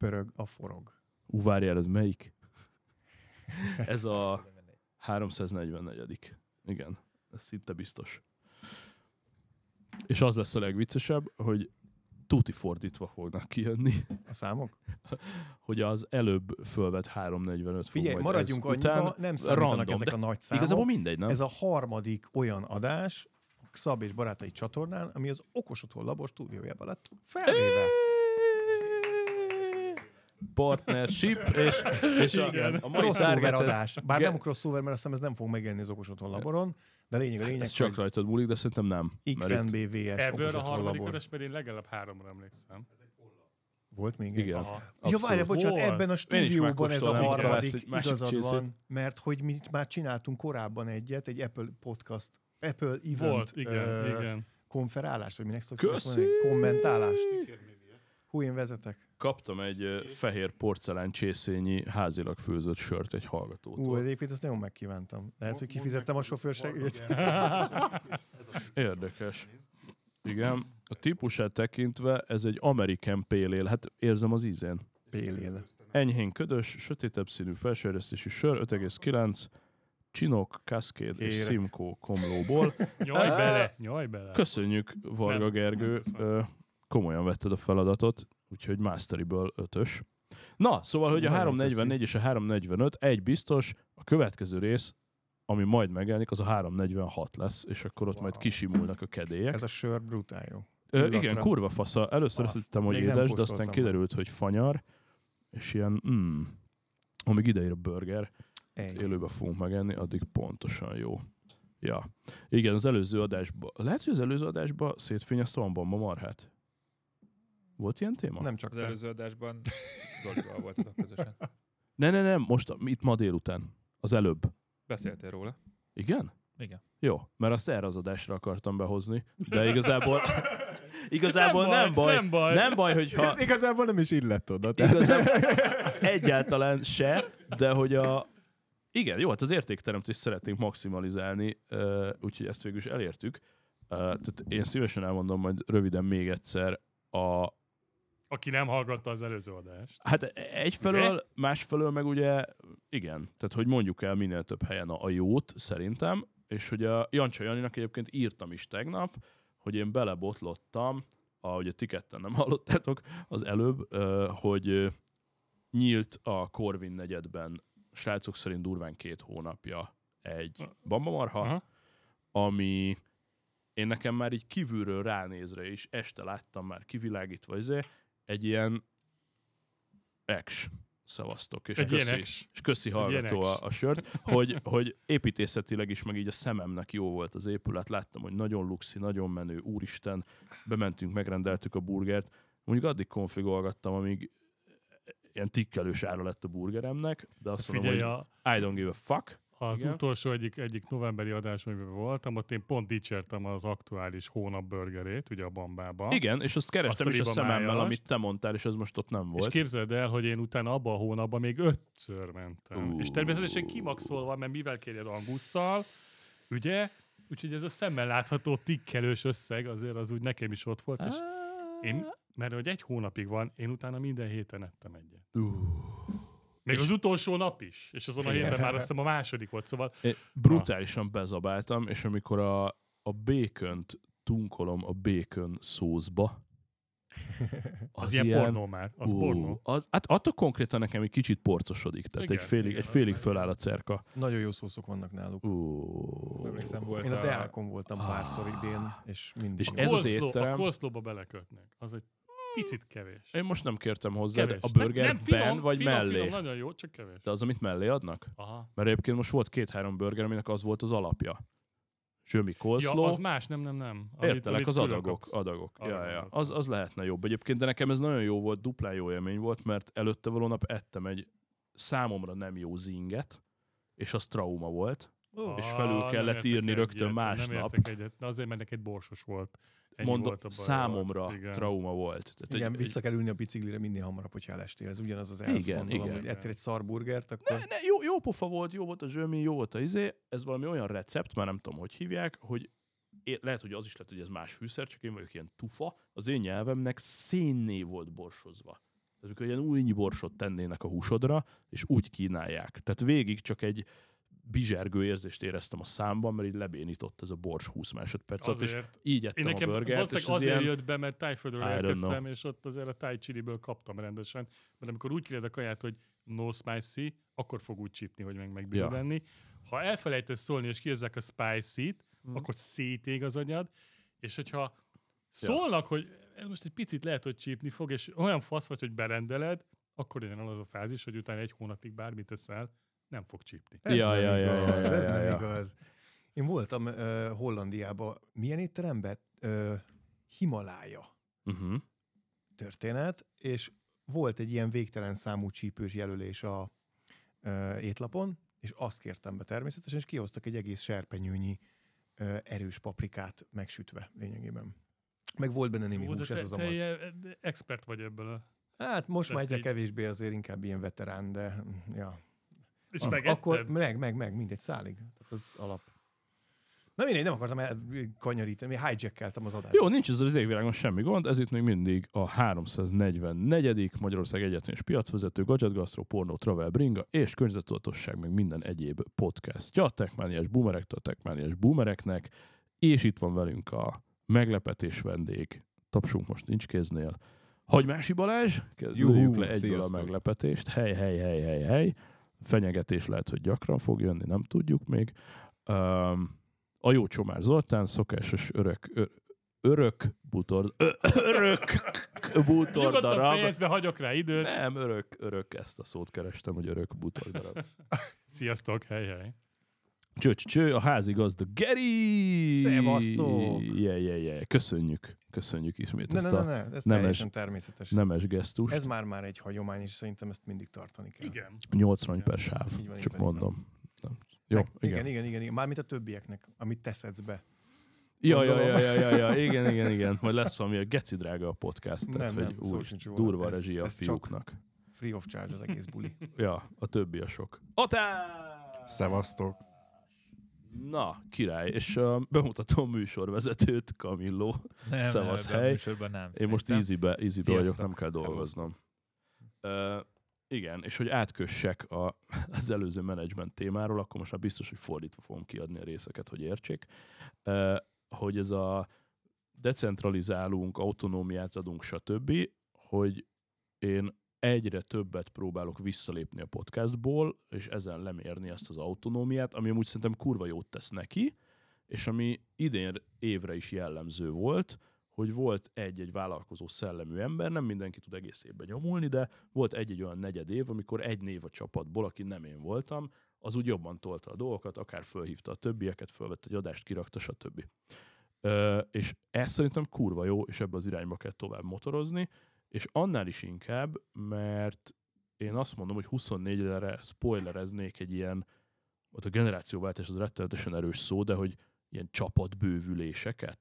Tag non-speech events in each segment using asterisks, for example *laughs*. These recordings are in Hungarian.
Pörög a forog. Ú, várjál, ez melyik? Ez a 344. Igen, ez szinte biztos. És az lesz a legviccesebb, hogy tuti fordítva fognak kijönni, A számok? hogy az előbb fölvett 345 fog Figyelj, maradjunk után annyiba, nem számítanak random, ezek a nagy számok. Igazából mindegy, nem? Ez a harmadik olyan adás Szab és Barátai csatornán, ami az Okos Otthon Labor stúdiójában lett felvéve. Partnership, és, és a, a mai Crossover adás. Bár Ge- nem crossover, mert azt hiszem ez nem fog megjelenni az Okos Otthon Laboron, de lényeg a lényeg, Ez csak rajtad múlik, de szerintem nem. XNBVS Ebből a harmadik mert én legalább háromra emlékszem. Volt még egy? Igen. Aha. Ja, várjál, bocsánat, Volt. ebben a stúdióban ez a igen. harmadik, Lesz egy igazad csészét. van, mert hogy mi már csináltunk korábban egyet, egy Apple podcast, Apple event Volt, igen, ö, igen. konferálást, vagy minek szoktuk azt mondani, kommentálást. Hú, én vezetek. Kaptam egy fehér porcelán csészényi házilag főzött sört egy hallgatótól. Ú, egyébként ezt nagyon megkívántam. Lehet, hogy kifizettem a sofőrségét. Érdekes. Igen. A típusát tekintve ez egy American Ale. Hát érzem az ízén. Pélél. Enyhén ködös, sötétebb színű felsőeresztésű sör, 5,9, Csinok, Cascade és Kérek. Simcoe komlóból. *laughs* Nyaj bele, nyaj bele. Köszönjük, Varga Nem, Gergő. nem köszönöm. Komolyan vetted a feladatot, úgyhogy Masteriből ötös. Na, szóval, hogy a Nagyon 344 és a 345 egy biztos, a következő rész, ami majd megjelenik, az a 346 lesz, és akkor ott majd kisimulnak a kedélyek. Ez a sör brutál jó. Ö, igen, kurva fasza. Először azt hittem, hogy édes, de aztán kiderült, hogy fanyar, és ilyen, mm, amíg ideír a burger, Egy. élőbe fogunk megenni, addig pontosan jó. Ja. Igen, az előző adásban, lehet, hogy az előző adásban szétfényeztem a bamba marhát? Volt ilyen téma? Nem csak Az te. előző adásban Zolival voltatok közösen. Ne, ne, nem, most itt ma délután. Az előbb. Beszéltél róla. Igen? Igen. Jó, mert azt erre az adásra akartam behozni, de igazából *laughs* igazából nem, Nem baj, baj, nem baj. nem baj, hogyha *laughs* Igazából nem is illett oda. igazából egyáltalán se, de hogy a igen, jó, hát az értékteremtést szeretnénk maximalizálni, úgyhogy ezt végül is elértük. Tehát én szívesen elmondom majd röviden még egyszer a, Aki nem hallgatta az előző adást. Hát egyfelől, másfelől meg ugye, igen, tehát hogy mondjuk el minél több helyen a, a jót, szerintem, és hogy a Jancsa Janinak egyébként írtam is tegnap, hogy én belebotlottam, ahogy a ti ketten nem *laughs* hallottátok az előbb, hogy nyílt a Corvin negyedben, srácok szerint durván két hónapja egy bambamarha, Aha. ami én nekem már így kívülről ránézre is, este láttam már kivilágítva, izé, egy ilyen ex. Szavaztok, és Egy köszi, és köszi hallgató a, a sört, hogy, hogy építészetileg is, meg így a szememnek jó volt az épület, láttam, hogy nagyon luxi, nagyon menő, úristen, bementünk, megrendeltük a burgert, mondjuk addig konfigolgattam, amíg ilyen tikkelős ára lett a burgeremnek, de azt mondom, Figyelj, hogy a, I don't give a fuck. Az Igen. utolsó egyik, egyik novemberi adás, amiben voltam, ott én pont dicsértem az aktuális hónap burgerét, ugye a Bambába. Igen, és azt kerestem Azt is a szememmel, amit te mondtál, és ez most ott nem És volt. képzeld el, hogy én utána abban a hónapban még ötször mentem. Ú. És természetesen kimaxolva, mert mivel kérjed angusszal, ugye? Úgyhogy ez a szemmel látható tikkelős összeg azért az úgy nekem is ott volt. És én, mert hogy egy hónapig van, én utána minden héten ettem egyet. Még az utolsó nap is. És azon a héten már azt hiszem a második volt, szóval Én brutálisan bezabáltam, és amikor a, a békönt tunkolom a békön szózba, *laughs* az, az ilyen, ilyen pornó már. Az ú, pornó. Az, hát attól konkrétan nekem egy kicsit porcosodik, tehát Igen, egy félig, igen, egy félig föláll a cerka. Nagyon jó szószok vannak náluk. Ú, Emlékszem, volt Én a a... Deákon voltam párszor idén, és mindig És ez az étterem- A coleslawba belekötnek. Az egy picit kevés. Én most nem kértem hozzá, de Kevés. a burgerben nem, nem, finom, vagy finom, mellé? Finom, nagyon jó, csak kevés. De az, amit mellé adnak? Aha. Mert egyébként most volt két-három burger, aminek az volt az alapja. Zsömi coleslaw, Ja, az más, nem, nem, nem. Amit- Értelek, amit az adagok, kapsz. adagok. Ja, ja. Adagok. Az, az lehetne jobb egyébként, de nekem ez nagyon jó volt, duplán jó élmény volt, mert előtte való nap ettem egy számomra nem jó zinget, és az trauma volt. és felül Ah, kellett írni értek rögtön egyet, másnap. Nem értek egyet, de azért, mert neked borsos volt. Ennyi Mondom, volt a baj számomra volt. Igen. trauma volt. Tehát Igen, egy- vissza kell ülni a biciklire minél hamarabb, hogyha elestél. Ez ugyanaz az Igen, elf, gondolom, igen. hogy ettél egy szarburgert, akkor... Ne, ne, jó, jó pofa volt, jó volt a zsömi, jó volt a izé. Ez valami olyan recept, már nem tudom, hogy hívják, hogy én, lehet, hogy az is lehet, hogy ez más fűszer, csak én vagyok ilyen tufa. Az én nyelvemnek szénné volt borsozva. Tehát amikor ilyen újnyi borsot tennének a húsodra, és úgy kínálják. Tehát végig csak egy bizsergő érzést éreztem a számban, mert így lebénított ez a bors 20 másodperc alatt, és Azért. így Én ettem a nekem burgert, és azért ilyen... jött be, mert tájföldről érkeztem, és ott azért a táj chiliből kaptam rendesen. Mert amikor úgy kéred a kaját, hogy no spicy, akkor fog úgy csípni, hogy meg megbírni. Ja. Ha elfelejtesz szólni, és kihozzák a spicy-t, Mhm. akkor szétég az agyad, és hogyha szólnak, hogy ez most egy picit lehet, hogy csípni fog, és olyan fasz vagy, hogy berendeled, akkor jön el az a fázis, hogy utána egy hónapig bármit eszel, nem fog csípni. Ez Ja, nem ja, igaz, ja, ja, ez ja, nem ja. igaz. Én voltam uh, Hollandiában, milyen étteremben? Uh, Himalája Uh-huh. történet, és volt egy ilyen végtelen számú csípős jelölés a uh, étlapon, és azt kértem be természetesen, és kihoztak egy egész serpenyőnyi uh, erős paprikát megsütve lényegében. Meg volt benne némi de hús, te, ez az te amaz. ilyen expert vagy ebből a... Hát most már egyre így- kevésbé azért inkább ilyen veterán, de ja. És megetted? Akkor meg, meg, meg, mindegy szálig. Tehát az alap. Na mindegy, nem akartam elkanyarítani, hijackkeltem az adást. Jó, nincs ezzel az égvilágon semmi gond, ez itt még mindig a 344. Magyarország Egyetemes piacvezető, Gadget Gastro, Porno, Travel, Bringa és környezetudatosság, meg minden egyéb podcastja, Techmániás Boomerektől a Techmániás Boomereknek, és itt van velünk a meglepetés vendég, tapsunk most nincs kéznél, Hagymási Balázs, kezdjük le egyből sziasztok. a meglepetést, hely, hely, hely, hely, hely, fenyegetés lehet, hogy gyakran fog jönni, nem tudjuk még. A jó Csomár Zoltán, szokásos örök, ö, örök bútor, ö, örök bútor Nyugodtan hagyok rá időt. Nem, örök, örök, ezt a szót kerestem, hogy örök bútor darab. *laughs* Sziasztok, hely, hely. Cső, cső, cső, a házigazda Geri! Szevasztok! Yeah, yeah, yeah. Köszönjük, köszönjük ismét Ne, ezt ne, ne, a ne, ez nemes- teljesen természetes. nemes gesztust. Ez már-már egy hagyomány, és szerintem ezt mindig tartani kell. Igen. 80 per sáv, Így van, csak így mondom. Nem. Jó, Meg- igen. igen, igen, igen, igen. Mármint a többieknek, amit teszedsz be. Ja, ja, ja, ja, ja, ja, *laughs* igen, igen, igen. Majd lesz valami a geci drága a podcast, Nem, tehát nem, hogy szó úgy sincs róla. durva Ez- rezsia a ez fiúknak. Free of charge az egész buli. Ja, a többi a sok. Atá! Szevasztok. Na, király, és uh, bemutatom műsorvezetőt, Camillo. Nem, Szevasz, a hely. műsorban nem. Én most easy-be, easy vagyok, nem kell dolgoznom. Uh, igen, és hogy átkössek a, *laughs* az előző menedzsment témáról, akkor most már biztos, hogy fordítva fogom kiadni a részeket, hogy értsék, uh, hogy ez a decentralizálunk, autonómiát adunk, stb., hogy én egyre többet próbálok visszalépni a podcastból, és ezen lemérni ezt az autonómiát, ami amúgy szerintem kurva jót tesz neki, és ami idén évre is jellemző volt, hogy volt egy-egy vállalkozó szellemű ember, nem mindenki tud egész évben nyomulni, de volt egy-egy olyan negyed év, amikor egy név a csapatból, aki nem én voltam, az úgy jobban tolta a dolgokat, akár fölhívta a többieket, fölvett egy adást, kirakta, stb. Ö, és ez szerintem kurva jó, és ebbe az irányba kell tovább motorozni, és annál is inkább, mert én azt mondom, hogy 24-re spoilereznék egy ilyen, ott a generációváltás az rettenetesen erős szó, de hogy ilyen csapatbővüléseket.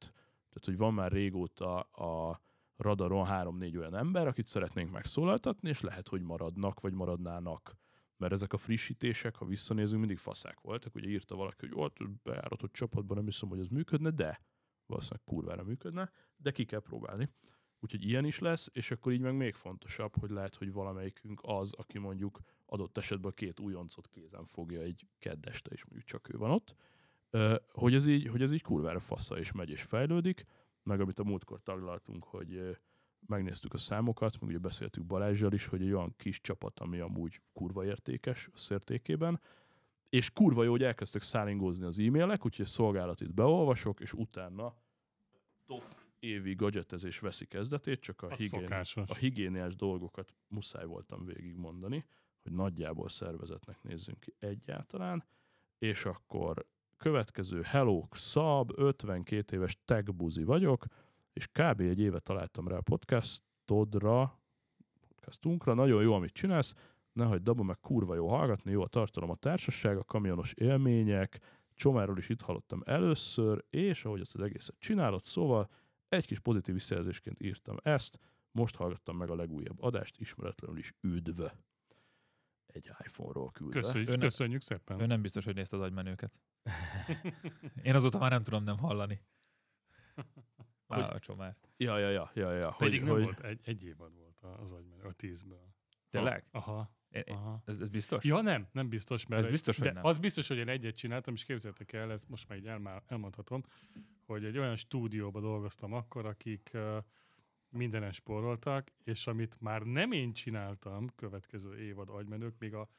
Tehát, hogy van már régóta a radaron három-négy olyan ember, akit szeretnénk megszólaltatni, és lehet, hogy maradnak, vagy maradnának. Mert ezek a frissítések, ha visszanézünk, mindig faszák voltak. Ugye írta valaki, hogy ott bejáratott csapatban nem hiszem, hogy ez működne, de valószínűleg kurvára működne, de ki kell próbálni. Úgyhogy ilyen is lesz, és akkor így meg még fontosabb, hogy lehet, hogy valamelyikünk az, aki mondjuk adott esetben a két újoncot kézen fogja egy keddeste, és mondjuk csak ő van ott, hogy ez így, hogy ez így kurvára fassa és megy és fejlődik, meg amit a múltkor taglaltunk, hogy megnéztük a számokat, meg ugye beszéltük Balázsjal is, hogy egy olyan kis csapat, ami amúgy kurva értékes összértékében, és kurva jó, hogy elkezdtek szállingózni az e-mailek, úgyhogy a szolgálatit beolvasok, és utána top évi gadgetezés veszi kezdetét, csak a, Az higién, szokásos. a higiéniás dolgokat muszáj voltam végigmondani, hogy nagyjából szervezetnek nézzünk ki egyáltalán, és akkor következő Hello Szab, 52 éves tech buzi vagyok, és kb. egy éve találtam rá a podcastodra, podcastunkra, nagyon jó, amit csinálsz, ne hagyd abba, meg kurva jó hallgatni, jó a tartalom, a társaság, a kamionos élmények, Csomáról is itt hallottam először, és ahogy ezt az egészet csinálod, szóval egy kis pozitív visszajelzésként írtam ezt, most hallgattam meg a legújabb adást, ismeretlenül is üdv. Egy iPhone-ról küldve. Köszönjük, Ön- köszönjük szépen. Ő nem biztos, hogy nézte az agymenőket. *laughs* Én azóta már nem tudom nem hallani. Á, a csomár. Ja, ja, ja, ja, ja. Pedig Hogy, nem hogy, volt, egy, egy évad volt. az agymenő, a tízből. Tényleg? Aha, aha. Ez, ez biztos? Ja, nem, nem biztos, mert Ez biztos, de hogy nem. az biztos, hogy én egyet csináltam, és képzeljétek el, ezt most már így elmá- elmondhatom, hogy egy olyan stúdióba dolgoztam akkor, akik uh, mindenen spóroltak, és amit már nem én csináltam, következő évad agymenők, még a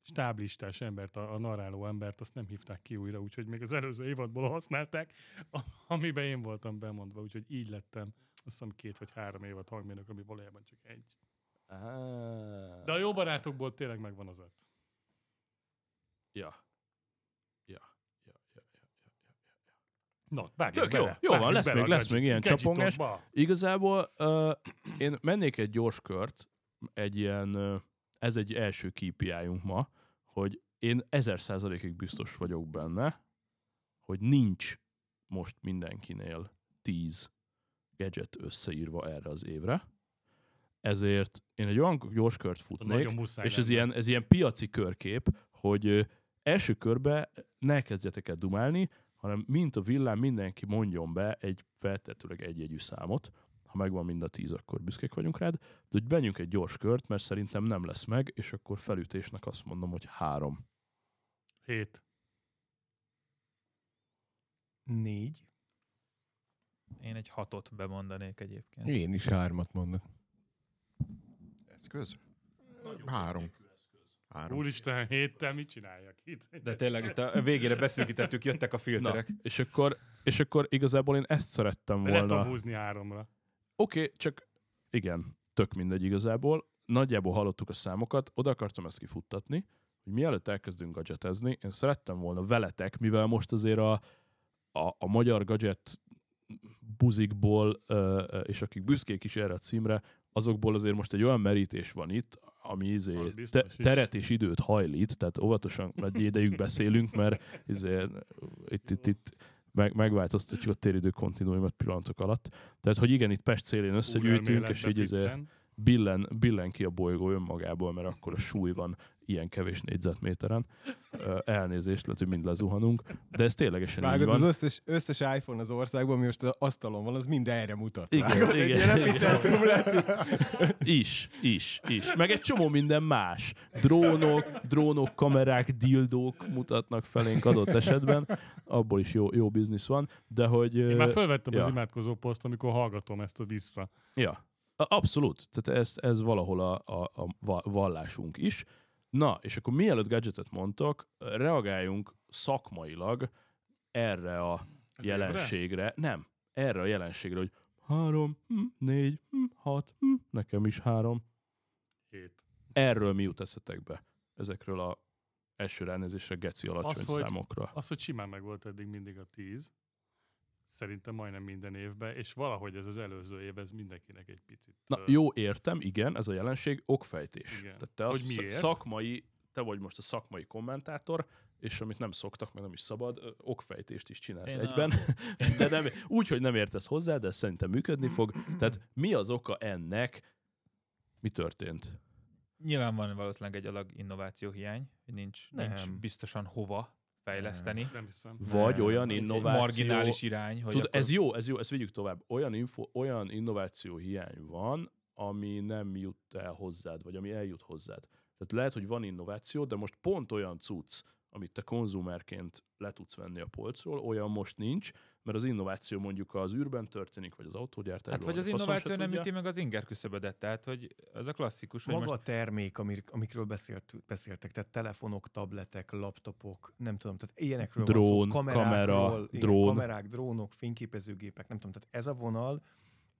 stáblistás embert, a, a narráló embert, azt nem hívták ki újra, úgyhogy még az előző évadból használták, amiben én voltam bemondva, úgyhogy így lettem, azt hiszem két vagy három évad hangmérnök, ami valójában csak egy. De a jó barátokból tényleg megvan az öt. Ja. Ja. Ja, ja, ja, ja, ja. Na, vágjunk Tök jó. bele. Jó van, vágjunk lesz bele még- lesz még ilyen csapongás. Igazából uh, én mennék egy gyors kört, egy ilyen, uh, ez egy első KPI-unk ma, hogy én ezer százalékig biztos vagyok benne, hogy nincs most mindenkinél 10 gadget összeírva erre az évre. Ezért én egy olyan gyors kört futnék, és ez lenne. ilyen, ez ilyen piaci körkép, hogy első körbe ne kezdjetek el dumálni, hanem mint a villám mindenki mondjon be egy feltehetőleg egy-egyű számot. Ha megvan mind a tíz, akkor büszkék vagyunk rád. De hogy menjünk egy gyors kört, mert szerintem nem lesz meg, és akkor felütésnek azt mondom, hogy három. Hét. Négy. Én egy hatot bemondanék egyébként. Én is hármat mondok. Eszköz? Három. Három. Úristen, héttel mit csináljak itt? De tényleg itt a végére beszűkítettük, jöttek a Na, filterek. és akkor, és akkor igazából én ezt szerettem De le volna. tudom húzni háromra. Oké, okay, csak igen, tök mindegy igazából. Nagyjából hallottuk a számokat, oda akartam ezt kifuttatni, hogy mielőtt elkezdünk gadgetezni, én szerettem volna veletek, mivel most azért a, a, a magyar gadget buzikból, és akik büszkék is erre a címre, azokból azért most egy olyan merítés van itt, ami izé te, teret és időt hajlít, tehát óvatosan egy idejük beszélünk, mert izé, itt, itt, itt meg, megváltoztatjuk a téridő kontinuumot pillanatok alatt. Tehát, hogy igen, itt Pest szélén összegyűjtünk, és így izé, billen, billen ki a bolygó önmagából, mert akkor a súly van ilyen kevés négyzetméteren. Elnézést, lehet, hogy mind lezuhanunk, de ez ténylegesen így Vágod, van. az összes, összes iPhone az országban, ami most az asztalon van, az mind erre mutat. Igen, Vágod, egy igen, igen. epicentrum lett. Is, is, is. Meg egy csomó minden más. Drónok, drónok, kamerák, dildók mutatnak felénk adott esetben. Abból is jó, jó biznisz van, de hogy... Én már felvettem ja. az imádkozó poszt, amikor hallgatom ezt a vissza. Ja, abszolút. Tehát ez, ez valahol a, a, a va- vallásunk is. Na, és akkor mielőtt gadgetet mondtok, reagáljunk szakmailag erre a Ez jelenségre. Nem, erre a jelenségre, hogy három, hm, négy, hm, hat, hm, nekem is három. Hét. Erről mi jut eszetekbe? Ezekről a első ránézésre geci alacsony Az, hogy- számokra. Az, hogy simán meg volt eddig mindig a tíz, szerintem majdnem minden évben, és valahogy ez az előző év, ez mindenkinek egy picit. Na, ö, jó, értem, igen, ez a jelenség okfejtés. Igen. Tehát te Hogy az miért? szakmai, te vagy most a szakmai kommentátor, és amit nem szoktak, meg nem is szabad, okfejtést is csinálsz Én a- egyben. *laughs* de nem, úgy, hogy nem értesz hozzá, de ez szerintem működni fog. Tehát mi az oka ennek? Mi történt? Nyilván van valószínűleg egy alag innováció hiány, nincs, nincs Nem. biztosan hova fejleszteni. Nem hiszem. Vagy Nem, olyan innováció... marginális irány, hogy Tud, akkor ez jó, ez jó, ezt vigyük tovább. Olyan, info, olyan innováció hiány van, ami nem jut el hozzád, vagy ami eljut hozzád. Tehát lehet, hogy van innováció, de most pont olyan cucc, amit te konzumerként le tudsz venni a polcról, olyan most nincs, mert az innováció mondjuk az űrben történik, vagy az autógyártásban. Hát vagy az innováció nem üti meg az inger küszöbödet, tehát hogy ez a klasszikus, hogy Maga most a termék, amir, amikről beszélt, beszéltek, tehát telefonok, tabletek, laptopok, nem tudom, tehát ilyenekről van Drón, szó, kamerákról, kamera, igen, drón. kamerák, drónok, fényképezőgépek, nem tudom, tehát ez a vonal,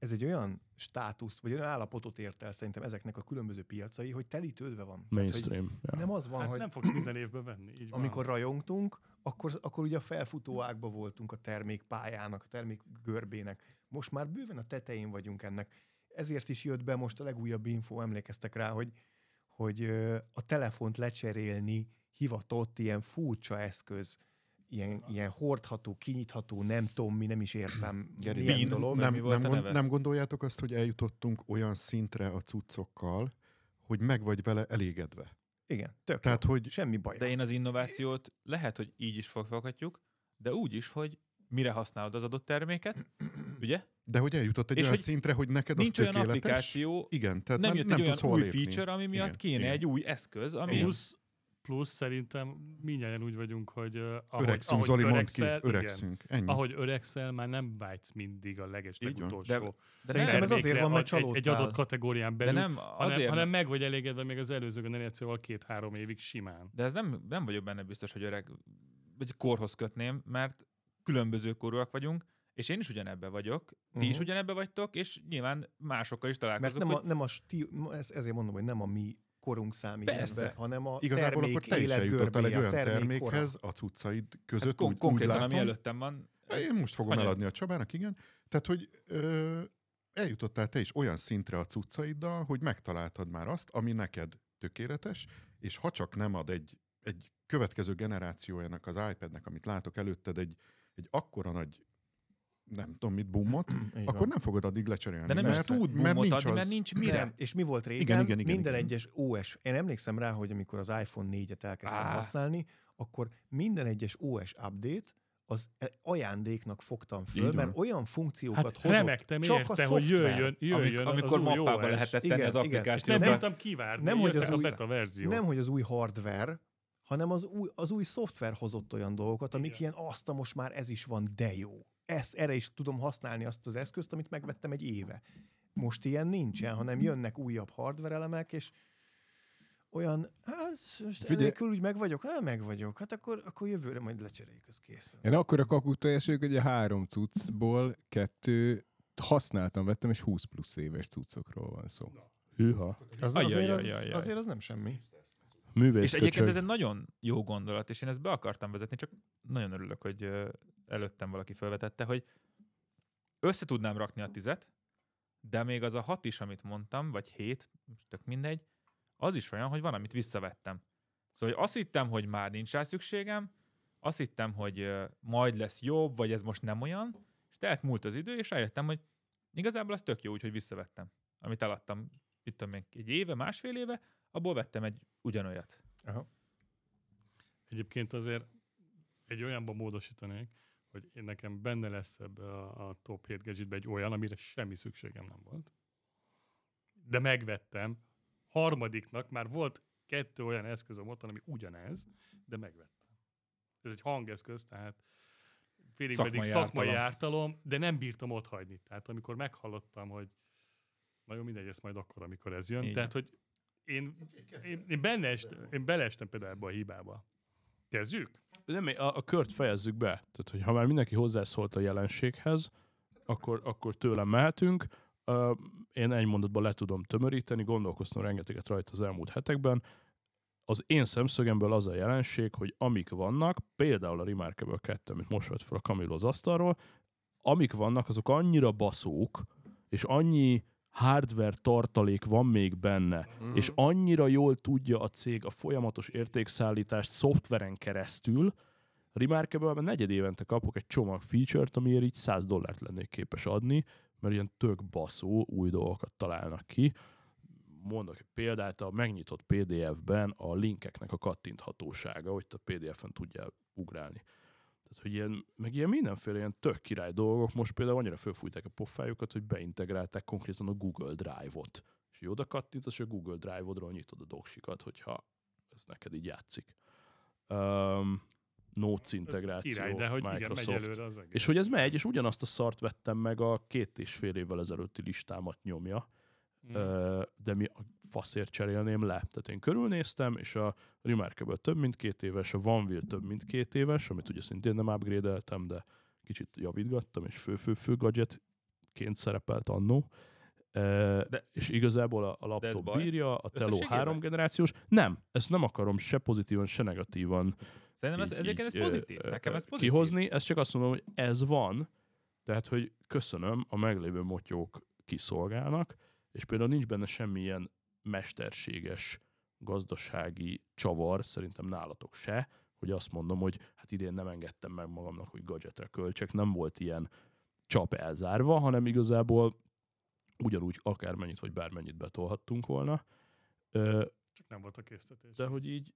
ez egy olyan státuszt, vagy olyan állapotot ért el szerintem ezeknek a különböző piacai, hogy telítődve van. Tehát, hogy Mainstream. Ja. nem az van, Hát hogy nem fogsz minden évben venni. Így van. amikor rajongtunk, akkor, akkor ugye a felfutó ágba voltunk a termékpályának, a termék görbének. Most már bőven a tetején vagyunk ennek. Ezért is jött be most a legújabb info, emlékeztek rá, hogy, hogy a telefont lecserélni hivatott ilyen furcsa eszköz, ilyen, ilyen hordható, kinyitható, nem tudom mi, nem is értem Geri, milyen dolog. nem, nem, gond, neve? nem gondoljátok azt, hogy eljutottunk olyan szintre a cuccokkal, hogy meg vagy vele elégedve. Igen, tök Tehát, jó. hogy Semmi baj. De én az innovációt lehet, hogy így is foghatjuk, de úgy is, hogy mire használod az adott terméket, ugye? De hogy eljutott egy És olyan hogy szintre, hogy neked az Nincs olyan tökéletes. applikáció, Igen, tehát nem, nem, jött nem egy olyan tudsz hova új lépni. feature, ami miatt Igen, kéne igen. egy új eszköz, ami... Plusz, plusz szerintem mindjárt úgy vagyunk, hogy uh, ahogy, Öregszünk, ahogy Zoli, mondd ki, öregszel, igen, öregszünk. Ennyi. ahogy öregszel, már nem vágysz mindig a leges Így van. legutolsó De- De Szerintem nem, ez azért van, mert egy, egy adott kategórián de belül, nem hanem, azért, hanem meg vagy elégedve még az előző generációval két-három évig simán. de ez nem, nem vagyok benne biztos, hogy öreg, vagy korhoz kötném, mert különböző korúak vagyunk, és én is ugyanebben vagyok, ti is Mhm. ugyanebben vagytok, és nyilván másokkal is Mert találkozok, nem a, hogy nem a stíl, ez, ezért mondom, hogy nem a mi korunk számít Persze. ebbe, hanem a Igazából termék akkor te is eljutottál egy olyan termék termékhez a cuccaid között, hát kon- úgy, úgy konkrétan, látom. ami előttem van, Én most fogom Anyag. eladni a Csabának, igen. Tehát, hogy ö, eljutottál te is olyan szintre a cuccaiddal, hogy megtaláltad már azt, ami neked tökéletes, és ha csak nem ad egy, egy következő generációjának az iPadnek, amit látok előtted, egy, egy akkora nagy nem tudom mit, boomot, *clears throat* akkor van. nem fogod addig lecserélni. de nem is mert, tud mert nincs adni, az, mert nincs mire. Nem. És mi volt régen? Igen, igen, igen, minden igen. egyes OS, én emlékszem rá, hogy amikor az iPhone 4-et elkezdtem Á. használni, akkor minden egyes OS update az e- ajándéknak fogtam föl, Így van. mert olyan funkciókat Hát hozott, remektem csak érte, a hogy jöjjön, jöjjön Amik, amikor új mappába lehetett tenni Igen, az igen. És nem tudtam kivárni, Nem, hogy az jöttek a új- beta verzió. Nem, hogy az új hardware, hanem az új, az új szoftver hozott olyan dolgokat, amik ilyen azt, most már ez is van, de jó. Ezt, erre is tudom használni azt az eszközt, amit megvettem egy éve. Most ilyen nincsen, hanem jönnek újabb hardware elemek, és olyan, hát most Figyelj- enélkül úgy meg vagyok, hát meg vagyok, hát akkor, akkor jövőre majd lecseréljük, az kész. Én akkor a kakuktojás vagyok, hogy a három cuccból kettő használtam, vettem, és 20 plusz éves cuccokról van szó. Hűha. Az, Ajaj, azért, az, ajaj, ajaj. azért az nem semmi. Művész És egyébként köcsög. ez egy nagyon jó gondolat, és én ezt be akartam vezetni, csak nagyon örülök, hogy előttem valaki felvetette, hogy össze tudnám rakni a tizet, de még az a hat is, amit mondtam, vagy hét, most tök mindegy, az is olyan, hogy van, amit visszavettem. Szóval hogy azt hittem, hogy már nincs rá szükségem, azt hittem, hogy majd lesz jobb, vagy ez most nem olyan, és tehát múlt az idő, és rájöttem, hogy igazából az tök jó, úgyhogy visszavettem. Amit eladtam, itt tudom még egy éve, másfél éve, abból vettem egy ugyanolyat. Aha. Egyébként azért egy olyanba módosítanék, hogy én nekem benne lesz ebbe a, a top 7 gadgetbe egy olyan, amire semmi szükségem nem volt. De megvettem. Harmadiknak már volt kettő olyan eszközöm otthon, ami ugyanez, de megvettem. Ez egy hangeszköz, tehát félig Szakmai pedig szakmai ártalom. ártalom, de nem bírtam ott hagyni. Tehát amikor meghallottam, hogy nagyon mindegy, ez majd akkor, amikor ez jön. Így Tehát, hogy én, én, én, benne est, én beleestem például ebbe a hibába. Kezdjük? Nem, a, a kört fejezzük be. Tehát, hogy ha már mindenki hozzászólt a jelenséghez, akkor, akkor tőlem mehetünk. Uh, én egy mondatban le tudom tömöríteni, gondolkoztam rengeteget rajta az elmúlt hetekben. Az én szemszögemből az a jelenség, hogy amik vannak, például a Remarkable 2, amit most vett fel a Camilo az asztalról, amik vannak, azok annyira baszók, és annyi hardware tartalék van még benne, Mm. és annyira jól tudja a cég a folyamatos értékszállítást szoftveren keresztül, Remarkable-ben negyed évente kapok egy csomag feature-t, amiért így 100 dollárt lennék képes adni, mert ilyen tök baszó új dolgokat találnak ki. Mondok egy példát, a megnyitott PDF-ben a linkeknek a kattinthatósága, hogy a PDF-en tudjál ugrálni. Tehát, hogy ilyen, meg ilyen mindenféle ilyen tök király dolgok, most például annyira fölfújták a pofájukat, hogy beintegrálták konkrétan a Google Drive-ot. És így oda kattintasz, és a Google Drive-odról nyitod a doksikat, hogyha ez neked így játszik. Um, Notes Ez integráció, király, de hogy igen, Microsoft. megy előre az egész. És hogy ez megy, és ugyanazt a szart vettem meg a két és fél évvel ezelőtti listámat nyomja, Mm. De mi a faszért cserélném le. Tehát én körülnéztem, és a Remarkable több mint két éves, a Vanville több mint két éves, amit ugye szintén nem upgrade de kicsit javítgattam, és fő-fő-fő gadgetként szerepelt annó. De, és igazából a, a ez laptop bírja, a Teló három generációs. Nem, ezt nem akarom se pozitívan, se negatívan Szerintem ez, így- ezért ez pozitív. Nekem ez pozitív. Kihozni, ezt csak azt mondom, hogy ez van, tehát, hogy köszönöm, a meglévő motyók kiszolgálnak, és például nincs benne semmilyen mesterséges gazdasági csavar, szerintem nálatok se, hogy azt mondom, hogy hát idén nem engedtem meg magamnak, hogy gadgetre költsek, nem volt ilyen csap elzárva, hanem igazából ugyanúgy akármennyit vagy bármennyit betolhattunk volna. Csak nem volt a késztetés. de hogy így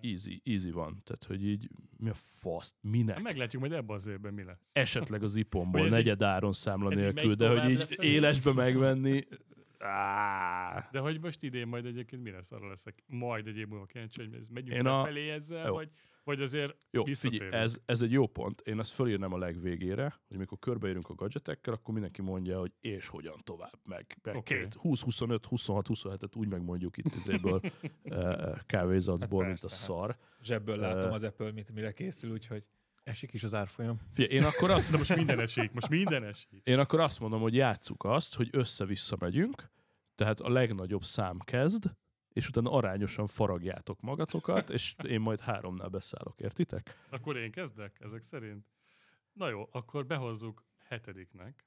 easy, easy van. Tehát, hogy így mi a fasz, minek? Hát Meglátjuk majd ebben az évben mi lesz. Esetleg az ipomból, Hogy ez így- negyed áron számla nélkül, de hogy így élesbe megvenni, Á, De hogy most idén majd egyébként mi lesz, arra leszek majd egy év múlva kíváncsi, hogy ez megyünk Én a- lefelé ezzel, Jó. vagy, vagy azért Jó, figyelj, ez, ez egy jó pont. Én ezt fölírnám a legvégére, hogy mikor körbeérünk a gadgetekkel, akkor mindenki mondja, hogy és hogyan tovább, meg, meg okay. két, 20, 25, 26, 27-et úgy megmondjuk itt izéből *laughs* eh, kávézacból, Hát mint a persze, szar. Zsebből Ö, látom az Apple, mit, mire készül, úgyhogy Esik is az árfolyam. Figyelj, én akkor azt, De most minden esik, most minden esik. én akkor azt mondom, hogy játsszuk azt, hogy össze-vissza megyünk, tehát a legnagyobb szám kezd, és utána arányosan faragjátok magatokat, és én majd háromnál beszállok, értitek? Akkor én kezdek, ezek szerint. Na jó, akkor behozzuk hetediknek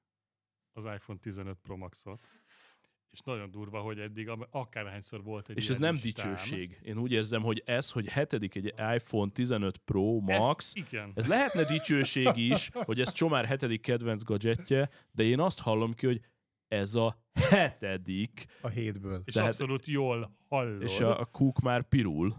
az iPhone 15 Pro Max-ot. És nagyon durva, hogy eddig akárhányszor volt egy És ez nem listám. dicsőség. Én úgy érzem, hogy ez, hogy hetedik egy iPhone 15 Pro Max, Ezt, igen. ez lehetne dicsőség is, *laughs* hogy ez Csomár hetedik kedvenc gadgetje, de én azt hallom ki, hogy ez a hetedik, A hétből. És tehát- abszolút jól hallod. és a, a kúk már pirul.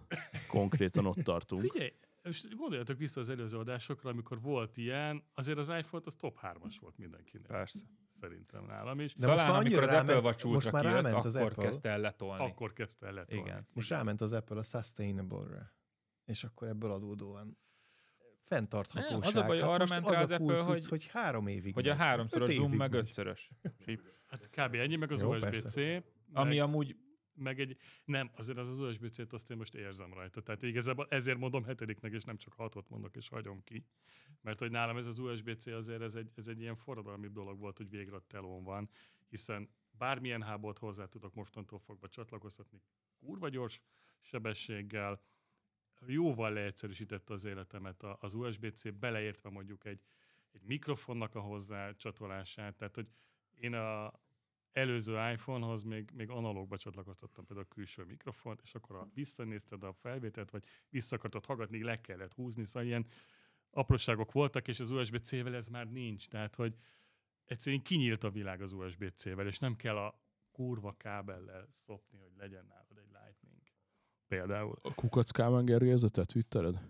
Konkrétan ott tartunk. Figyelj, most gondoljatok vissza az előző adásokra, amikor volt ilyen, azért az iPhone az top 3-as volt mindenkinek. persze. Szerintem nálam is. De Talán most már amikor annyira az Apple ráment, Watch most Ultra már kijött, ráment az akkor Apple, kezdte el letolni. Akkor kezdte el letolni. Igen. most ráment az Apple a sustainable-re. És akkor ebből adódóan fenntarthatóság. Nem, az a baj, Hát arra most ment az rá a az Apple, kulcs, hogy- hogy három évig Hogy a megy. háromszoros Öt zoom meg megy. ötszörös. Hát kb. ennyi, meg az USB-C. Ami amúgy meg egy, nem, azért az az USB-C-t azt én most érzem rajta. Tehát igazából ezért mondom hetediknek, és nem csak hatot mondok, és hagyom ki. Mert hogy nálam ez az USB-C azért ez egy, ez egy ilyen forradalmi dolog volt, hogy végre a telón van, hiszen bármilyen hábort hozzá tudok mostantól fogva csatlakoztatni kurva gyors sebességgel, jóval leegyszerűsítette az életemet az USB-C, beleértve mondjuk egy, egy mikrofonnak a hozzá csatolását, tehát hogy én a előző iPhone-hoz még, még analógba csatlakoztattam például a külső mikrofont, és akkor ha visszanézted a felvételt, vagy vissza akartad hallgatni, le kellett húzni, szóval ilyen apróságok voltak, és az USB-C-vel ez már nincs, tehát hogy egyszerűen kinyílt a világ az USB-C-vel, és nem kell a kurva kábellel szopni, hogy legyen nálad egy Lightning. Például. A kukac Kálmán Gergely ez a te Twittered?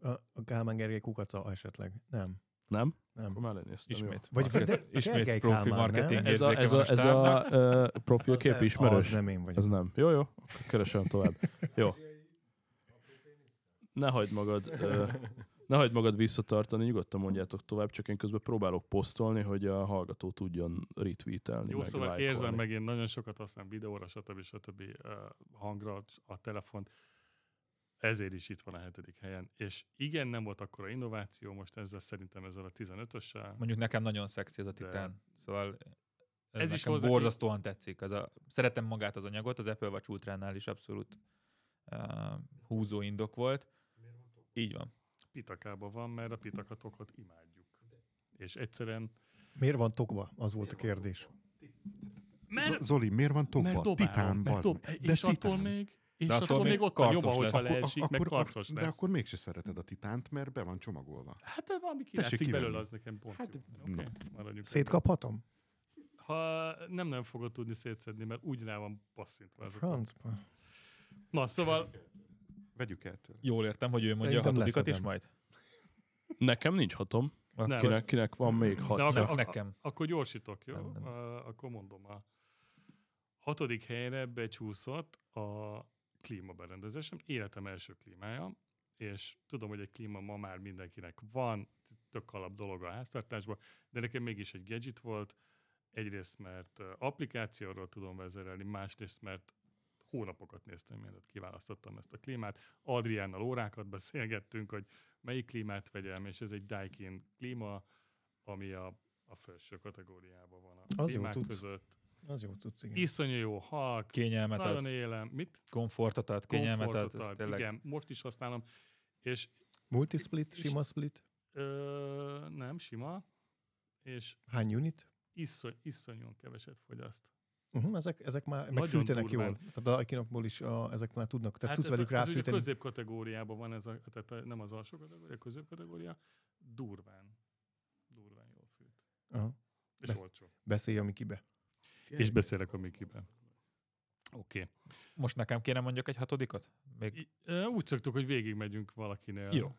A, a Kálmán Gergely kukaca esetleg. Nem. Nem? Nem. Akkor már lenéztem. ismét, Vagy- market, de ismét Gergely profi Kálmán, marketing Ez a, ez a, ez a uh, profilkép Az nem- ismerős? Az nem én vagyok. Az nem. Jó, jó. Akkor keresem tovább. Jó. Ne hagyd magad, ö, ne hagyd magad visszatartani, nyugodtan mondjátok tovább, csak én közben próbálok posztolni, hogy a hallgató tudjon retweetelni, Jó, meg szóval lájkolni. érzem meg, én nagyon sokat használom videóra, stb. stb. uh, hangra a telefont. Ezért is itt van a hetedik helyen. És igen, nem volt akkora innováció, most ezzel szerintem ezzel a 15-össel. Mondjuk nekem nagyon szexi ez a De- titán. Szóval ez, Ez ez is nekem hozzá- borzasztóan tetszik. Az a, szeretem magát az anyagot, az Apple Watch Ultránál is abszolút uh, húzó indok volt. Így van. Pitakában van, mert a pitakatokot imádjuk. És egyszerűen... Miért van tokba? Az volt a kérdés. Z- Zoli, miért van tokba? mert dobálom, Titán, mert dob, meg. és attól titán. még, és De attól, attól még ott van nyoma, hogyha leesik, meg karcos de lesz. akkor mégse szereted a titánt, mert be van csomagolva. Hát de valami kilátszik belőle, az nekem pont Hát, jó. na. Maradjunk Szétkaphatom? Ha nem nem fogod tudni szétszedni, mert úgy rá van passzintva. Francba. Na, szóval Vegyük el tőle. Jól értem, hogy ő mondja Szerintem a hatodikat is majd? Nekem nincs hatom. Nem. Kinek, kinek van még de hat? ak- Nem, ak- nekem. akkor gyorsítok, jó? Nem, nem. Uh, akkor mondom. A hatodik helyre becsúszott a klímaberendezésem, életem első klímája, és tudom, hogy egy klíma ma már mindenkinek van, tök alap dolog a háztartásban, de nekem mégis egy gadget volt, egyrészt, mert applikációról tudom vezérelni, másrészt, mert hónapokat néztem, mielőtt kiválasztottam ezt a klímát. Adriánnal órákat beszélgettünk, hogy melyik klímát vegyem, és ez egy Daikin klíma, ami a, a felső kategóriában van a Az jó klímák cucc. között. Az jó tudsz, igen. Iszonyú jó halk, Kényelmet nagyon ad, élem. Mit? komfortot ad, kényelmet ad. Ad. tényleg Igen, most is használom. És Multisplit, sima split? ö, nem, sima, és Hány unit? iszony, iszonyúan keveset fogyaszt. Uh-huh, ezek, ezek már meg Nagyon fűtenek durván. jól. Tehát a Daikinokból is a, ezek már tudnak, tehát tudsz ez, velük a, ez ugye a ráfűteni. középkategóriában van, ez a, tehát nem az alsó kategória, a középkategória. Durván. Durván jól fűt. Aha. És Besz- olcsó. Beszélj a Mikibe. És beszélek a Mikiben. Oké. Okay. Most nekem kéne mondjak egy hatodikat? Még... Úgy szoktuk, hogy végigmegyünk valakinél. Jó.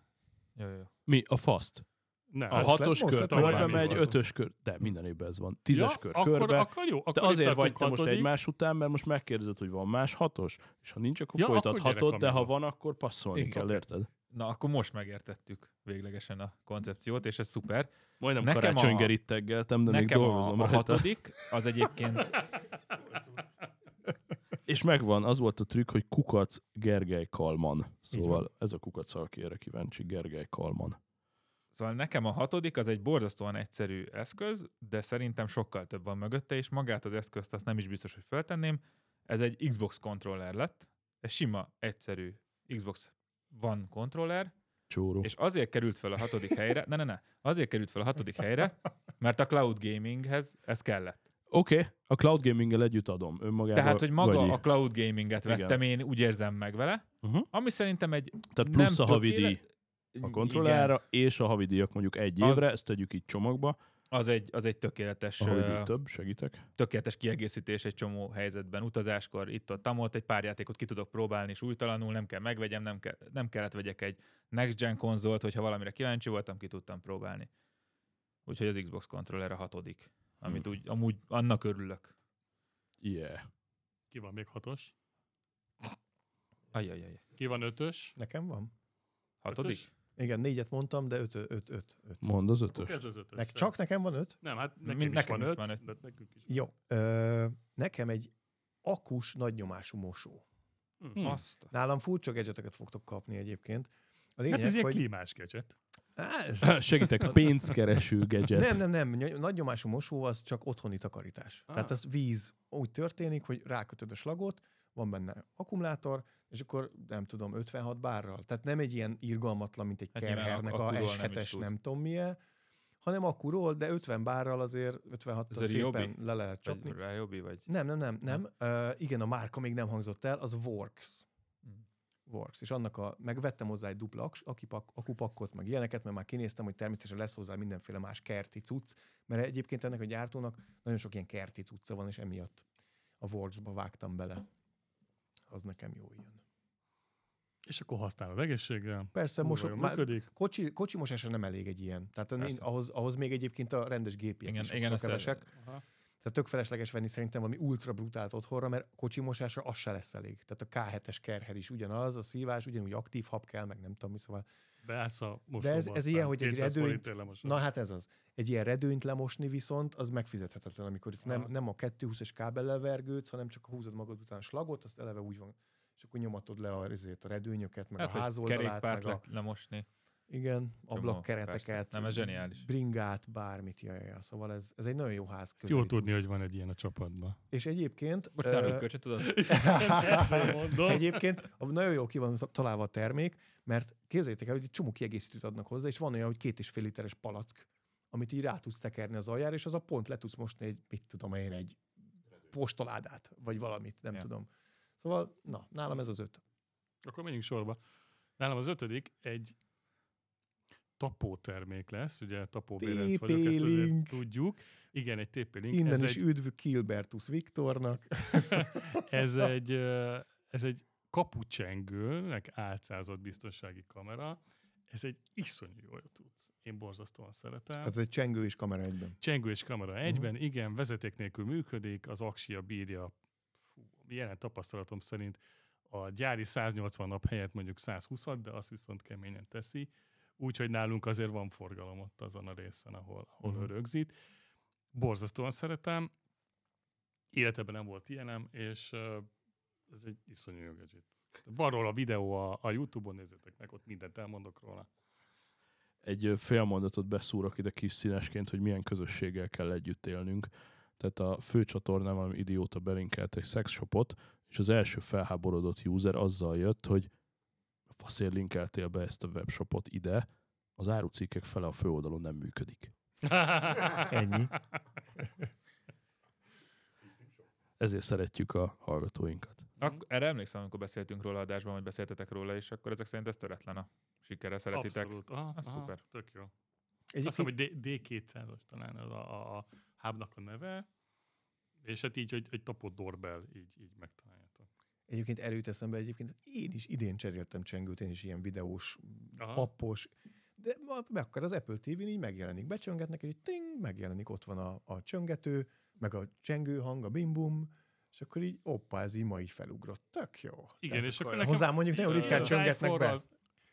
Jó, jó. Mi? A faszt? Ne, A hát- hatos kör, bemegy voltunk. ötös kör. De minden évben ez van. Tízes ja, kör akkor, körbe. Akkor jó. Akkor De azért vagy te most egymás után, mert most megkérdezed, hogy van más hatos, és ha nincs, akkor Ja, akkor folytathatod, gyerek, de ha van, akkor passzolni Igen, kell, érted? Na, akkor most megértettük véglegesen a koncepciót, és ez szuper. Majdnem Nekem karácsony a- gerítteggeltem, de még Nekem a, dolgozom a rajta. hatodik, az egyébként És megvan, az volt a trükk, hogy Kukac Gergely Kalman. Szóval ez a Kukac, aki erre kíváncsi, Gergely Kalman. Szóval nekem a hatodik az egy borzasztóan egyszerű eszköz, de szerintem sokkal több van mögötte, és magát az eszközt azt nem is biztos, hogy feltenném. Ez egy Xbox controller lett, egy sima, egyszerű Xbox One controller, Csóró. és azért került fel a hatodik helyre, ne, ne, ne, azért került fel a hatodik helyre, mert a cloud gaminghez ez kellett. Oké, okay, a cloud gaming-gel együtt adom önmagában. Tehát, hogy maga gagyi. a cloud gaminget Igen. vettem, én úgy érzem meg vele, Uh-huh. ami szerintem egy Tehát plusz nem a havidíj a kontrollára, és a havidíjak mondjuk egy évre, Az- ezt tegyük így csomagba. Az egy, az egy tökéletes, A havidíj ö, több, segítek. tökéletes kiegészítés egy csomó helyzetben, utazáskor, itt ott, tamott egy pár játékot ki tudok próbálni, és újtalanul nem kell megvegyem, nem, kell, nem kellett vegyek egy next gen konzolt, hogyha valamire kíváncsi voltam, ki tudtam próbálni. Úgyhogy az Xbox controller a hatodik, amit Hmm. úgy, amúgy annak örülök. Yeah. Ki van még hatos? Ajajaj. Ki van ötös? Nekem van. Hatodik? Ötös? Igen, négyet mondtam, de öt, öt, öt, öt. Mondd az ötös. Ez az ötös. Nek, csak nekem van öt? Nem, hát nekem, Mind- is, nekem van is öt, van öt. de nekünk is. Jó. Ö, nekem egy akus nagynyomású mosó. Hm. Azt. Nálam furcsa gadgeteket fogtok kapni egyébként. A lényeg, Hát ez ilyen hogy... klímás gadget. Á, *laughs* Segítek, pénzkereső *laughs* gadget. Nem, nem, nem. Ny- Nagynyomású mosó az csak otthoni takarítás. Ah. Tehát az víz úgy történik, hogy rákötöd a slagot, van benne akkumulátor, és akkor nem tudom, 56 bárral. Tehát nem egy ilyen irgalmatlan, mint egy Hát Kerhernek a nem is S7-es, tud. nem, tudom milyen, hanem akkuról, de 50 bárral azért 56 Ez szépen a Ryobi? le lehet csapni. Vagy Ryobi, vagy... Nem, nem, nem, nem. Uh, igen, a márka még nem hangzott el, az Works. Mm. Works. És annak a, megvettem hozzá egy dupla akipak, akupakkot, meg ilyeneket, mert már kinéztem, hogy természetesen lesz hozzá mindenféle más kerti cucc, mert egyébként ennek a gyártónak nagyon sok ilyen kerti cucca van, és emiatt a Worksba vágtam bele. Az nekem jó ilyen. És akkor használod egészséggel. Persze, jól már működik. kocsi, kocsi mosásra nem elég egy ilyen. Tehát én, ahhoz, ahhoz még egyébként a rendes gépiek Igen, is igen, kevesek. Aha. Tehát tök felesleges venni szerintem valami ultra brutált otthonra, mert kocsi mosásra az se lesz elég. Tehát a K7-es kerher is ugyanaz, a szívás ugyanúgy aktív hab kell, meg nem tudom mi, szóval. Beállsz a mosóba. ez- ez aztán ilyen, hogy egy 200 redőnyt-. Na hát ez az. Egy ilyen redőnyt lemosni viszont, az megfizethetetlen, amikor itt nem, nem a 220-es kábellel vergődsz, hanem csak húzod magad után a slagot, azt eleve úgy van, és akkor nyomatod le a, ezért a redőnyöket, meg Hát, a hogy házoldalát, kerékpárt meg a, le, lemosni. Igen, Csomó, ablakkereteket, persze. Nem, ez zseniális. bringát, bármit, jaj, jaj, szóval ez, ez egy nagyon jó ház. Jó tudni, hogy van egy ilyen a csapatban. És egyébként... Most uh, kölcsön tudod? *laughs* Mondom. Egyébként a- nagyon jól ki van találva a termék, mert képzeljétek el, hogy egy csomó kiegészítőt adnak hozzá, és van olyan, hogy két és fél literes palack, amit így rá tudsz tekerni az aljára, és az a pont le tudsz mosni egy, mit tudom én, egy postoládát, vagy valamit, nem Ja. tudom. Szóval, na, nálam ez az öt. Akkor menjünk sorba. Nálam az ötödik egy tapó termék lesz, ugye tapóbérenc vagyok, ezt azért tudjuk. Igen, egy TP-Link. Innen ez is egy, üdv Kilbertus Viktornak. *laughs* ez *laughs* egy, ez egy kapucsengőnek álcázott biztonsági kamera. Ez egy iszonyú jó tudsz. Én borzasztóan szeretem. Tehát ez egy csengő és kamera egyben. Csengő és kamera egyben, igen, vezeték nélkül működik, az aksia bírja, fú, jelen tapasztalatom szerint a gyári 180 nap helyett mondjuk 120 de azt viszont keményen teszi, úgyhogy nálunk azért van forgalom ott azon a részen, ahol, ahol Mhm. uh-huh. rögzít. Borzasztóan szeretem, életemben nem volt ilyenem, és ez egy iszonyú jó gadget. Van róla videó a, a Youtube-on, nézzétek meg, ott mindent elmondok róla. Egy fél mondatot beszúrok ide kis színesként, hogy milyen közösséggel kell együtt élnünk. Tehát a fő csatornán valami idióta belinkelt egy szexshopot, és az első felháborodott user azzal jött, hogy faszért linkeltél be ezt a webshopot ide, az árucikkek fele a főoldalon nem működik. Ennyi. Ezért szeretjük a hallgatóinkat. Ak- erre emlékszem, amikor beszéltünk róla adásban, hogy beszéltetek róla, és akkor ezek szerint ez töretlen a sikerre szeretitek. Abszolút. Aha, aha, szuper. Tök jó. Azt Egyébként hiszem, hogy D- D200-as talán az a, a, a hubnak a neve. És hát így, hogy egy tapott doorbell, így, így megtaláljátok. Egyébként erőt eszembe, egyébként én is idén cseréltem csengőt, én is ilyen videós, Aha. appos, de meg akkor az Apple TV-n így megjelenik, becsöngetnek, és így ting, megjelenik, ott van a, a csöngető, meg a csengő hang, a bim-bum, és akkor így, oppá, ez így ma így felugrott. Tök jó. Igen, Tehát és akkor nekem- Hozzám mondjuk nagyon ritkán Az csöngetnek be. iPhone-ra-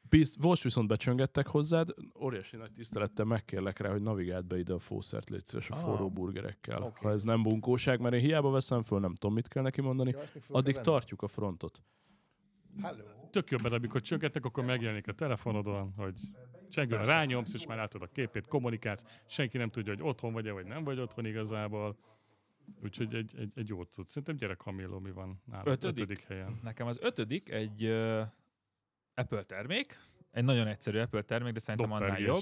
Bizt, most viszont becsöngettek hozzád, óriási nagy tisztelettel megkérlek rá, hogy navigáld be ide a fószert, légy szíves, a Ah. forró burgerekkel. Oké. Ha ez nem bunkóság, mert én hiába veszem föl, nem tudom, mit kell neki mondani, föl addig venni. tartjuk a frontot. Hello. Tök jobb, amikor csöngetnek, akkor megjelenik a telefonodon, hogy csengőre rányomsz, és már látod a képét, kommunikálsz, senki nem tudja, hogy otthon vagy-e, vagy nem vagy otthon igazából. Úgyhogy egy, egy, egy jó cucc. Szerintem gyerek Camillo, mi van nálad Ötödik? ötödik helyen. Nekem az ötödik egy uh, Apple termék, egy nagyon egyszerű Apple termék, de szerintem annál jobb.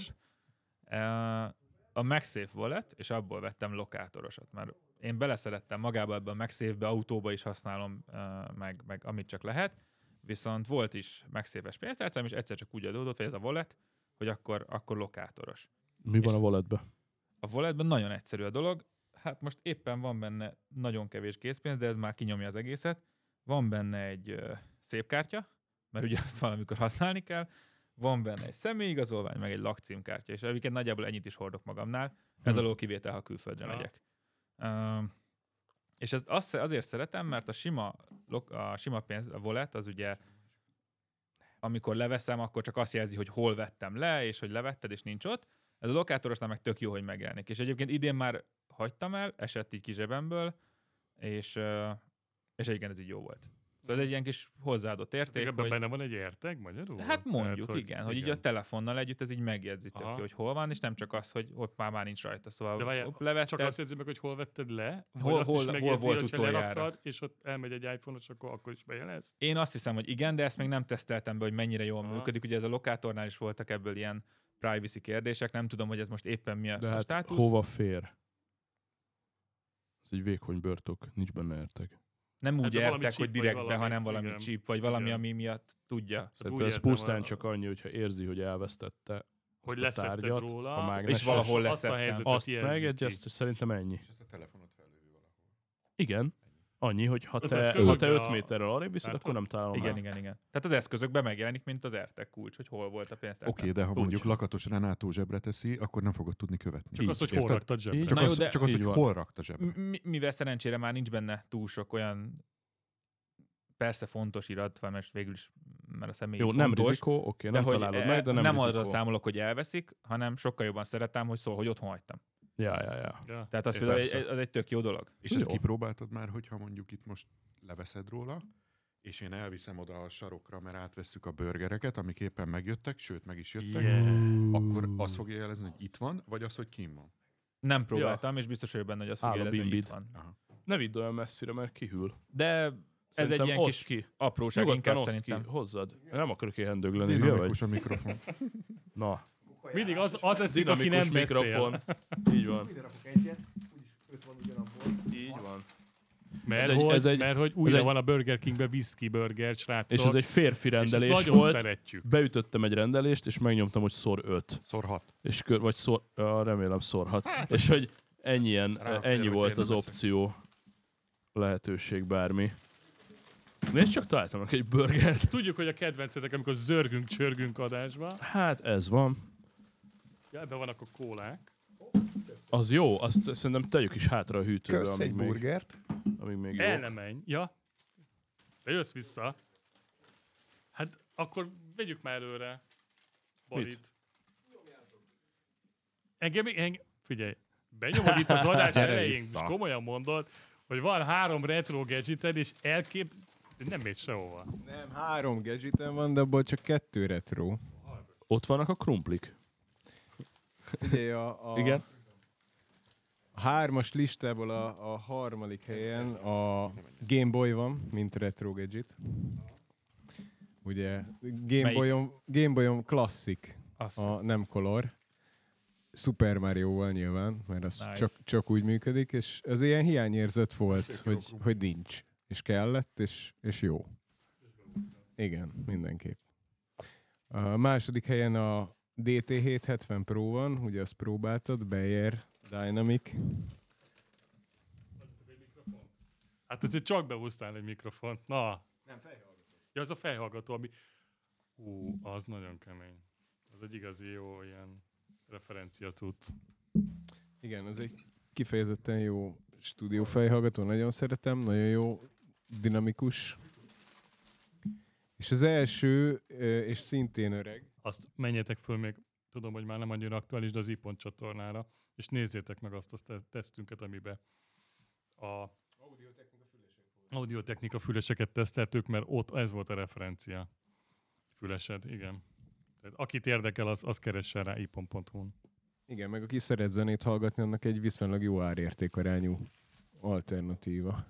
Doppergés. A MagSafe Wallet, és abból vettem lokátorosat, mert én beleszerettem magába ebbe a MagSafe-be, autóba is használom, meg, meg amit csak lehet, viszont volt is MagSafe-es pénztárcám, és egyszer csak úgy adódott, hogy ez a wallet, hogy akkor, akkor lokátoros. Mi van És- a walletbe? A walletben nagyon egyszerű a dolog, hát most éppen van benne nagyon kevés készpénz, de ez már kinyomja az egészet. Van benne egy ö, szép kártya, mert ugye azt valamikor használni kell, van benne egy személyigazolvány, meg egy lakcímkártya, és egyébként nagyjából ennyit is hordok magamnál. Ez Hm. alól kivétel, ha külföldre Ja. megyek. És ezt azt, azért szeretem, mert a sima, a sima pénz, a wallet, az ugye amikor leveszem, akkor csak azt jelzi, hogy hol vettem le, és hogy levetted, és nincs ott. Ez a lokátorosnál meg tök jó, hogy megjelenik. És egyébként idén már hagytam el, esett így kis zsebemből, és, és egyébként ez így jó volt. Szóval ez egy ilyen kis hozzáadott érték, Ebben hogy, benne van egy érteg magyarul? hát mondjuk, Tehát, igen, hogy így a telefonnal együtt ez így megjegyzi tök hogy hol van, és nem csak az, hogy ott már, már nincs rajta. Szóval De várjál, levetted, Csak azt jegyzi meg, hogy hol vetted le, Hol- azt hol- is hol megjegyzi, volt hogyha utoljára? és ott elmegy egy iPhone-os, akkor, akkor is bejelez? Én azt hiszem, hogy igen, de ezt még nem teszteltem be, hogy mennyire jól Aha. működik. Ugye ez a lokátornál is voltak ebből ilyen privacy kérdések, nem tudom, hogy ez most éppen mi a, De a hát státusz. hova fér? Ez egy vékony börtök, nincs benne értek. Nem Hát úgy valami értek, hogy direktbe, valami, hanem valami igen. chip, vagy valami, Igen. ami miatt tudja. Hát Szerintem ez pusztán a- csak annyi, hogyha érzi, hogy elvesztette Hogy azt a tárgyat, róla, a mágnes, és valahol azt a leszettem. helyzetet azt és szerintem ennyi. És ezt a telefonot felővi valahol. Igen, annyi, hogy ha Az te, ha te 5 a- méterrel arrébb viszed, Látod? akkor nem találom Igen, meg. igen, igen. Tehát az eszközökben megjelenik, mint az ERTEK kulcs, hogy hol volt a pénztárcám. Oké, de ha Úgy. mondjuk lakatos Renátó zsebre teszi, akkor nem fogod tudni követni. Csak az, hogy hol raktad zsebre. Így Csak Na jó, az, de- csak az így hogy van. hol rakta zsebre. M- mivel szerencsére már nincs benne túl sok olyan persze fontos irat, van, mert végül is mert a személy Jó, így nem fontos, rizikó, oké, de nem hogy találod e- meg, de nem, nem rizikó. arra számolok, hogy elveszik, hanem sokkal jobban szeretem, hogy szól, hogy otthon hagytam. Ja, ja, ja. Ja. Tehát az például egy, az egy tök jó dolog. És ezt Jó. kipróbáltad már, hogyha mondjuk itt most leveszed róla, és én elviszem oda a sarokra, mert átvesszük a burgereket, amik éppen megjöttek, sőt, meg is jöttek, Yeah. akkor azt fogja jelezni, hogy itt van, vagy az, hogy kim van. Nem próbáltam, és biztos vagyok benne, hogy az Áll fogja jelezni, hogy itt van. Ne vidd olyan messzire, mert kihűl. De ez egy Szerintem ilyen oszd kis ki. apróság, Nyugodtan inkább szerintem. ki, hozzad. Nem akarok ilyen dögleni? Dinamikus a mikrofon. Na, Mindig az, az eszik, aki nem beszél. mikrofon. *laughs* Így van. Ide rakok egyet, úgyis öt van ugyanabból. Így van. Mert, Ez egy- hogy, ez egy- mert hogy újra egy- van a Burger Kingben whisky burger, srácok. És ez egy férfi és rendelés nagyon volt. szeretjük. Beütöttem egy rendelést, és megnyomtam, hogy szor 5. Szor hat. És kör, vagy szor, ah, remélem szorhat. És hogy ennyien, ennyi hogy volt az opció. Lehetőség bármi. Nézd csak, találtam egy burgert. Tudjuk, hogy a kedvencetek, amikor zörgünk, csörgünk adásba. Hát ez van. Ja, ebben vannak a kólák. Az jó, azt szerintem tegyük is hátra a hűtőbe, Kösz egy még, burgert. amíg még El jó. nem menj. Ja. De jössz vissza. Hát akkor vegyük már előre. Balit. Engem, engem, figyelj, benyomod itt az *laughs* adás elején, és komolyan mondod, hogy van három retro gadgeted, és elkép... Nem mész sehova. Nem, három gadgetem van, de abból csak kettő retro. Ott vannak a krumplik. Figyelj, a, a, Igen. a hármas listából a, a harmadik helyen a Game Boy van, mint retro gadget. Ugye Game? Boyom, Game Boyom klasszik, a nem color. Super Mario-val nyilván, mert az Nice. csak, csak úgy működik, és az ilyen hiányérzet volt, hogy, hogy nincs, és kellett, és, és jó. Igen, mindenképp. A második helyen a DT770 Pro van, ugye azt próbáltad, Bayer Dynamic. Hát ezért csak behúztál egy mikrofont. Na. Nem, fejhallgató. Ja, az a fejhallgató, ami... Hú, az nagyon kemény. Az egy igazi jó ilyen referencia cucc. Igen, ez egy kifejezetten jó stúdió fejhallgató, nagyon szeretem, nagyon jó, dinamikus. És az első, és szintén öreg, Azt menjetek föl még, tudom, hogy már nem annyira aktuális, de az iPont csatornára, és nézzétek meg azt a te- tesztünket, amiben a audiotechnika füleseket teszteltük, mert ott ez volt a referencia. Fülesed, igen. Tehát akit érdekel, az, az keressen rá ipon.hu-n. Igen, meg aki szeret zenét hallgatni, annak egy viszonylag jó árértékarányú alternatíva.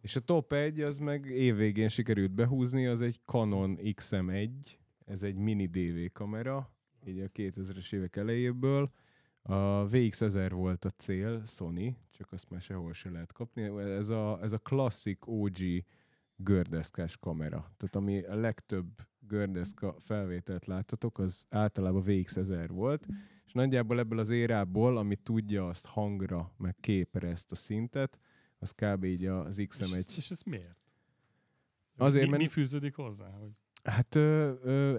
És a top 1, az meg évvégén sikerült behúzni, az egy Canon XM1, ez egy mini DV kamera, így a 2000-es évek elejéből. A VX1000 volt a cél, Sony, csak azt már sehol se lehet kapni. Ez a, ez a klasszik OG gördeszkás kamera. Tehát ami a legtöbb gördeszka felvételt láttatok, az általában VX1000 volt, és nagyjából ebből az érából, ami tudja azt hangra, meg képre ezt a szintet, az kb. így az És, XM1. és ez miért? Azért, mi, mert- mi fűződik hozzá? Hogy... Hát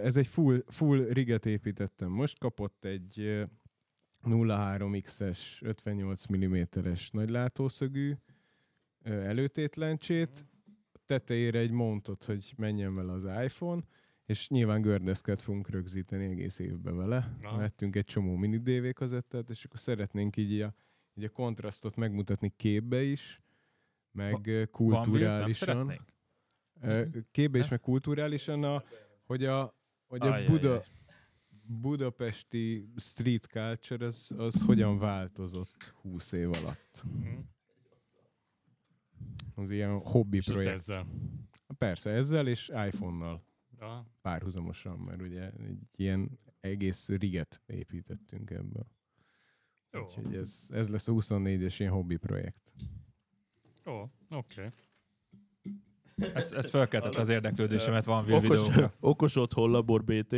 ez egy full, full riget építettem. Most kapott egy ö, 0,3x-es 58 mm-es nagylátószögű előtétlencsét, tetejére egy montot, hogy menjen vele az iPhone, és nyilván gördeszket fogunk rögzíteni egész évben vele. Aha. Vettünk egy csomó mini DV kazettát, és akkor szeretnénk így a, így a kontrasztot megmutatni képbe is, meg Van? Nem kulturálisan. szeretnénk? Ö, Képbe is, meg kulturálisan, a, hogy a, hogy a. Buda, budapesti street culture az, az hogyan változott 20 év alatt. Mhm. Az ilyen hobbi És projekt. ezzel. Persze, ezzel és iPhone-nal Ja. párhuzamosan, mert ugye egy ilyen egész riget építettünk ebből. Jó, Úgyhogy ez, ez lesz a 24-es ilyen hobbi projekt. jó, oké. Okay. Ez, ez felkeltette az érdeklődésemet van Will Okos, videókra. okos otthon labor BT.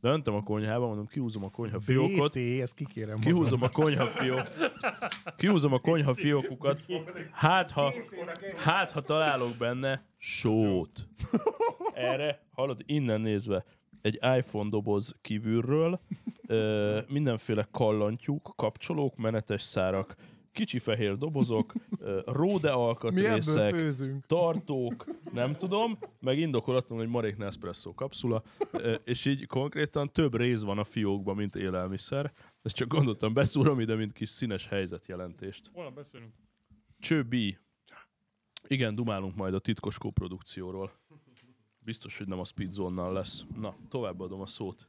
De öntem a konyhába, mondom, kihúzom a konyha fiókot. BT, ezt kikérem Kihúzom a konyha fiók. Kihúzom a konyha fiókukat. Hát ha, hát, ha találok benne sót. Erre, hallod, innen nézve, egy iPhone doboz kívülről, ö, mindenféle kallantyúk, kapcsolók, menetes szárak, kicsi fehér dobozok, róde alkatrészek, tartók, nem tudom, meg indokolatlan, hogy marék Nespresso kapszula, és így konkrétan több rész van a fiókban, mint élelmiszer. Ezt csak gondoltam, beszúrom ide, mint kis színes helyzetjelentést. Holnap beszélünk. Csőbi. Igen, dumálunk majd a titkos koprodukcióról. Biztos, hogy nem a Speedzone-nal lesz. Na, továbbadom a szót.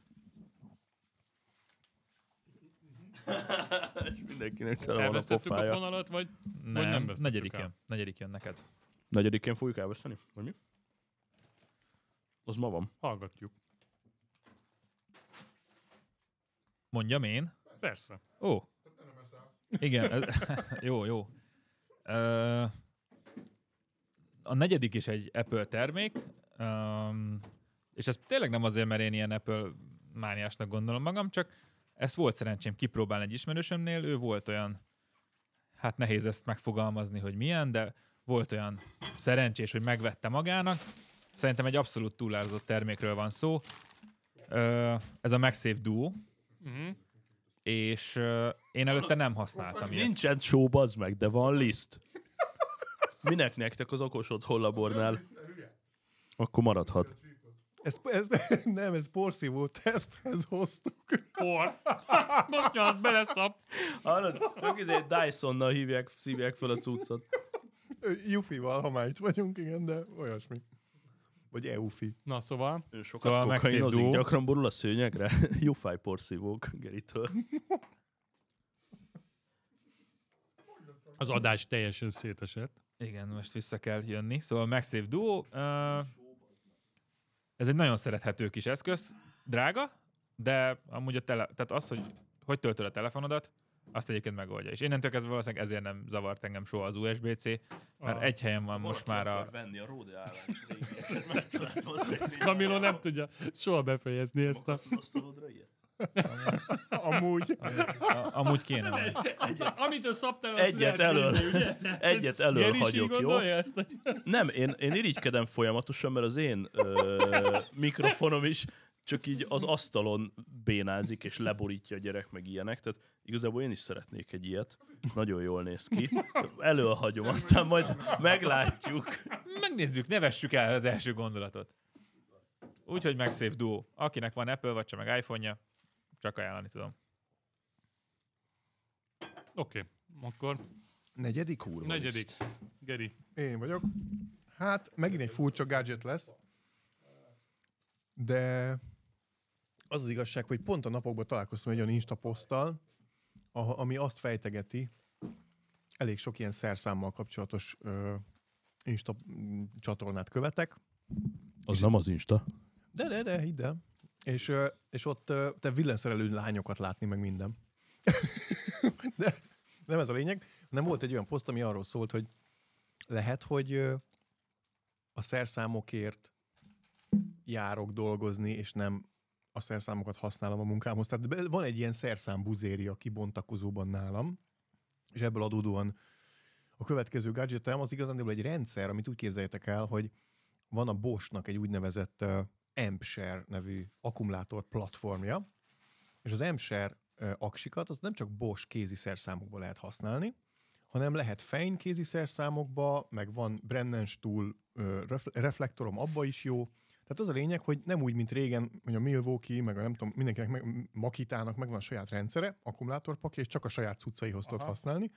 És *laughs* mindenkinek tele van a Elvesztettük a pofája. vonalat, vagy Nem, nem nem vesztettük negyedik el? jön. Negyedik jön neked. Negyedikén fogjuk elveszteni? Vagy mi? Az ma van. hallgatjuk? Mondjam én? Persze. Ó. Igen, ez, *laughs* jó, jó. Ö, a negyedik is egy Apple termék, és ez tényleg nem azért, mert én ilyen Apple mániásnak gondolom magam, csak ezt volt szerencsém kipróbálni egy ismerősömnél, ő volt olyan, hát nehéz ezt megfogalmazni, hogy milyen, de volt olyan szerencsés, hogy megvette magának. Szerintem egy abszolút túlárazott termékről van szó. Ez a MagSafe Duo, Uh-huh. és én előtte nem használtam ilyet. Nincsen show, bazd meg, de van list. Minek nektek az okos otthon labornál? Akkor maradhat. Ez, ez, *laughs* nem, ez porszívó teszthez hoztuk. Por. *laughs* Most nyalt, beleszap. Hallod? Ők izé Dysonnal hívják, szívják fel a cuccot. Jufival, ha már itt vagyunk, igen, de olyasmi. Vagy EUFI. Na, szóval, Ő sokat Szóval szóval kokainozik, gyakran borul a szőnyegre. *laughs* Jufáj porszívók Geritől. az adás teljesen szétesett. Igen, most vissza kell jönni. Szóval MagSafe Duo, uh, ez egy nagyon szerethető kis eszköz, drága, de amúgy a tele, tehát az, hogy hogy töltöd a telefonodat, azt egyébként megoldja. És innentől kezdve valószínűleg ezért nem zavart engem soha az USB-C, mert Ah. egy helyen van most már a... venni a Rode Ez Camilo nem tudja soha befejezni ezt a... Asztalodra ilyet? Amúgy. A, amúgy kéne majd. Amitől szabtál, azt Egyet lehet elől. vinni, ugye? Tehát *laughs* Egyet elől Geri hagyok, jó? ezt, hogy Nem, én, én irigykedem folyamatosan, mert az én ö, mikrofonom is csak így az asztalon bénázik, és leborítja a gyerek, meg ilyenek. Tehát igazából én is szeretnék egy ilyet. Nagyon jól néz ki. Elől hagyom, aztán majd meglátjuk. Megnézzük, nevessük el az első gondolatot. Úgyhogy MagSafe Duo. Akinek van Apple vagy csak meg iPhone-ja, csak ajánlani tudom. Oké, akkor Negyedik kurva. negyedik. Geri. Én vagyok. Hát, megint egy furcsa gadget lesz, de az az igazság, hogy pont a napokban találkoztam egy olyan Insta poszttal, a- ami azt fejtegeti, elég sok ilyen szerszámmal kapcsolatos ö, Insta csatornát követek, Az nem az Insta. de, de, de, hidd el. És, és ott te villanszerelő lányokat látni, meg minden. *laughs* de nem ez a lényeg, nem volt egy olyan poszt, ami arról szólt, hogy lehet, hogy a szerszámokért járok dolgozni, és nem a szerszámokat használom a munkámhoz. Tehát van egy ilyen szerszám buzéria kibontakozóban nálam, és ebből adódóan a következő gadgetem az igazán egy rendszer, amit úgy képzeljétek el, hogy van a Bosch-nak egy úgynevezett Ampshare nevű akkumulátor platformja, és az Ampshare aksikat az nem csak Bosch kézi szerszámokba lehet használni, hanem lehet Fein kézi szerszámokba, meg van Brennenstuhl uh, ref- reflektorom, abba is jó. Tehát az a lényeg, hogy nem úgy, mint régen, hogy a Milwaukee, meg a nem tudom, mindenkinek, meg, Makitának megvan a saját rendszere, akkumulátorpakja, és csak a saját cuccaihoz tudod használni.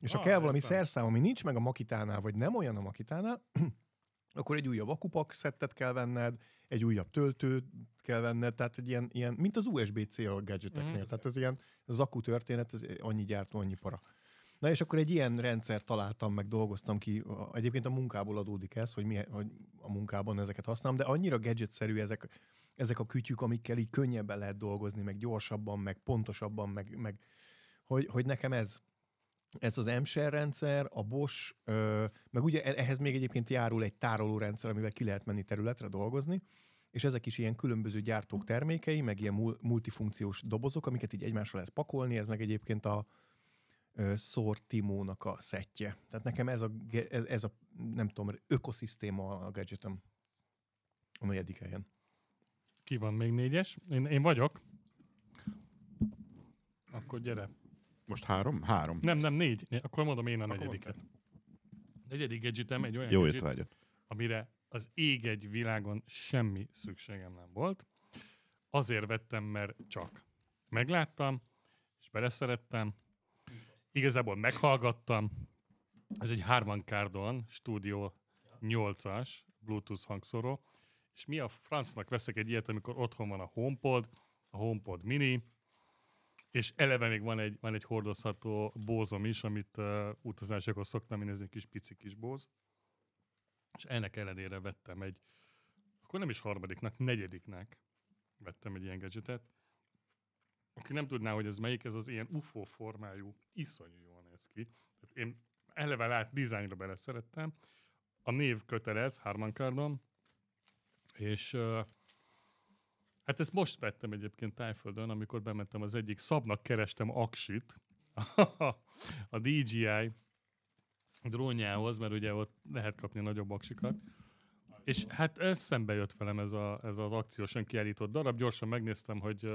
És ha Ah, kell valami értem. szerszám, ami nincs meg a Makitánál, vagy nem olyan a Makitánál, *clears throat* akkor egy újabb akupak szettet kell venned, egy újabb töltőt kell venned, tehát egy ilyen, ilyen mint az USB-C a gadgeteknél. Mhm. Tehát ez ilyen, az akku történet, ez annyi gyártó, annyi para. Na és akkor egy ilyen rendszer találtam, meg dolgoztam ki. Egyébként a munkából adódik ez, hogy, mi, hogy a munkában ezeket használom, de annyira gadgetszerű ezek, ezek a kütyük, amikkel így könnyebben lehet dolgozni, meg gyorsabban, meg pontosabban, meg, meg hogy, hogy nekem ez, ez az MSHR rendszer, a Bosch, meg ugye e- ehhez még egyébként járul egy tárolórendszer, amivel ki lehet menni területre dolgozni, és ezek is ilyen különböző gyártók termékei, meg ilyen mul- multifunkciós dobozok, amiket így egymásra lehet pakolni, ez meg egyébként a ö, Sortimo-nak a szettje. Tehát nekem ez a, ez, ez a nem tudom, ökoszisztéma a gadgetem a negyedik helyen. Ki van még négyes? Én, én vagyok. Akkor gyere. Most három? Három. Nem, nem, négy. Akkor mondom én a Akkor negyediket. Negyedik gadgetem egy olyan Jó gadget, étvágyat. amire az ég egy világon semmi szükségem nem volt. Azért vettem, mert csak megláttam, és beleszerettem. Igazából meghallgattam. Ez egy Harman Kardon Studio 8-as Bluetooth hangszóró. És mi a francnak veszek egy ilyet, amikor otthon van a HomePod, a HomePod mini, és eleve még van egy, van egy hordozható bózom is, amit uh, utazásokor szoktam ez egy kis pici kis bóz. És ennek ellenére vettem egy, akkor nem is harmadiknak, negyediknek vettem egy ilyen gadgetet. Aki nem tudná, hogy ez melyik, ez az ilyen UFO formájú, iszonyú jól néz ki. Tehát én eleve lát, dizájnra beleszerettem. A név kötelez, Harman Kardon, és uh, hát ezt most vettem egyébként Tájföldön, amikor bementem az egyik szabnak kerestem aksit, *laughs* a DJI drónjához, mert ugye ott lehet kapni nagyobb aksikat. És hát ez szembe jött velem ez, a, ez az akciósan kiállított darab. Gyorsan megnéztem, hogy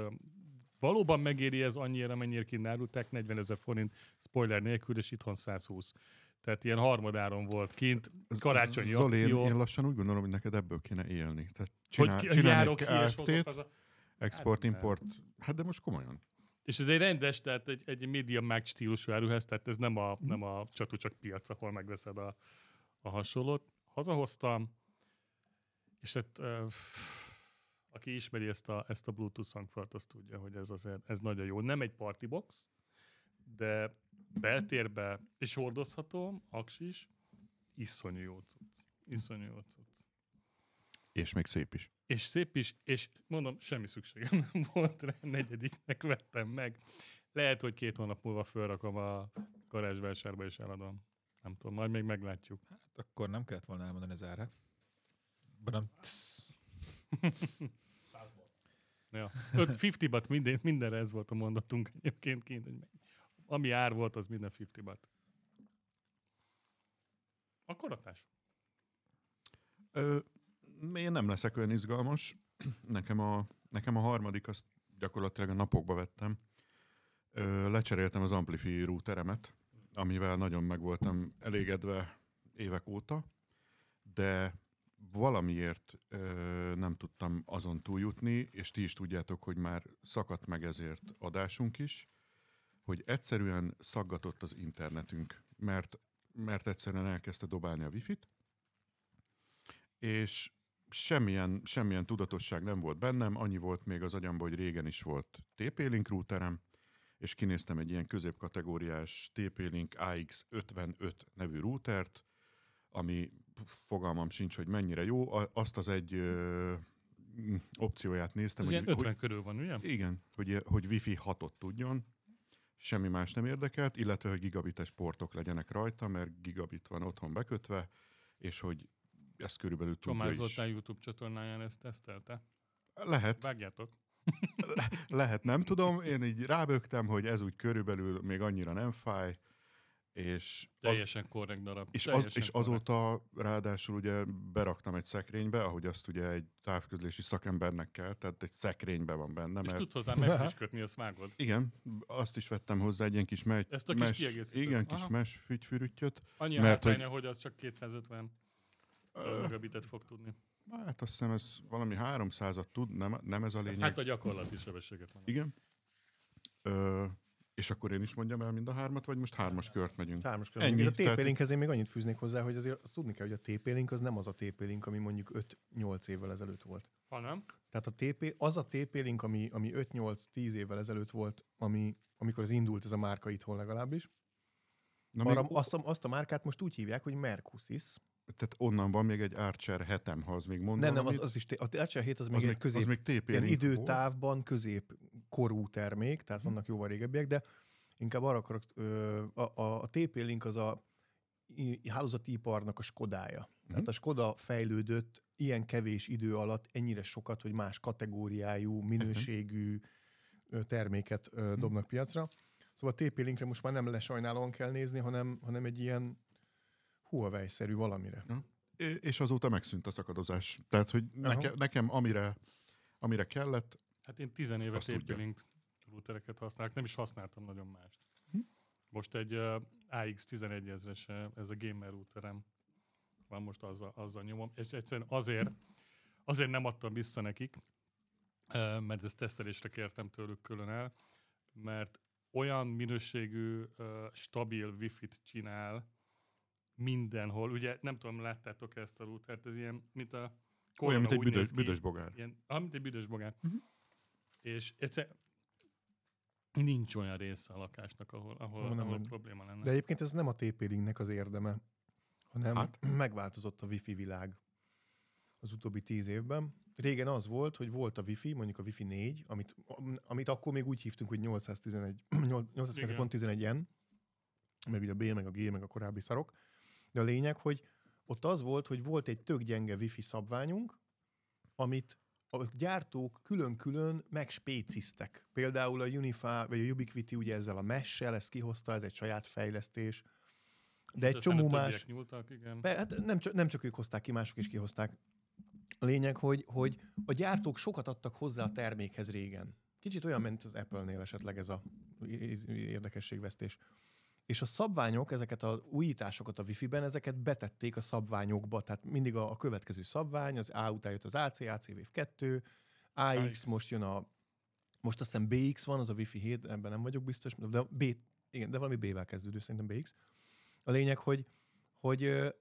valóban megéri ez annyira, mennyire kínálulták, 40 ezer forint spoiler nélkül, és itthon 120. Tehát ilyen harmadáron volt kint, karácsonyi Zoli, én, akció. én lassan úgy gondolom, hogy neked ebből kéne élni. Tehát csinál, csinálni járok ki, és hozok KFT-t, haza. export, Hát. Hát de most komolyan. És ez egy rendes, tehát egy, egy medium mag stílusú áruház, tehát ez nem a, nem a csatucsak piac, ahol megveszed a, a hasonlót. Hazahoztam, és hát uh, aki ismeri ezt a, ezt a Bluetooth hangfalt, az tudja, hogy ez azért ez nagyon jó. Nem egy party box, de beltérbe, és hordozható, aksis, iszonyú jó cucc. Iszonyú jó cucc. És még szép is. És szép is, és mondom, semmi szükségem nem volt rá, negyediknek vettem meg. Lehet, hogy két hónap múlva felrakom a garázsvásárba és eladom. Nem tudom, majd még meglátjuk. Hát akkor nem kellett volna elmondani az árát. Badam. *laughs* Ja. 50 bat minden, mindenre ez volt a mondatunk egyébként kint, hogy ami ár volt, az minden 50 bat. Akkor atás. Ö, én nem leszek olyan izgalmas. *clears throat* Nekem a, nekem a harmadik, azt gyakorlatilag a napokba vettem. Ö, lecseréltem az Amplify routeremet, amivel nagyon meg voltam elégedve évek óta, de valamiért ö, nem tudtam azon túljutni, és ti is tudjátok, hogy már szakadt meg ezért adásunk is, hogy egyszerűen szaggatott az internetünk, mert, mert egyszerűen elkezdte dobálni a wifi-t, és semmilyen, semmilyen tudatosság nem volt bennem, annyi volt még az agyamban, hogy régen is volt TP-Link routerem, és kinéztem egy ilyen középkategóriás TP-Link AX55 nevű routert, ami fogalmam sincs, hogy mennyire jó. Azt az egy ö, opcióját néztem, Ez hogy, ilyen 50 hogy, körül van, ugye? igen, hogy, hogy Wi-Fi 6-ot tudjon, semmi más nem érdekelt, illetve hogy gigabites portok legyenek rajta, mert gigabit van otthon bekötve, és hogy ezt körülbelül tudja Csomás is. Zoltán YouTube csatornáján ezt tesztelte. Lehet, Vágjátok. lehet, nem tudom. Én így rábögtem, hogy ez úgy körülbelül még annyira nem fáj, és, az, Teljesen korrekt darab. és, az, és korrekt. azóta ráadásul ugye beraktam egy szekrénybe, ahogy azt ugye egy távközlési szakembernek kell, tehát egy szekrénybe van benne, És mert tudsz hozzá meg is kötni, azt vágod. *laughs* igen, azt is vettem hozzá egy ilyen kis megy, Ezt a kis mes, igen, kis Aha. mes fügyfürüttyöt. Annyi Mert hátránya, hogy az csak 250 Ö, megabitet fog tudni. Hát azt hiszem ez valami 300-at tud, nem, nem ez a lényeg. Hát a gyakorlati sebességet van. Igen. Ö, és akkor én is mondjam el mind a hármat, vagy most hármas kört megyünk? Hármas Ennyi, Ennyi, a tehát- TP-Linkhez én még annyit fűznék hozzá, hogy azért azt tudni kell, hogy a TP-Link az nem az a TP-Link, ami mondjuk 5-8 évvel ezelőtt volt. Ha nem? Tehát a TP, az a TP-Link, ami, ami 5-8-10 évvel ezelőtt volt, ami, amikor az indult ez a márka itthon legalábbis. Na, Arra, még, azt, a, azt a márkát most úgy hívják, hogy Mercusis. Tehát onnan van még egy Archer hetem, ha az még mondom. Nem, nem, az, az is, té- a Archer 7 az még az egy még, közép, az még ilyen időtávban közép korú termék, tehát vannak jóval régebbiek, de inkább arra akarok, ö, a, a, a TP-Link az a i- hálózati iparnak a Skodája. Tehát a Skoda fejlődött ilyen kevés idő alatt ennyire sokat, hogy más kategóriájú, minőségű ö, terméket dobnak piacra. Szóval a TP-Linkre most már nem lesajnálóan kell nézni, hanem, hanem egy ilyen Huawei-szerű valamire. É- És azóta megszűnt a szakadozás. Tehát, hogy neke, nekem amire, amire kellett, Hát én 10 éve Azt tudja. TP-Link routereket használok, nem is használtam nagyon mást. Hm? Most egy uh, AX11 ezres, ez a gamer routerem van most azzal, azzal nyomom, és egyszerűen azért, azért nem adtam vissza nekik, uh, mert ezt tesztelésre kértem tőlük külön el, mert olyan minőségű, uh, stabil wifi-t csinál mindenhol. Ugye nem tudom, láttátok ezt a routert, ez ilyen, mint a olyan, Corona mint egy büdös, ki. büdös bogár. Ilyen, ah, mint egy büdös bogár. Mhm. És egyszer nincs olyan része a lakásnak, ahol, ahol, nem ahol lenne. probléma lenne. De egyébként ez nem a TP-Linknek az érdeme, hanem Hát? megváltozott a wifi világ az utóbbi tíz évben. Régen az volt, hogy volt a wifi, mondjuk a wifi 4, amit, amit akkor még úgy hívtunk, hogy 811, 802.11n, meg ugye a B, meg a G, meg a korábbi szarok. De a lényeg, hogy ott az volt, hogy volt egy tök gyenge wifi szabványunk, amit a gyártók külön-külön megspéciztek. Például a Unify, vagy a Ubiquiti ugye ezzel a mesh-sel, ezt kihozta, ez egy saját fejlesztés. De egy csomó más... Nyúltak, igen. Be, hát nem, csak, nem csak ők hozták ki, mások is kihozták. A lényeg, hogy, hogy a gyártók sokat adtak hozzá a termékhez régen. Kicsit olyan, mint az Apple-nél esetleg ez a érdekességvesztés. És a szabványok, ezeket a újításokat a Wi-Fi-ben, ezeket betették a szabványokba. Tehát mindig a, a következő szabvány, az A után jött az AC, AC Wave 2, AX, AX. most jön a, most azt hiszem BX van, az a Wi-Fi 7, ebben nem vagyok biztos, de B, igen, de valami B-vel kezdődő, szerintem BX. A lényeg, hogy, hogy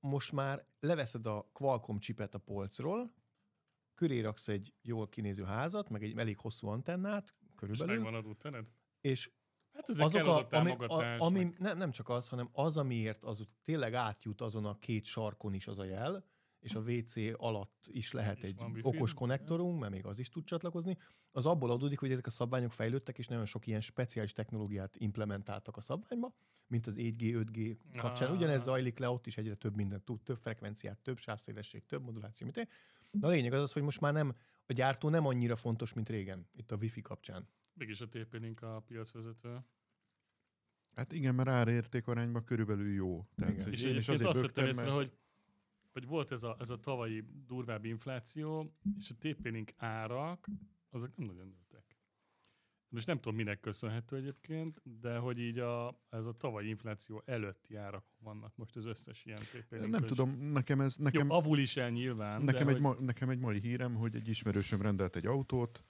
most már leveszed a Qualcomm csipet a polcról, köré raksz egy jól kinéző házat, meg egy elég hosszú antennát, És körülbelül, megvan a routered? és Hát ezek azok a, a ami, a, ami nem, nem csak az, hanem az, amiért az tényleg átjut azon a két sarkon is az a jel, és a WC alatt is lehet Is egy okos igen. konnektorunk, mert még az is tud csatlakozni, az abból adódik, hogy ezek a szabványok fejlődtek, és nagyon sok ilyen speciális technológiát implementáltak a szabványba, mint az 4G, 5G kapcsán. Ah. Ugyanez zajlik le, ott is egyre több mindent tud, több frekvenciát, több sávszélesség, több moduláció, mint én. Na a lényeg az az, hogy most már nem, a gyártó nem annyira fontos, mint régen, itt a Wi-Fi kapcsán. Mégis a TP-Link a piacvezető. Hát igen, mert árérték arányban körülbelül jó. Tehát, Igen. És én is azért azt vettem észre, mert... hogy, hogy volt ez a, ez a tavalyi durvább infláció, és a TP-Link árak, azok nem nagyon nőttek. Most nem tudom, minek köszönhető egyébként, de hogy így a, ez a tavalyi infláció előtti árak vannak most az összes ilyen TP-Link. Nem tudom, nekem ez... Nekem, Jó, avul is el nyilván, Nekem de egy, hogy, ma, nekem egy mai hírem, hogy egy ismerősöm rendelt egy autót,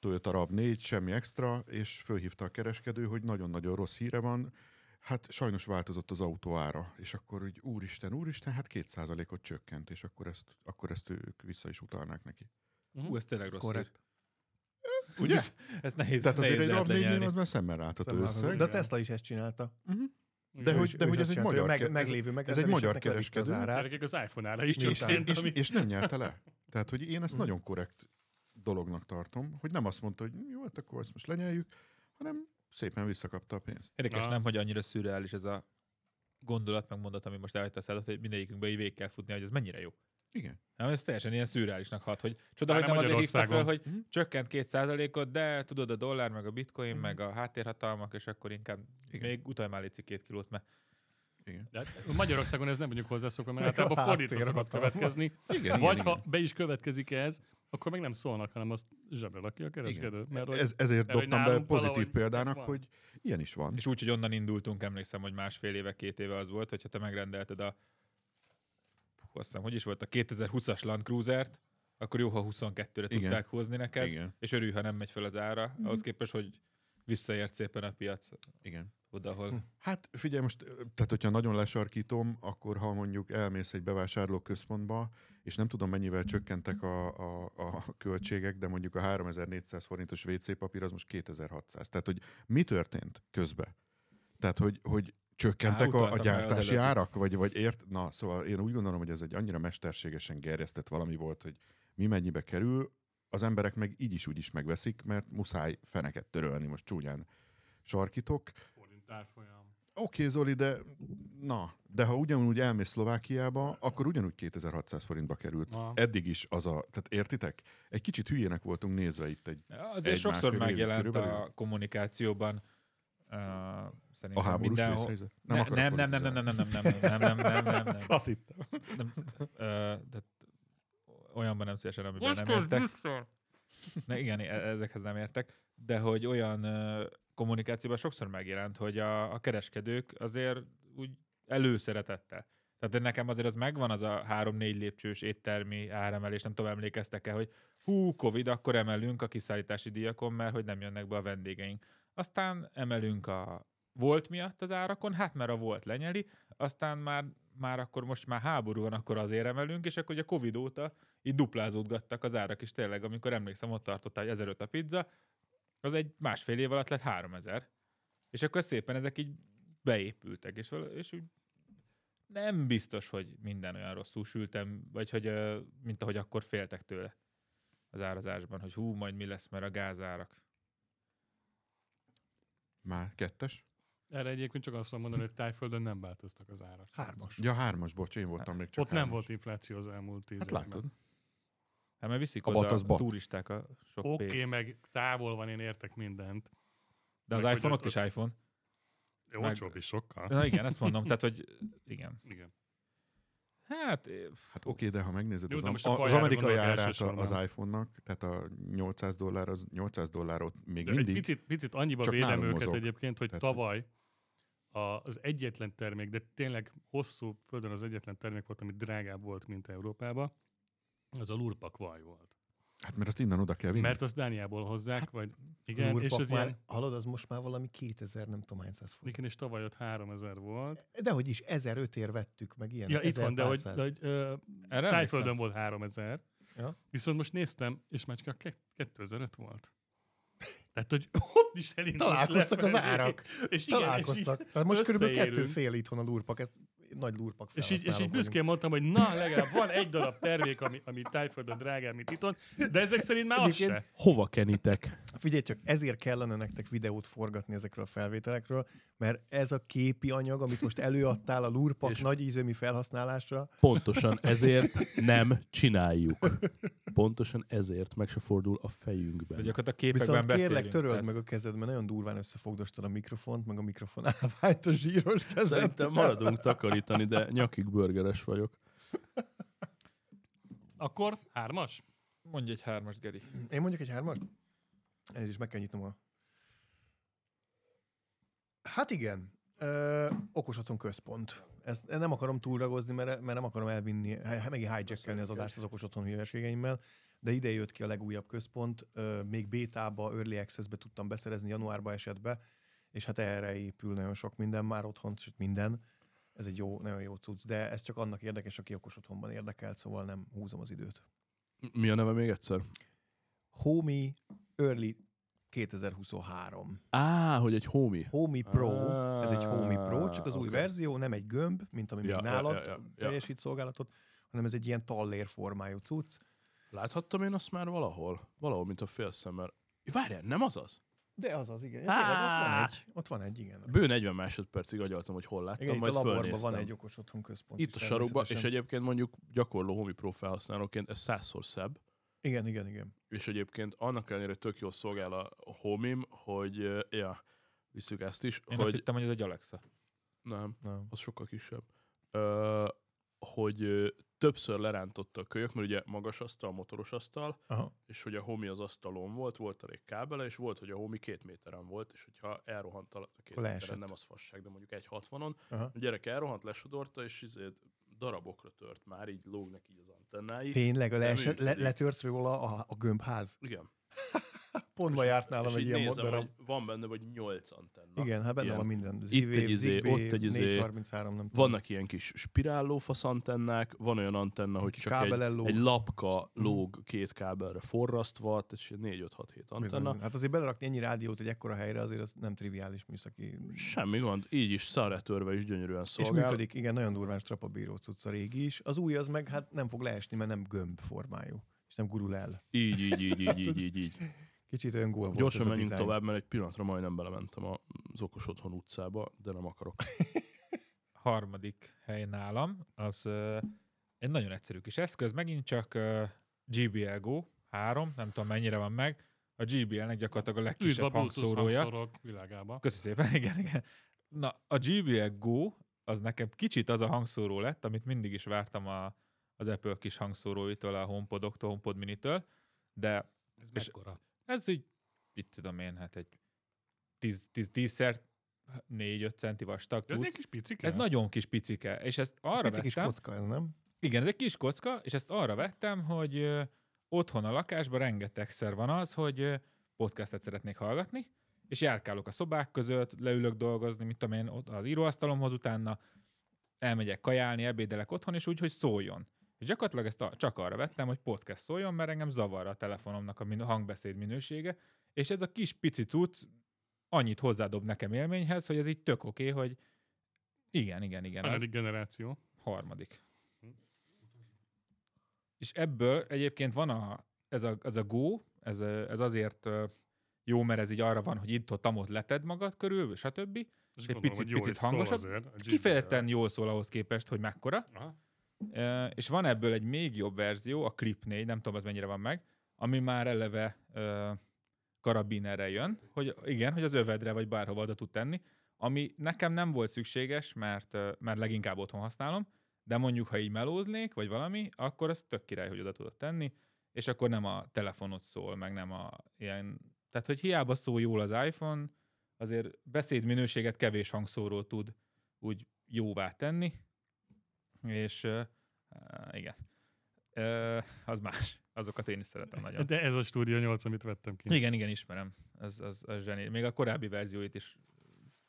Toyota RAV4, semmi extra, és fölhívta a kereskedő, hogy nagyon-nagyon rossz híre van, hát sajnos változott az autó ára, és akkor úgy úristen, úristen, hát 2%-ot csökkent, és akkor ezt, akkor ezt ők vissza is utalnák neki. Hú, ez tényleg Ez rossz korrekt. hír. Ugye? *laughs* Ez nehéz, Tehát azért nehéz egy lehet RAV4-nél lenyelni. az már szemmel látható De összeg. a Tesla is ezt csinálta. Uh-huh. De Ő hogy, is- de hogy is ez egy magyar, meg, meglévő ez egy magyar az kereskedő. árát. Gyerekek, az iPhone-ára is és, csökkent, és, ami... és nem nyerte le. Tehát, hogy én ezt Mhm. nagyon korrekt dolognak tartom, hogy nem azt mondta, hogy jó, hát akkor ezt most lenyeljük, hanem szépen visszakapta a pénzt. Érdekes, Na. nem, hogy annyira szürreális ez a gondolat, meg mondat, ami most elhagyta a szádat, hogy mindegyikünkbe így végig kell futni, hogy ez mennyire jó. Igen. Nem, ez teljesen ilyen szürreálisnak hat, hogy csoda, Már hogy nem azért hívta fel, hogy Mhm. csökkent két százalékot, de tudod a dollár, meg a bitcoin, Mhm. meg a háttérhatalmak, és akkor inkább Igen. még utalj már két kilót, mert Igen. De hát Magyarországon ez nem vagyunk hozzászokva, mert általában fordítva szokott következni. Igen, Vagy igen, ha igen. be is következik ez, akkor meg nem szólnak, hanem azt zsebre lakja a kereskedő. Mert hogy Ez, ezért mert dobtam be pozitív példának, hogy ilyen is van. És úgy, hogy onnan indultunk, emlékszem, hogy másfél éve, két éve az volt, hogyha te megrendelted a Hú, azt hiszem, hogy is volt a 2020-as Land Cruiser-t, akkor jó, ha 22-re Igen. tudták hozni neked, Igen, és örülj, ha nem megy fel az ára, Mhm. ahhoz képest, hogy visszaért szépen a piac igen. Oda, ahol... Hm. Hát figyelj most, tehát hogyha nagyon lesarkítom, akkor ha mondjuk elmész egy bevásárlóközpontba, és nem tudom mennyivel csökkentek a, a, a költségek, de mondjuk a 3400 forintos WC papír az most 2600. Tehát, hogy mi történt közben? Tehát, hogy, hogy csökkentek a, a az gyártási árak, vagy, vagy ért? Na, szóval én úgy gondolom, hogy ez egy annyira mesterségesen gerjesztett valami volt, hogy mi mennyibe kerül, az emberek meg így is úgy is megveszik, mert muszáj feneket törölni, most csúnyán sarkítok. Árfolyam. Oké, Zoli, de na, de ha ugyanúgy elmész Szlovákiába, akkor ugyanúgy 2600 forintba került. Na. Eddig is az a, tehát értitek? Egy kicsit hülyének voltunk nézve itt egy, Azért Egy sokszor megjelent körülbelül. a kommunikációban uh, a háborús mindenhol... vészhelyzet. Nem, akarok nem, nem, nem, nem, nem, nem, nem, nem, nem, nem, nem, nem, Azt hittem. nem, ö, tehát olyanban nem szívesen, amiben nem értek. Ne, igen, e- ezekhez nem értek, de hogy olyan ö, kommunikációban sokszor megjelent, hogy a, a kereskedők azért úgy előszeretette. Tehát nekem azért az megvan az a három-négy lépcsős éttermi áremelés, nem tudom, emlékeztek-e, hogy hú, Covid, akkor emelünk a kiszállítási díjakon, mert hogy nem jönnek be a vendégeink. Aztán emelünk a volt miatt az árakon, hát mert a volt lenyeli, aztán már, már akkor most már háború van, akkor azért emelünk, és akkor ugye Covid óta így duplázódgattak az árak is tényleg, amikor emlékszem, ott tartottál, hogy 1005 a pizza, az egy másfél év alatt lett 3000. És akkor szépen ezek így beépültek, és, és úgy nem biztos, hogy minden olyan rosszul sültem, vagy hogy, mint ahogy akkor féltek tőle az árazásban, hogy hú, majd mi lesz, mert a gázárak. Már kettes? Erre egyébként csak azt tudom mondani, hogy Tájföldön nem változtak az árak. Hármas. Ja, hármas, bocs, én voltam még csak Ott nem hármas. volt infláció az elmúlt tíz Hát évben. látod. Hát mert viszik A oda a turisták a sok Oké, pénzt. meg távol van, én értek mindent. De az meg iPhone ott is iPhone. Jó, Meg- olcsóbb is sokkal. Na igen, ezt mondom, tehát hogy igen. *laughs* Igen. Hát Hát oké, de ha megnézed Jó, az, most a az amerikai árát az iPhone-nak, tehát a 800 dollár, az 800 dollárot még De egy mindig. picit, picit annyiba csak védem őket mozog. egyébként, hogy Tehát, tavaly az egyetlen termék, de tényleg hosszú földön az egyetlen termék volt, ami drágább volt, mint Európában, az a lurpak vaj volt. Hát mert azt innen oda kell vinni. Mert azt Dániából hozzák, vagy igen, és az már, ilyen, hallod, az most már valami 2000, nem tudom hány száz forint. igen, és tavaly ott 3000 volt. De hogy is 1005 ér vettük meg ilyen. Ja, itt van, de hogy, 1000 de hogy ö, erre Tájföldön volt 3000, Ja. viszont most néztem, és már csak a ke- 2005 volt. Tehát, hogy *laughs* ott is elindult Találkoztak az lefelé. árak. És igen, Találkoztak. Tehát most körülbelül kettő fél itthon a lurpak. Ezt nagy lurpak És így, és így büszkén mondtam, hogy na, legalább van egy darab termék, ami, ami tájföldön drágább, mint itthon, de ezek szerint már az Egyébként- se. Hova kenitek? Figyelj csak, ezért kellene nektek videót forgatni ezekről a felvételekről, mert ez a képi anyag, amit most előadtál a lurpak És- nagy ízömi felhasználásra, Pontosan ezért nem csináljuk. Pontosan ezért meg se fordul a fejünkben. De gyakorlatilag képekben Viszont beszélünk. kérlek, töröld tehát- meg a kezed, mert nagyon durván összefogdostad a mikrofont, meg a mikrofon *laughs* állványt a zsíros kezed. Szerintem maradunk takarítani, de nyakig burgeres vagyok. Akkor hármas? Mondj egy hármas, Geri. Én mondjuk egy hármas? Elnézést, meg kell nyitnom a... Hát igen. Ö, okos otthon központ. Ezt nem akarom túlragozni, mert, mert nem akarom elvinni, megint hijackelni az adást az okos otthon hülyeségeimmel, de ide jött ki a legújabb központ, ö, még bétába, early access-be tudtam beszerezni, januárba esett be, és hát erre épül nagyon sok minden már otthon, sőt minden. Ez egy jó, nagyon jó cucc, de ez csak annak érdekes, aki okos otthonban érdekelt, szóval nem húzom az időt. Mi a neve még egyszer? Homey Early 2023. Á, hogy egy homie. Homey Pro, ez egy Homey Pro, csak az új oké. verzió, nem egy gömb, mint ami Ja, még ja, nálad ja, ja, ja. teljesít szolgálatot, hanem ez egy ilyen tallér formájú cucc. Láthattam én azt már valahol? Valahol, mint a félszemmel. Várjál, nem az az? De az az, igen. Ja, tényleg, ott van Á! egy, ott van egy, igen. Bő 40 másodpercig agyaltam, hogy hol láttam, igen, itt a majd laborban van egy okos otthon központ. Itt a sarokban, és egyébként mondjuk gyakorló Homi Pro felhasználóként ez százszor szebb, Igen, igen, igen. és egyébként annak ellenére tök jól szolgál a Homim, hogy, ja, visszük ezt is, Én azt hogy hittem, hogy ez egy Alexa. nem, Na. az sokkal kisebb. Ö, hogy többször lerántotta a kölyök, mert ugye magas asztal, motoros asztal, Aha. és hogy a homi az asztalon volt, volt elég kábele, és volt, hogy a homi két méteren volt, és hogyha elrohant a két méteren, nem az fasság, de mondjuk egy 60-on, Aha. a gyerek elrohant, lesodorta, és izé darabokra tört már, így lógnak így az antennái. Tényleg, a leesett, le, letört róla a, a gömbház. Igen. *laughs* Pont ma járt nálam és egy ilyen nézem, darab. van benne vagy nyolc antenna. Igen, hát benne ilyen. van minden. Itt egy izé, Zigbee, ott egy izé. 433, nem tudom. Vannak ilyen kis spirállófasz antennák, van olyan antenna, hogy csak kábel egy, egy lapka lóg két kábelre forrasztva, tehát 4 5 6 7 antenna. Bizony. Hát azért belerakni ennyi rádiót egy ekkora helyre, azért az nem triviális műszaki. Semmi gond, így is szaretörve is gyönyörűen És szolgál. működik, igen, nagyon durván strapabíró cucc a régi is. Az új az meg hát nem fog leesni, mert nem gömb formájú. És nem gurul el. Így, így, így, így, *laughs* így, így, így. Kicsit olyan gól volt Gyorsan ez a menjünk tovább, mert egy pillanatra majdnem belementem az okos otthon utcába, de nem akarok. *laughs* harmadik hely nálam, az ö, egy nagyon egyszerű kis eszköz, megint csak ö, GBL Go 3, nem tudom mennyire van meg, a GBL-nek gyakorlatilag a Üdv a legkisebb Bluetooth hangszórója. hangszórok világába. Köszi szépen, *laughs* igen, igen. Na, a GBL Go, az nekem kicsit az a hangszóró lett, amit mindig is vártam a, az Apple kis hangszóróitól, a HomePodoktól, HomePod Minitől, de Ez mekkora? ez így, mit tudom én, hát egy 10-szer 4-5 centi vastag Ez egy kis picike? Ez nagyon kis picike, és ezt arra Pici kis vettem, kocka, ez nem? igen, ez egy kis kocka, és ezt arra vettem, hogy ö, otthon a lakásban rengetegszer van az, hogy ö, podcastet szeretnék hallgatni, és járkálok a szobák között, leülök dolgozni, mit tudom én, az íróasztalomhoz utána, elmegyek kajálni, ebédelek otthon, és úgy, hogy szóljon. És gyakorlatilag ezt a, csak arra vettem, hogy podcast szóljon, mert engem zavar a telefonomnak a min- hangbeszéd minősége, és ez a kis pici cucc annyit hozzádob nekem élményhez, hogy ez így tök oké, hogy igen, igen, igen. az- Hányadik generáció? Harmadik. És ebből egyébként van a, ez a, ez a Go, ez, ez azért jó, mert ez így arra van, hogy itt ott amott leted magad körül, stb. És Egy picit- picit hangosabb. azért. Kifejezetten jól szól ahhoz képest, hogy mekkora. Aha. És van ebből egy még jobb verzió, a Clip 4, nem tudom, az mennyire van meg, ami már eleve karabinerre jön, hogy igen, hogy az övedre vagy bárhova oda tud tenni, ami nekem nem volt szükséges, mert, mert leginkább otthon használom, de mondjuk, ha így melóznék, vagy valami, akkor az tök király, hogy oda tudod tenni, és akkor nem a telefonot szól, meg nem a ilyen... Tehát, hogy hiába szól jól az iPhone, azért beszédminőséget kevés hangszóró tud úgy jóvá tenni, és uh, igen, uh, az más. Azokat én is szeretem nagyon. De ez a Studio 8, amit vettem ki. Igen, igen, ismerem. Ez, az, az zseni. Még a korábbi verzióit is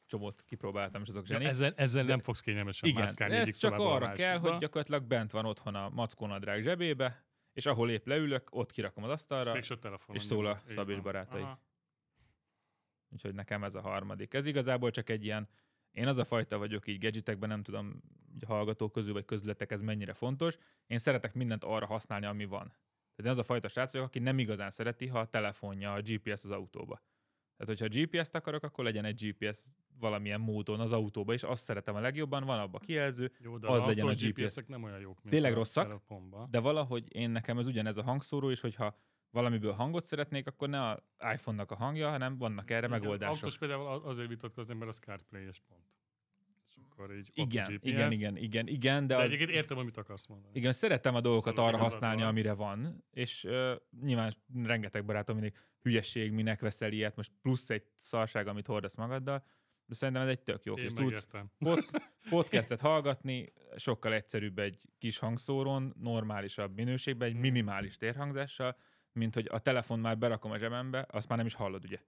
csomót kipróbáltam, és azok Ja, zseni. ezzel, ezzel De- nem fogsz kényelmesen Igen, mászkálni ez csak arra kell, másikba. hogy gyakorlatilag bent van otthon a mackónadrág zsebébe, és ahol épp leülök, ott kirakom az És asztalra, telefonon és szól a nyomod. Így Szab és van. barátai. Aha. úgyhogy nekem ez a harmadik. Ez igazából csak egy ilyen Én az a fajta vagyok így gadgetekben, nem tudom, így a hallgatók közül vagy közületek ez mennyire fontos. Én szeretek mindent arra használni, ami van. Tehát én az a fajta srác vagyok, aki nem igazán szereti, ha a telefonja, a GPS az autóba. Tehát, hogyha GPS-t akarok, akkor legyen egy GPS valamilyen módon az autóba, és azt szeretem a legjobban, van abba kijelző, Jó, de az az, legyen a GPS. GPS-ek nem olyan jók, mint Tényleg rosszak, de valahogy én nekem ez ugyanez a hangszóró, és hogyha valamiből hangot szeretnék, akkor ne a iPhone-nak a hangja, hanem vannak erre Igen, megoldások. Autós például azért vitatkozni, mert az CarPlay-es pont. És akkor így Igen, igen, igen, igen, igen, de, De, az, egyébként értem, amit akarsz mondani. igen, szeretem a dolgokat Szóval arra használni, van. amire van, és uh, nyilván rengeteg barátom mindig hülyesség, minek veszel ilyet, most plusz egy szarság, amit hordasz magaddal, de szerintem ez egy tök jó Én kis tudsz pod, *laughs* podcastet hallgatni, sokkal egyszerűbb egy kis hangszórón, normálisabb minőségben, egy minimális térhangzással, mint hogy a telefon már berakom a zsebembe, azt már nem is hallod, ugye?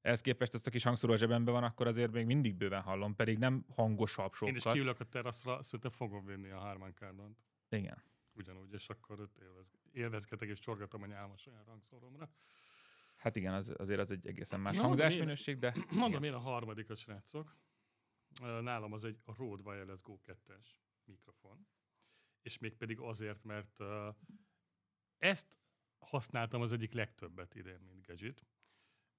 Ehhez képest ezt a kis hangszóró a zsebembe van, akkor azért még mindig bőven hallom, pedig nem hangosabb Én is sokkal. kiülök a teraszra, szerintem fogom vinni a Harman Kardont. Igen. Ugyanúgy, és akkor ott élvez, élvezgetek és csorgatom a nyálma saját hangszóromra. Hát igen, az, azért az egy egészen más Na, hangzásminőség, de *clears throat* Mondom én a harmadikat, srácok. Ö, Nálam az egy Rode Wireless Go 2-es mikrofon. És mégpedig azért, mert ezt használtam az egyik legtöbbet idén, mint gadget.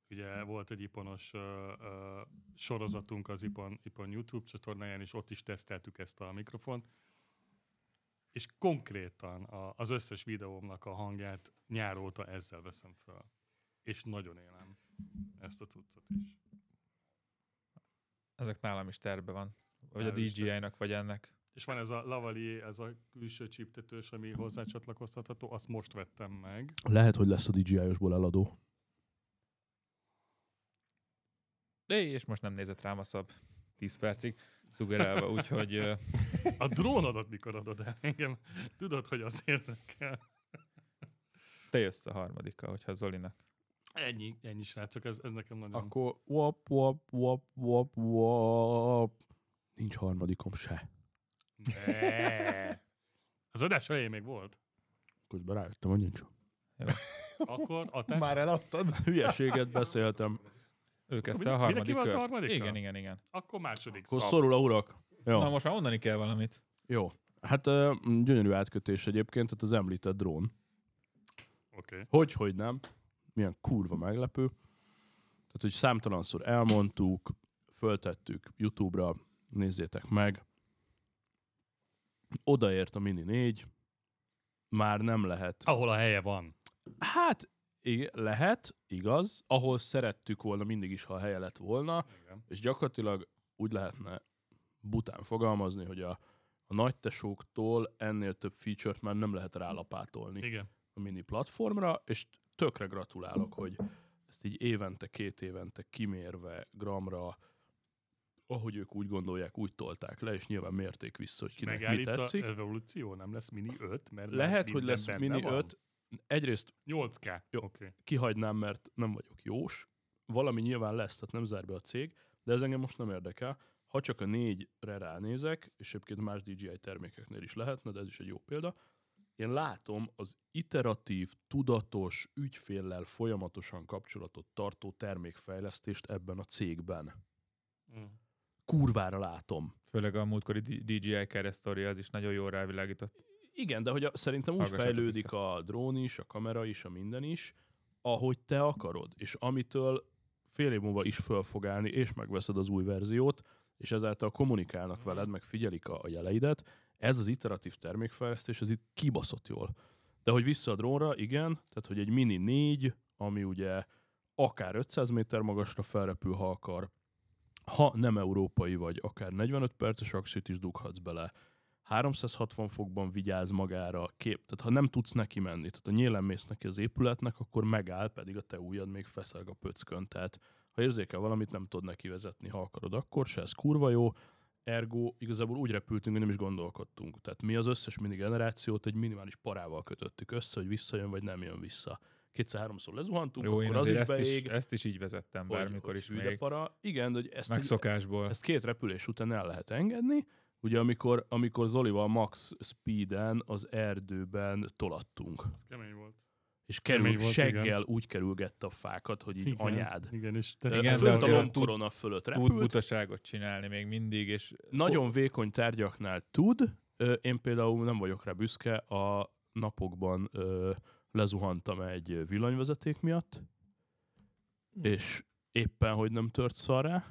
Ugye volt egy iponos ö, ö, sorozatunk az Ipon, Ipon YouTube csatornáján, és ott is teszteltük ezt a mikrofont. És konkrétan a, az összes videómnak a hangját nyár óta ezzel veszem fel. És nagyon élem ezt a cuccot is. ezek nálam is terve van. Vagy a DJI-nak, vagy ennek. És van ez a Lavalier, ez a külső csíptetős, ami hozzá csatlakoztatható, azt most vettem meg. Lehet, hogy lesz a DJI-osból eladó. De és most nem nézett rám a szab 10 percig, szugerálva, úgyhogy A drónodat mikor adod el engem? Tudod, hogy az érdekel. te jössz a harmadikkal, hogyha Zolinak. Ennyi, ennyi srácok, ez, ez nekem nagyon... Akkor wap, wap, wap, wap, wap. Nincs harmadikom se. Ne. Az adás elején még volt. Közben rájöttem, hogy nincs. Akkor a te... Már eladtad? Hülyeséget beszéltem. Ő kezdte a harmadik a kört. harmadikkal? Igen, igen, igen. Akkor második Akkor szab. szorul a urak. Jó. Na most már mondani kell valamit. Jó. Hát gyönyörű átkötés egyébként, tehát az említett drón. Oké. Okay. Hogy, hogy nem. Milyen kurva meglepő. Tehát, hogy számtalanszor elmondtuk, föltettük YouTube-ra, nézzétek meg. Odaért a Mini 4, már nem lehet. Ahol a helye van. Hát, igen, lehet, igaz. Ahol szerettük volna mindig is, ha a helye lett volna, Igen. és gyakorlatilag úgy lehetne bután fogalmazni, hogy a, a nagy tesóktól ennél több feature-t már nem lehet rálapátolni Igen. a mini platformra, és tökre gratulálok, hogy ezt így évente, két évente kimérve, gramra, ahogy ők úgy gondolják, úgy tolták le, és nyilván mérték vissza, hogy kinek mi Megállít a tetszik. evolúció, nem lesz mini 5, mert Lehet, hogy lesz mini van. 5. Egyrészt 8K. Jó. Okay. kihagynám, mert nem vagyok jós. Valami nyilván lesz, tehát nem zár be a cég, de ez engem most nem érdekel. Ha csak a négyre ránézek, és egyébként más DJI termékeknél is lehetne, de ez is egy jó példa, én látom az iteratív, tudatos, ügyféllel folyamatosan kapcsolatot tartó termékfejlesztést ebben a cégben. Mm. Kurvára látom. Főleg a múltkori DJI keresztori az is nagyon jól rávilágított. Igen, de hogy a, szerintem úgy fejlődik a drón is, a kamera is, a minden is, ahogy te akarod, és amitől fél év múlva is föl fog állni, és megveszed az új verziót, és ezáltal kommunikálnak Mhm. veled, meg figyelik a, a jeleidet, ez az iteratív termékfejlesztés, ez itt kibaszott jól. De hogy vissza a drónra, igen, tehát hogy egy Mini 4, ami ugye akár 500 méter magasra felrepül, ha akar, ha nem európai vagy, akár 45 perces axit is dughatsz bele, 360 fokban vigyáz magára, kép, tehát ha nem tudsz neki menni, tehát ha nyílen mész neki az épületnek, akkor megáll, pedig a te ujjad még feszelg a pöckön, tehát ha érzékel valamit, nem tudod neki vezetni, ha akarod, akkor se, ez kurva jó, ergo igazából úgy repültünk, hogy nem is gondolkodtunk. Tehát mi az összes mini generációt egy minimális parával kötöttük össze, hogy visszajön vagy nem jön vissza. Kétszer-háromszor lezuhantunk, Jó, én akkor az is azért ezt, beég. is, ezt is így vezettem hogy- bármikor hogy is még. Para. Igen, de hogy ezt, Megszokásból. ezt két repülés után el lehet engedni. Ugye amikor, amikor Zolival max speeden az erdőben tolattunk. Az kemény volt. és kerül, Kemény volt, seggel igen. úgy kerülgette a fákat, hogy így Igen, anyád. Igen, és te, Igen, fönt de a lombkorona fölött Tud repült, butaságot csinálni még mindig, és nagyon vékony tárgyaknál tud. Én például nem vagyok rá büszke, a napokban lezuhantam egy villanyvezeték miatt, és éppen, hogy nem tört szarrá.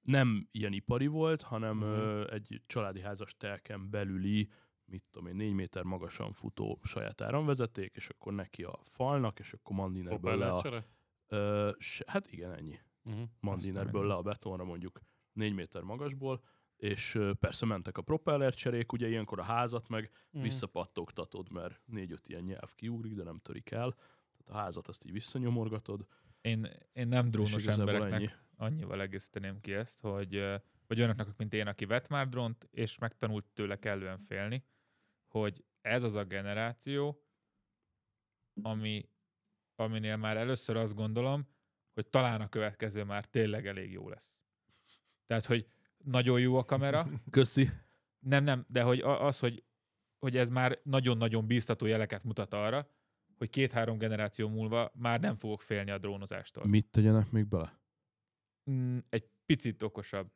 Nem ilyen ipari volt, hanem Mhm. ö, egy családi házas telken belüli, mit tudom én, négy méter magasan futó saját áramvezeték, és akkor neki a falnak, és akkor mandinerből le a... Ö, se, hát igen, ennyi Uh-huh. mandinerből le a betonra mondjuk 4 méter magasból, és persze mentek a propellercserék, ugye ilyenkor a házat meg Mhm. visszapattogtatod, mert négy-öt ilyen nyelv kiugrik, de nem törik el. Tehát a házat azt így visszanyomorgatod, én, én nem drónos embereknek ennyi. annyival egészíteném ki ezt, hogy vagy olyanoknak, mint én, aki vett már drónt, és megtanult tőle kellően félni, hogy ez az a generáció, ami, aminél már először azt gondolom, hogy talán a következő már tényleg elég jó lesz. Tehát, hogy nagyon jó a kamera, Köszi. nem, nem, de hogy az, hogy, hogy ez már nagyon-nagyon bíztató jeleket mutat arra, hogy két-három generáció múlva már nem fogok félni a drónozástól. Mit tegyenek még bele? Mm, egy picit okosabb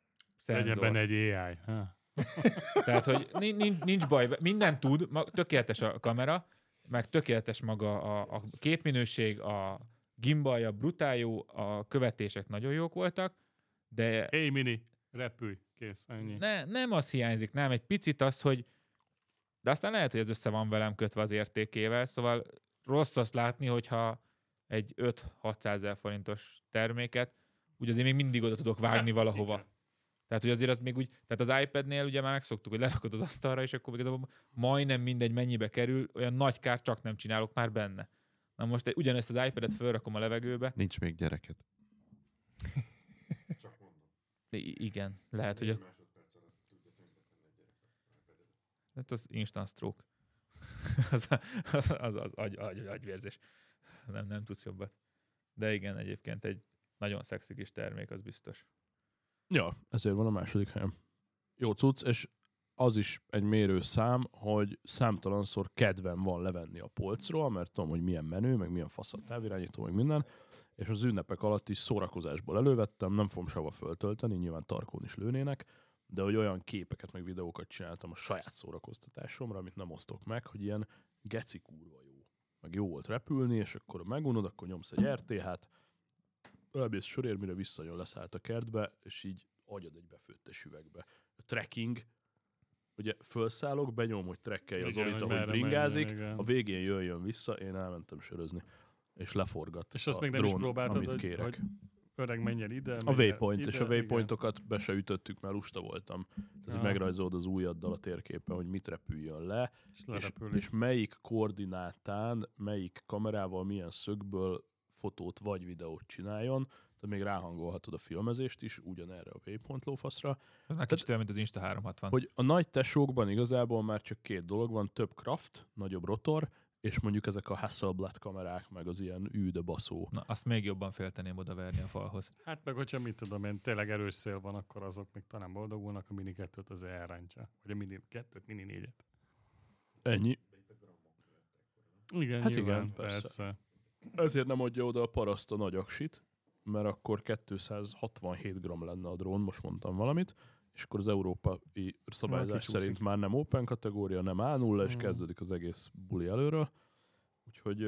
Legyen szenzor. benne egy AI. Ha? *laughs* Tehát, hogy nincs, nincs, baj, minden tud, tökéletes a kamera, meg tökéletes maga a, a képminőség, a gimbalja brutál jó, a követések nagyon jók voltak, de Hey mini, repülj, kész, ennyi. ne, nem az hiányzik, nem, egy picit az, hogy de aztán lehet, hogy ez össze van velem kötve az értékével, szóval rossz azt látni, hogyha egy 5-600 ezer forintos terméket, úgy azért még mindig oda tudok vágni valahova. Tehát, hogy azért az még úgy, tehát az iPad-nél ugye már megszoktuk, hogy lerakod az asztalra, és akkor igazából majdnem mindegy mennyibe kerül, olyan nagy kárt csak nem csinálok már benne. Na most ugyanezt az iPad-et felrakom a levegőbe. Nincs még gyereket. Igen, lehet, hogy a... Hát az instant stroke. *laughs* az, az, az, az agy, agy, agyvérzés. Nem, nem tudsz jobbat. De igen, egyébként egy nagyon szexi kis termék, az biztos. Ja, ezért van a második helyem. Jó cucc, és az is egy mérőszám, hogy számtalanszor kedvem van levenni a polcról, mert tudom, hogy milyen menő, meg milyen fasz a távirányító, meg minden, és az ünnepek alatt is szórakozásból elővettem, nem fogom sehova föltölteni, nyilván tarkón is lőnének, de hogy olyan képeket, meg videókat csináltam a saját szórakoztatásomra, amit nem osztok meg, hogy ilyen geci kurva jó. Meg jó volt repülni, és akkor megunod, akkor nyomsz egy RTH-t, elmész sörér, mire visszajön, leszállt a kertbe, és így agyad egy befőttes üvegbe. A trekking, ugye felszállok, benyom, hogy trekkelje az Igen, hogy ahogy bringázik, igen. a végén jöjjön vissza, én elmentem sörözni, és leforgat És azt a még nem is drón, próbáltad, amit hogy- kérek. hogy Öreg menjen ide. A menjen waypoint, ide, és a igen. waypointokat be se ütöttük, mert lusta voltam. Tehát, hogy megrajzolod az ujjaddal a térképen, hogy mit repüljön le, És és, és melyik koordinátán, melyik kamerával, milyen szögből fotót vagy videót csináljon, tehát még ráhangolhatod a filmezést is, ugyanerre a waypoint lófaszra, Ez már kicsit olyan, mint az Insta 360. hogy a nagy tesókban igazából már csak két dolog van, több craft, nagyobb rotor, és mondjuk ezek a Hasselblad kamerák, meg az ilyen űde baszó. Na, azt még jobban félteném oda verni a falhoz. Hát meg, hogyha mit tudom én, tényleg erős szél van, akkor azok még talán boldogulnak, a Mini 2-t az elrántja. Vagy a Mini 2-t, Mini 4-et. Ennyi. Igen, Hát nyilván, igen, persze. persze. Ezért nem adja oda a paraszt a nagy aksit, mert akkor 267 gram lenne a drón, most mondtam valamit, és akkor az európai szabályzás szerint már nem open kategória, nem A0, és Mm. kezdődik az egész buli előről. Úgyhogy,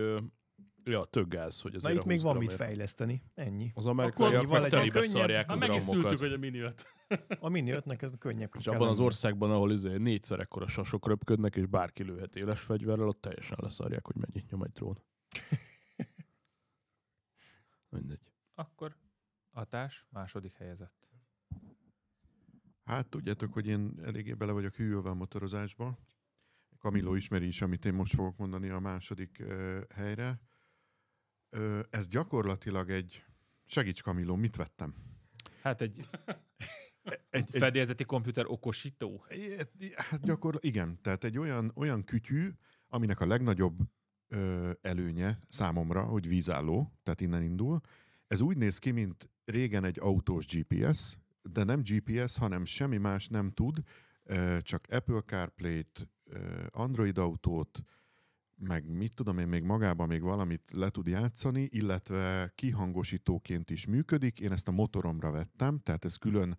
ja, tök gáz, hogy Na azért itt a még 20 van mit fejleszteni. Ennyi. Az amerikaiak meg telibe szarják a meg is gramokat. szültük, hogy a Mini 5. *laughs* A Mini 5-nek ez könnyebb. És abban az országban, ahol izé négyszer ekkora sasok röpködnek, és bárki lőhet éles fegyverrel, ott teljesen leszarják, hogy mennyit nyom egy drón. *laughs* Mindegy. Akkor hatás, második helyezett. Hát tudjátok, hogy én eléggé bele vagyok hűlve a motorozásba. Kamilo ismeri is, amit én most fogok mondani a második uh, helyre. Uh, ez gyakorlatilag egy... Segíts Kamilo, mit vettem? Hát egy *laughs* Egy, egy, fedélzeti komputer okosító. egy hát gyakorlatilag igen, tehát egy olyan, olyan kütyű, aminek a legnagyobb ö, előnye számomra, hogy vízálló, tehát innen indul. Ez úgy néz ki, mint régen egy autós GPS, de nem GPS, hanem semmi más nem tud, csak Apple CarPlay-t, Android autót, meg mit tudom én, még magában még valamit le tud játszani, illetve kihangosítóként is működik. Én ezt a motoromra vettem, tehát ez külön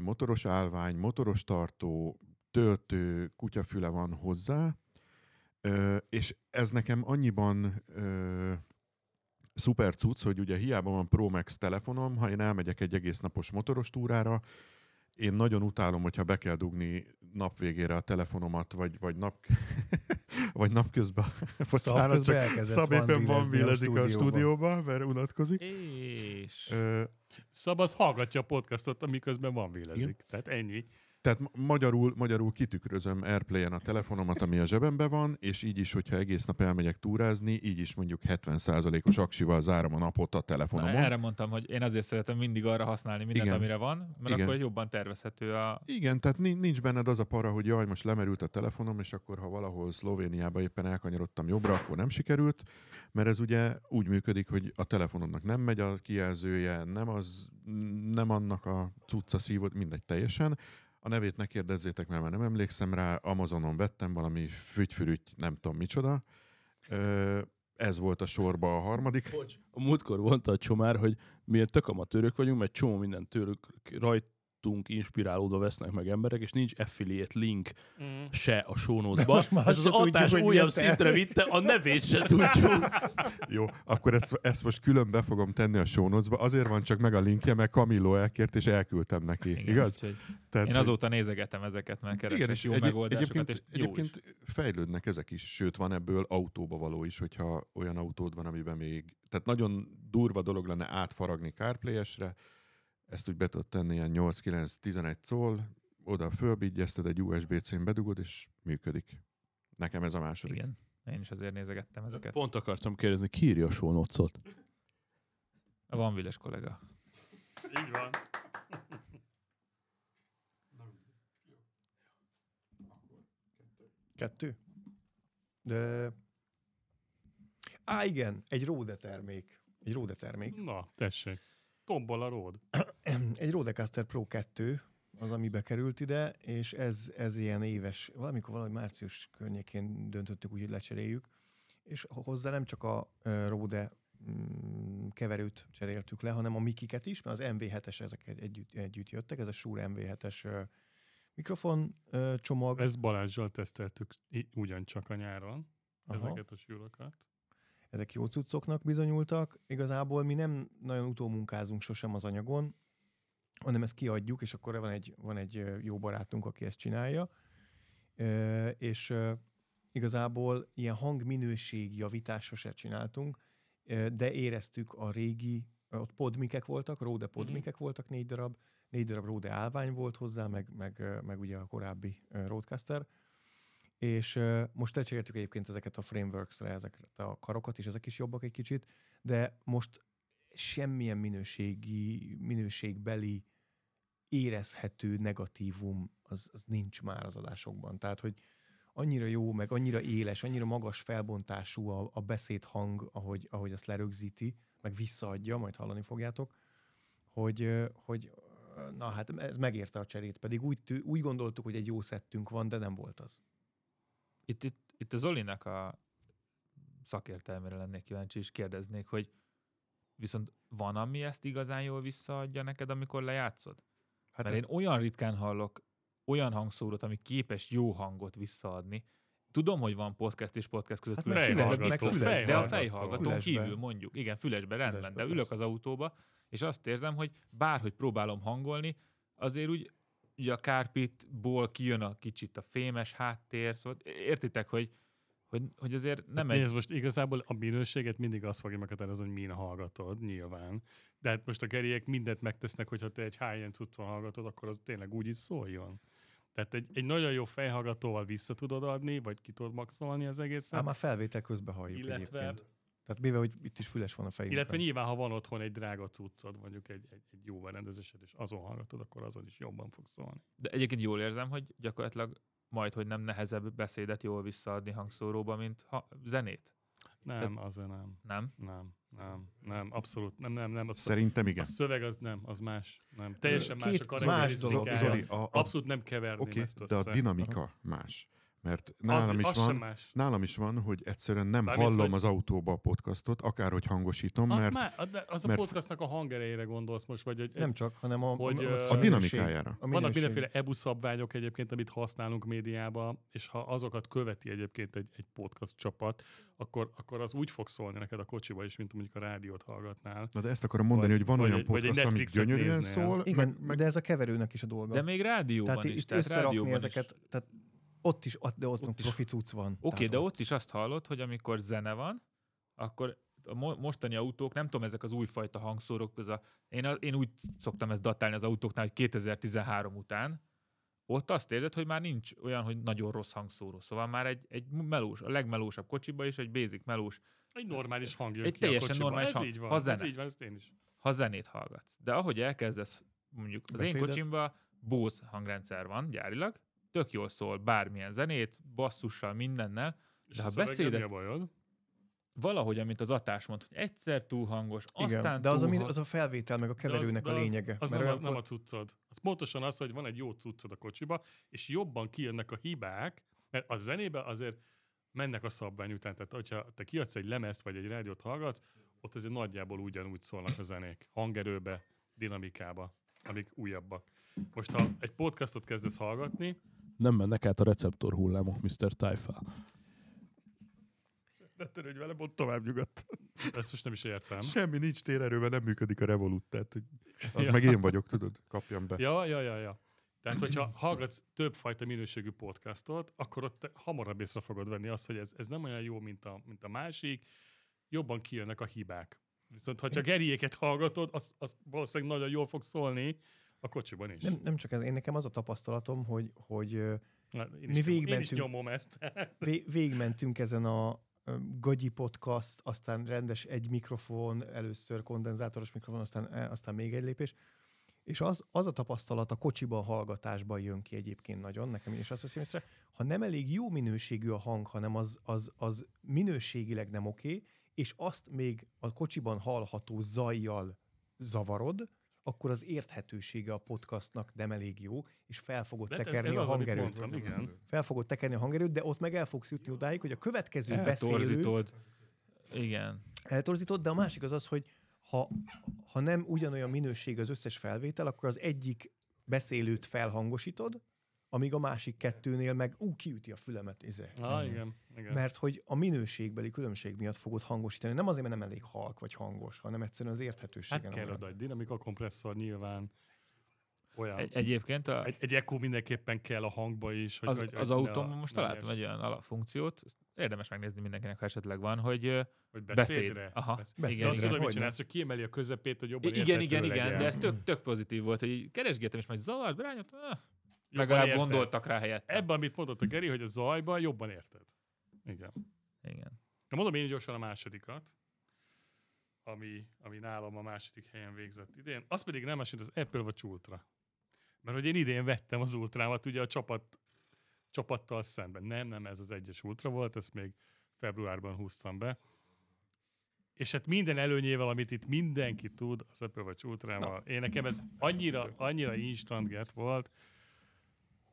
motoros állvány, motoros tartó, töltő, kutyafüle van hozzá, és ez nekem annyiban szuper cucc, hogy ugye hiába van Pro Max telefonom, ha én elmegyek egy egész napos motoros túrára, én nagyon utálom, hogyha be kell dugni nap végére a telefonomat, vagy, vagy nap, *laughs* vagy napközben. *laughs* Bocsánat, csak Szab éppen van vanvillezni a a stúdióba, mert unatkozik. És... Ö, Szab az hallgatja a podcastot, amiközben van vélezik. Tehát ennyi. Tehát ma- magyarul, magyarul kitükrözöm Airplay-en a telefonomat, ami a zsebembe van, és így is, hogyha egész nap elmegyek túrázni, így is mondjuk 70%-os aksival zárom a napot a Na, telefonomon. erre mondtam, hogy én azért szeretem mindig arra használni mindent, Igen. amire van, mert Igen. akkor jobban tervezhető a... Igen, tehát ni- nincs benned az a para, hogy jaj, most lemerült a telefonom, és akkor ha valahol Szlovéniába éppen elkanyarodtam jobbra, akkor nem sikerült, mert ez ugye úgy működik, hogy a telefonodnak nem megy a kijelzője, nem, az, nem annak a cucca szívod, mindegy teljesen. A nevét ne kérdezzétek, mert már nem emlékszem rá, Amazonon vettem valami fügyfürügy, nem tudom micsoda. Ö, ez volt a sorba a harmadik. Bocs. A múltkor mondta a csomár, hogy milyen tök amatőrök vagyunk, mert csomó minden tőlük rajtunk inspirálódva vesznek meg emberek, és nincs affiliate link Mm. se a show *laughs* notes-ba. Most már Ez az adás újabb milyen szintre vitte, a nevét se tudjuk. Jó, akkor ezt, ezt most külön be fogom tenni a show notes-ba. Azért van csak meg a linkje, mert Camillo elkért, és elküldtem neki. Igen, igaz? úgyhogy Tehát, Én hogy- azóta nézegetem ezeket, mert keresek Igen, és jó egy, megoldásokat, és egyébként, jó is. egyébként fejlődnek ezek is, sőt van ebből autóba való is, hogyha olyan autód van, amiben még... Tehát nagyon durva dolog lenne átfaragni CarPlay-esre, ezt úgy be tudod tenni ilyen 8-9-11 szól, oda fölbigyezted, egy USB-C-n bedugod, és működik. Nekem ez a második. Igen, én is azért nézegettem ezeket. Pont akartam kérdezni, ki írja a notes-ot? A Van Viles kollega. Így van. Kettő? De... Á, igen, egy Rode termék. Egy Rode termék. Na, tessék. Tombol a ród. *clears throat* Egy Rodecaster Pro 2, az, ami bekerült ide, és ez, ez ilyen éves, valamikor valahogy március környékén döntöttük úgy, hogy lecseréljük, és hozzá nem csak a Rode mm, keverőt cseréltük le, hanem a mikiket is, mert az MV7-es ezek egy- együtt, együtt jöttek, ez a Shure MV7-es ö, mikrofon csomag. Ezt Balázsjal teszteltük ugyancsak a nyáron, Aha. ezeket a súrokat. Ezek jó cuccoknak bizonyultak. Igazából mi nem nagyon utómunkázunk sosem az anyagon, hanem ezt kiadjuk, és akkor van egy, van egy jó barátunk, aki ezt csinálja, és igazából ilyen hangminőség javítást sose csináltunk, de éreztük a régi, ott podmikek voltak, Rode podmikek voltak négy darab, négy darab Rode állvány volt hozzá, meg, meg, meg ugye a korábbi Rodecaster, és most lecseréltük egyébként ezeket a frameworks-re, ezeket a karokat, és ezek is jobbak egy kicsit, de most semmilyen minőségi, minőségbeli érezhető negatívum az, az nincs már az adásokban. Tehát, hogy annyira jó, meg annyira éles, annyira magas felbontású a, a beszédhang, ahogy, ahogy azt lerögzíti, meg visszaadja, majd hallani fogjátok, hogy, hogy na hát ez megérte a cserét, pedig úgy, úgy gondoltuk, hogy egy jó szettünk van, de nem volt az. Itt, itt, itt a Zolinak a szakértelmére lennék kíváncsi, és kérdeznék, hogy viszont van, ami ezt igazán jól visszaadja neked, amikor lejátszod? Hát Mert ez, én olyan ritkán hallok olyan hangszórót, ami képes jó hangot visszaadni. Tudom, hogy van podcast és podcast között Hát különbség, füles- meg füles- de a fejhallgató. fejhallgatón kívül mondjuk, igen, fülesbe rendben, Fülesbe, de ülök persze. az autóba, és azt érzem, hogy bárhogy próbálom hangolni, azért úgy ugye a kárpitból kijön a kicsit a fémes háttér, szóval értitek, hogy, hogy, hogy azért nem Hát egy... Nézd, most igazából a minőséget mindig azt fogja meghatározni, hogy min hallgatod, nyilván. De hát most a geriek mindent megtesznek, hogyha te egy high-end cuccon hallgatod, akkor az tényleg úgy is szóljon. Tehát egy, egy nagyon jó fejhallgatóval vissza tudod adni, vagy ki tudod maxolni az egészet. Ám már felvétel közben halljuk illetve, egyébként. Tehát mivel, hogy itt is füles van a fejünkön. illetve nyilván, ha van otthon egy drága cuccod, mondjuk egy, egy, egy jó berendezésed, és azon hallgatod, akkor azon is jobban fog szólni. De egyébként jól érzem, hogy gyakorlatilag majd, hogy nem nehezebb beszédet jól visszaadni hangszóróba, mint ha zenét. Nem, azért nem. Nem? Nem, nem, nem, abszolút, nem, nem, nem. Az, Szerintem a igen. szöveg az nem, az más. Nem. Teljesen más Két a más Zoli, karakterisztikája. Zoli, a, a, Abszolút nem keverni Oké, ezt de a össze. dinamika más. Mert nálam az, is az van, más. nálam is van, hogy egyszerűen nem Mármint, hallom hogy- az autóba a podcastot, akárhogy hangosítom, Az, mert má, de az a mert- podcastnak a hangerejére gondolsz most, vagy hogy Nem csak, hanem a, Hogy, a, ö, a dinamikájára. A Vannak mindenféle EBU szabványok egyébként, amit használunk médiában, és ha azokat követi egyébként egy, egy podcast csapat, akkor, akkor az úgy fog szólni neked a kocsiba is, mint mondjuk a rádiót hallgatnál. Na de ezt akarom mondani, Vagy- hogy van vagy olyan egy- vagy egy podcast, ami gyönyörűen néznél. szól, Igen, meg, meg de ez a keverőnek is a dolga. De még rádióban tehát is. itt Tehát összerakni ezeket, Is. tehát ott is, ott, de ott, Ott ott is. profi cucc van. Oké, okay, de ott is azt hallod, hogy amikor zene van, akkor a mo- mostani autók, nem tudom, ezek az újfajta hangszórok, ez a, én, a, én úgy szoktam ezt datálni az autóknál, hogy 2013 után, ott azt érzed, hogy már nincs olyan, hogy nagyon rossz hangszóró. Szóval már egy, egy melós, a legmelósabb kocsiba is egy basic melós, Egy normális hang jön Egy ki teljesen a kocsiba. normális ez hang. így van, Ha ez zene. így van, ezt én is. ha zenét hallgatsz. De ahogy elkezdesz, mondjuk az Beszédet? én kocsimban Bose hangrendszer van gyárilag, tök jól szól bármilyen zenét, basszussal, mindennel, És De a ha beszédet- Mi a bajod? valahogy, amit az atás mond, hogy egyszer túl hangos, Igen, aztán de az a, túl hang- az a felvétel, meg a keverőnek de az, a de az- lényege. Az, mert nem, a, olyankor- nem a cuccod. Az pontosan az, hogy van egy jó cuccod a kocsiba, és jobban kijönnek a hibák, mert a zenébe azért mennek a szabvány után. Tehát, hogyha te kiadsz egy lemezt, vagy egy rádiót hallgatsz, ott azért nagyjából ugyanúgy szólnak a zenék. Hangerőbe, dinamikába, amik újabbak. Most, ha egy podcastot kezdesz hallgatni, Nem mennek át a receptor hullámok, Mr. Tyfel. ne törődj vele, mondd tovább nyugodtan. ezt most nem is értem. Semmi nincs térerőben, nem működik a Revolut, tehát az Ja. meg én vagyok, tudod, kapjam be. Ja, ja, ja, ja. Tehát, hogyha hallgatsz többfajta minőségű podcastot, akkor ott hamarabb észre fogod venni azt, hogy ez, ez nem olyan jó, mint a, mint a másik, jobban kijönnek a hibák. Viszont, ha Geriéket hallgatod, az, az valószínűleg nagyon jól fog szólni a kocsiban is. Nem, nem csak ez, én nekem az a tapasztalatom, hogy, hogy Na, én, mi is nyom, én is végigmentünk- nyomom ezt. *laughs* vé- végigmentünk ezen a gagyi podcast, aztán rendes egy mikrofon, először kondenzátoros mikrofon, aztán, eh, aztán még egy lépés. És az, az a tapasztalat a kocsiba a hallgatásban jön ki egyébként nagyon, nekem is azt veszem észre, ha nem elég jó minőségű a hang, hanem az, az, az minőségileg nem oké, és azt még a kocsiban hallható zajjal zavarod, akkor az érthetősége a podcastnak nem elég jó, és fel fogod De hát ez, tekerni ez a az, hangerőt. mondtam, igen. Fel fogod tekerni a hangerőt, de ott meg el fogsz jutni odáig, hogy a következő beszélő eltorzítod. Igen. eltorzított, de a másik az az, hogy ha, ha nem ugyanolyan minőség az összes felvétel, akkor az egyik beszélőt felhangosítod, amíg a másik kettőnél meg ú, kiüti a fülemet, izé. Ah, igen. igen. Mert hogy a minőségbeli különbség miatt fogod hangosítani. Nem azért, mert nem elég halk vagy hangos, hanem egyszerűen az érthetősége. hát nem kell oda egy dinamika kompresszor nyilván. Olyan. Egy, egyébként a, egy, egy echo mindenképpen kell a hangba is. Hogy, az, hogy, az hogy autón a- most találtam egy olyan alapfunkciót, érdemes megnézni mindenkinek, ha esetleg van, hogy Hogy beszéd. beszédre. Aha, Beszéd. Beszéd. igen, De azt igen. tudod, Hogyne. csinálsz, hogy kiemeli a közepét, hogy jobban igen, igen, igen, legyen. de ez tök, tök pozitív volt, hogy keresgéltem, és majd zavart, rányom, ah, legalább érted. gondoltak rá helyette. Ebben, amit mondott a Geri, hogy a zajban jobban érted. Igen. Igen. Na mondom én gyorsan a másodikat, ami, ami nálam a második helyen végzett idén. Az pedig nem más, mint az Apple vagy Ultra. Mert hogy én idén vettem az Ultrámat, ugye a csapat, csapattal szemben. Nem, nem, ez az egyes Ultra volt, ezt még februárban húztam be. És hát minden előnyével, amit itt mindenki tud, az Apple vagy Ultrával. Én nekem ez annyira, annyira instant get volt,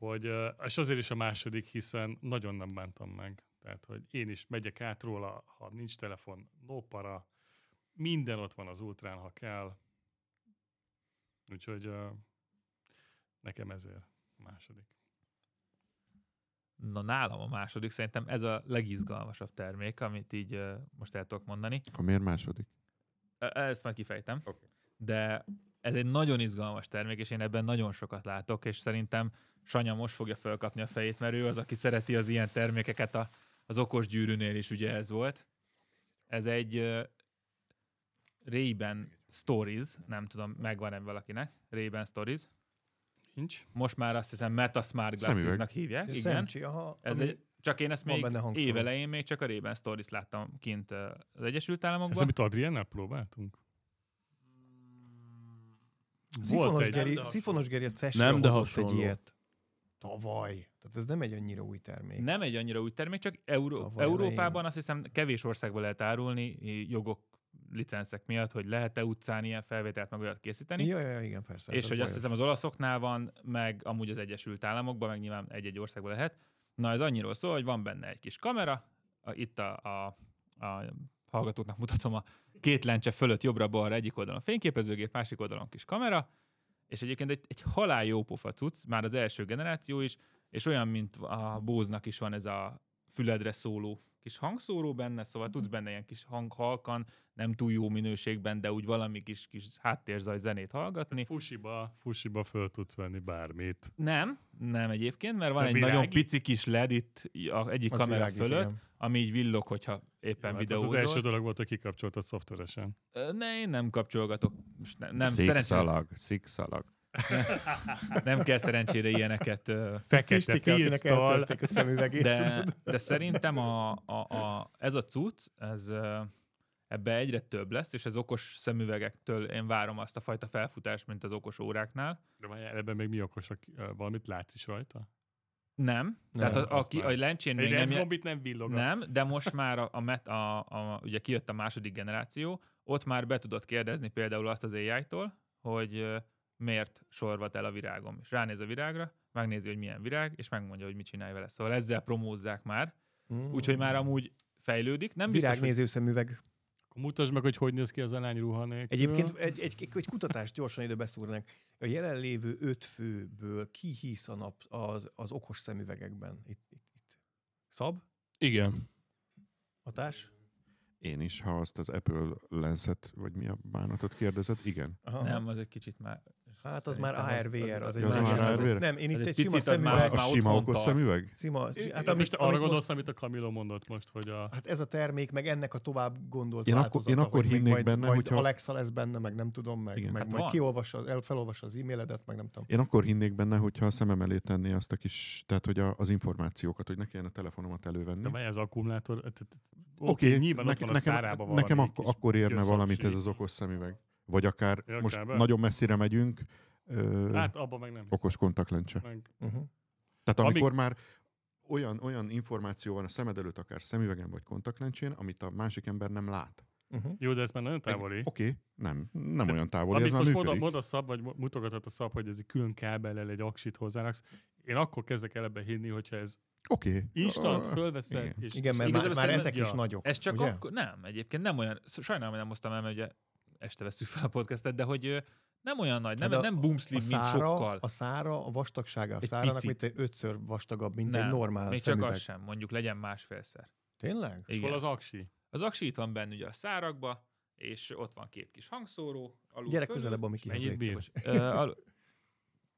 hogy, és azért is a második, hiszen nagyon nem bántam meg. Tehát, hogy én is megyek át róla, ha nincs telefon, no para, minden ott van az ultrán, ha kell. Úgyhogy uh, nekem ezért a második. Na nálam a második, szerintem ez a legizgalmasabb termék, amit így most el tudok mondani. Akkor miért második? Ezt majd kifejtem. Oké. De ez egy nagyon izgalmas termék, és én ebben nagyon sokat látok, és szerintem Sanya most fogja felkapni a fejét, mert ő az, aki szereti az ilyen termékeket, a, az okos gyűrűnél is ugye ez volt. Ez egy uh, Ray-Ban Stories, nem tudom, megvan-e valakinek, Ray-Ban Stories. Nincs. Most már azt hiszem Meta Smart. Glassesnak hívják. Igen. Szemcsi, aha, Ez ami- egy, csak én ezt még évelején még csak a Ray-Ban Stories láttam kint az Egyesült Ez, Államokban. amit Adriennel próbáltunk? Szifonos Geri, Szifonos Geri a ces Nem, de hozott hasonló. egy ilyet. Tavaly. Tehát ez nem egy annyira új termék. Nem egy annyira új termék, csak Euró- Tavaly Európában elején. azt hiszem kevés országban lehet árulni jogok, licenszek miatt, hogy lehet-e utcán ilyen felvételt meg olyat készíteni. Ja, ja, igen, persze. és ez hogy azt bajos. hiszem az olaszoknál van, meg amúgy az Egyesült Államokban, meg nyilván egy-egy országban lehet, Na ez annyiról szól, hogy van benne egy kis kamera, a, itt a, a, a hallgatóknak mutatom a két lencse fölött jobbra-balra egyik oldalon fényképezőgép, másik oldalon kis kamera, és egyébként egy, egy halál jó pofa cucc, már az első generáció is, és olyan, mint a Bose-nak is van ez a füledre szóló kis hangszóró benne, szóval tudsz benne ilyen kis hanghalkan, nem túl jó minőségben, de úgy valami kis, kis háttérzaj zenét hallgatni. Fusiba, fusiba föl tudsz venni bármit. Nem, nem egyébként, mert van A egy világi? nagyon pici kis LED itt a egyik Az kamera világít, fölött, igen. ami így villog, hogyha éppen Hát az videózol. az első dolog volt, hogy kikapcsoltad szoftveresen. Ne, én nem kapcsolgatok. Most ne, nem, Szikszalag, szikszalag. *laughs* nem kell szerencsére ilyeneket Fekete filctal. a szemüvegét. de, de szerintem a, a, a, ez a cucc, ez ebbe egyre több lesz, és az okos szemüvegektől én várom azt a fajta felfutást, mint az okos óráknál. De ebben még mi okosak? Valamit látsz is rajta? Nem. Nem, Tehát a, azt a, lencsén Egy még nem, gombit nem villogat. nem, de most már a, a, met, a, a, ugye kijött a második generáció, ott már be tudod kérdezni például azt az AI-tól, hogy miért sorvat el a virágom. És ránéz a virágra, megnézi, hogy milyen virág, és megmondja, hogy mit csinálj vele. Szóval ezzel promózzák már, Mm. úgyhogy már amúgy fejlődik. Nem biztos, hogy Virágnéző szemüveg. Akkor mutasd meg, hogy hogy néz ki az a lány ruha nélkül. Egyébként egy, egy, egy kutatást gyorsan ide beszúrnak. A jelenlévő öt főből ki hisz a nap az, az okos szemüvegekben? Itt, itt, itt. Szab? Igen. Hatás? Én is, ha azt az Apple lenszet, vagy mi a bánatot kérdezed, igen. Aha. nem, az egy kicsit már... Hát az már Szerintem ARVR, az az már másik. az egy- ARVR? Nem, én itt Ez egy egy sima picit az már- szemüveg. A már sima okos szemüveg? Sima, hát, amit, most arra gondolsz, amit a Camilo mondott most, hogy a... hát ez a termék, meg ennek a tovább gondolt Én akkor- változata, én akkor hogy hinnék majd, benne, majd hogyha- Alexa lesz benne, meg nem tudom, meg, Igen. meg Hát majd van. kiolvassa, el, felolvassa az e-mailedet, meg nem tudom. Én akkor hinnék benne, hogyha a szemem elé tenné azt a kis, tehát hogy a, az információkat, hogy ne kelljen a telefonomat elővenni. De mely az akkumulátor? Oké, nyilván ott nekem, van a szárában akkor érne valamit ez az okos szemüveg. Vagy akár Ja, most kábel? nagyon messzire megyünk, ö, Hát abban meg nem okos kontaktlencse. Meg. Uh-huh. Tehát Amíg- amikor már olyan, olyan információ van a szemed előtt, akár szemüvegen vagy kontaktlencsén, amit a másik ember nem lát. Uh-huh. Jó, de ez már nagyon távoli. Oké, nem, nem olyan távoli, ez Amit már most működik. mond, mond a szab, vagy mutogathat a szab, hogy ez egy külön kábellel egy aksit hozzáraksz. Én akkor kezdek el ebbe hinni, hogyha ez Oké. instant Ah, fölveszed. igen. És, Igen, és mert már, már ezek is ja. nagyok. Ez csak ugye? akkor... Nem, egyébként nem olyan... Sajnálom, hogy nem hoztam el, mert ugye este veszük fel a podcastet, de hogy nem olyan nagy, nem, Hát a- nem boomslim, mint szára, sokkal. a szára, a vastagsága a Egy szárának, picit. mint egy ötször vastagabb, mint nem, egy normál még szemüveg. csak az sem, mondjuk legyen másfélszer. Tényleg? és Igen. hol az aksi? Az aksi itt van benne ugye a szárakba, és ott van két kis hangszóró. Alul Gyere fölül. közelebb a Mikihez, mennyit légy bír? szíves. Ö, al-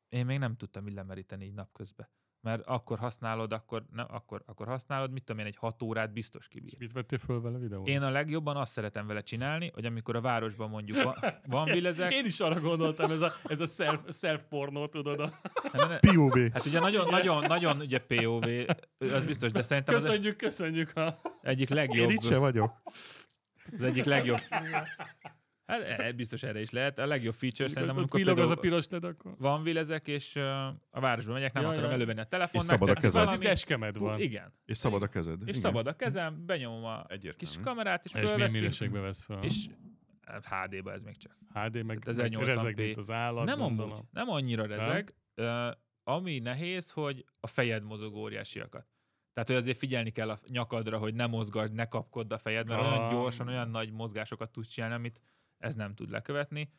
Én még nem tudtam így lemeríteni így napközben. Mert akkor használod, akkor, nem, akkor, akkor használod, mit tudom én, egy hat órát biztos És kibír. mit vettél föl vele videót? Én a legjobban azt szeretem vele csinálni, hogy amikor a városban mondjuk van, *laughs* van villezek, Én is arra gondoltam, ez a, ez a self, self pornó, tudod. A... POV. Hát ugye nagyon, nagyon, nagyon ugye POV, az biztos, de szerintem az Köszönjük, köszönjük. A... egyik Én legjobb, itt se vagyok. az egyik legjobb, hát e, biztos erre is lehet, a legjobb feature szerintem, Amikor villog az a piros led, akkor... van villezek, és a városba megyek, nem Ja, akarom ja. elővenni a telefon, És szabad a kezed. Valami deskemed van. igen, És szabad a kezed. és Igen. szabad a kezem, benyomom a Egyértelmű. kis kamerát, és És milyen fölveszi, minőségbe vesz fel? és hát HD-ba ez még csak. HD, meg, Tehát meg 1080p. rezeg, mint az állat, nem amúgy, nem annyira rezeg. Ö, ami nehéz, hogy a fejed mozog óriásiakat. Tehát, hogy azért figyelni kell a nyakadra, hogy ne mozgasd, ne kapkodd a fejed, mert olyan Ah. gyorsan, olyan nagy mozgásokat tudsz csinálni, amit ez nem tud lekövetni.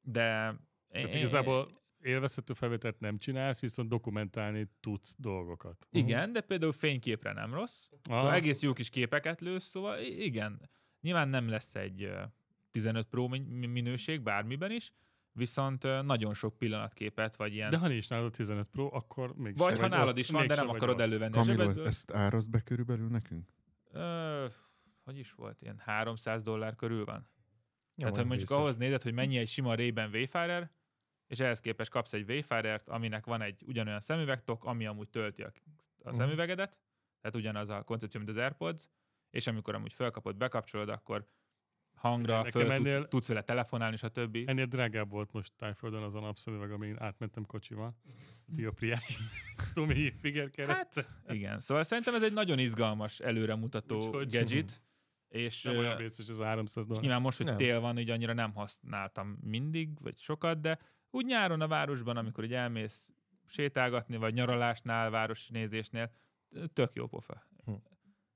De én, Tehát igazából élvezhető felvételt nem csinálsz, viszont dokumentálni tudsz dolgokat. igen, de például fényképre nem rossz. Szóval Ah, egész jó kis képeket lősz, szóval igen. Nyilván nem lesz egy ö, 15 Pro min- minőség bármiben is, viszont nagyon sok pillanatképet, vagy ilyen de ha nincs nálad 15 Pro, akkor még Vagy ha nálad is van, de nem akarod elővenni a Kamila, zsebedből. ezt árazd be körülbelül nekünk? Ö, hogy is volt? Ilyen 300 dollár körül van. Tehát, hogy mondjuk vészes. ahhoz nézed, hogy mennyi egy sima Ray-Ban Wayfarer, és ehhez képest kapsz egy Wayfarer-t, aminek van egy ugyanolyan szemüvegtok, ami amúgy tölti a, a Mhm. szemüvegedet, tehát ugyanaz a koncepció, mint az AirPods, és amikor amúgy felkapod, bekapcsolod, akkor hangra Nekem föl ennél- tudsz, tudsz vele telefonálni, stb. Ennél drágább volt most Tájföldön az a napszemüveg, amin átmentem kocsival. Dioptriák. *laughs* Tomi Figerkeret. Hát, igen. Szóval szerintem ez egy nagyon izgalmas, előremutató Úgyhogy- gadget, és nem olyan vészes ez a 300 És dollár. nyilván most, hogy Nem. tél van, így annyira nem használtam mindig, vagy sokat, de úgy nyáron a városban, amikor így elmész sétálgatni, vagy nyaralásnál, városnézésnél, tök jó pofa. Hm.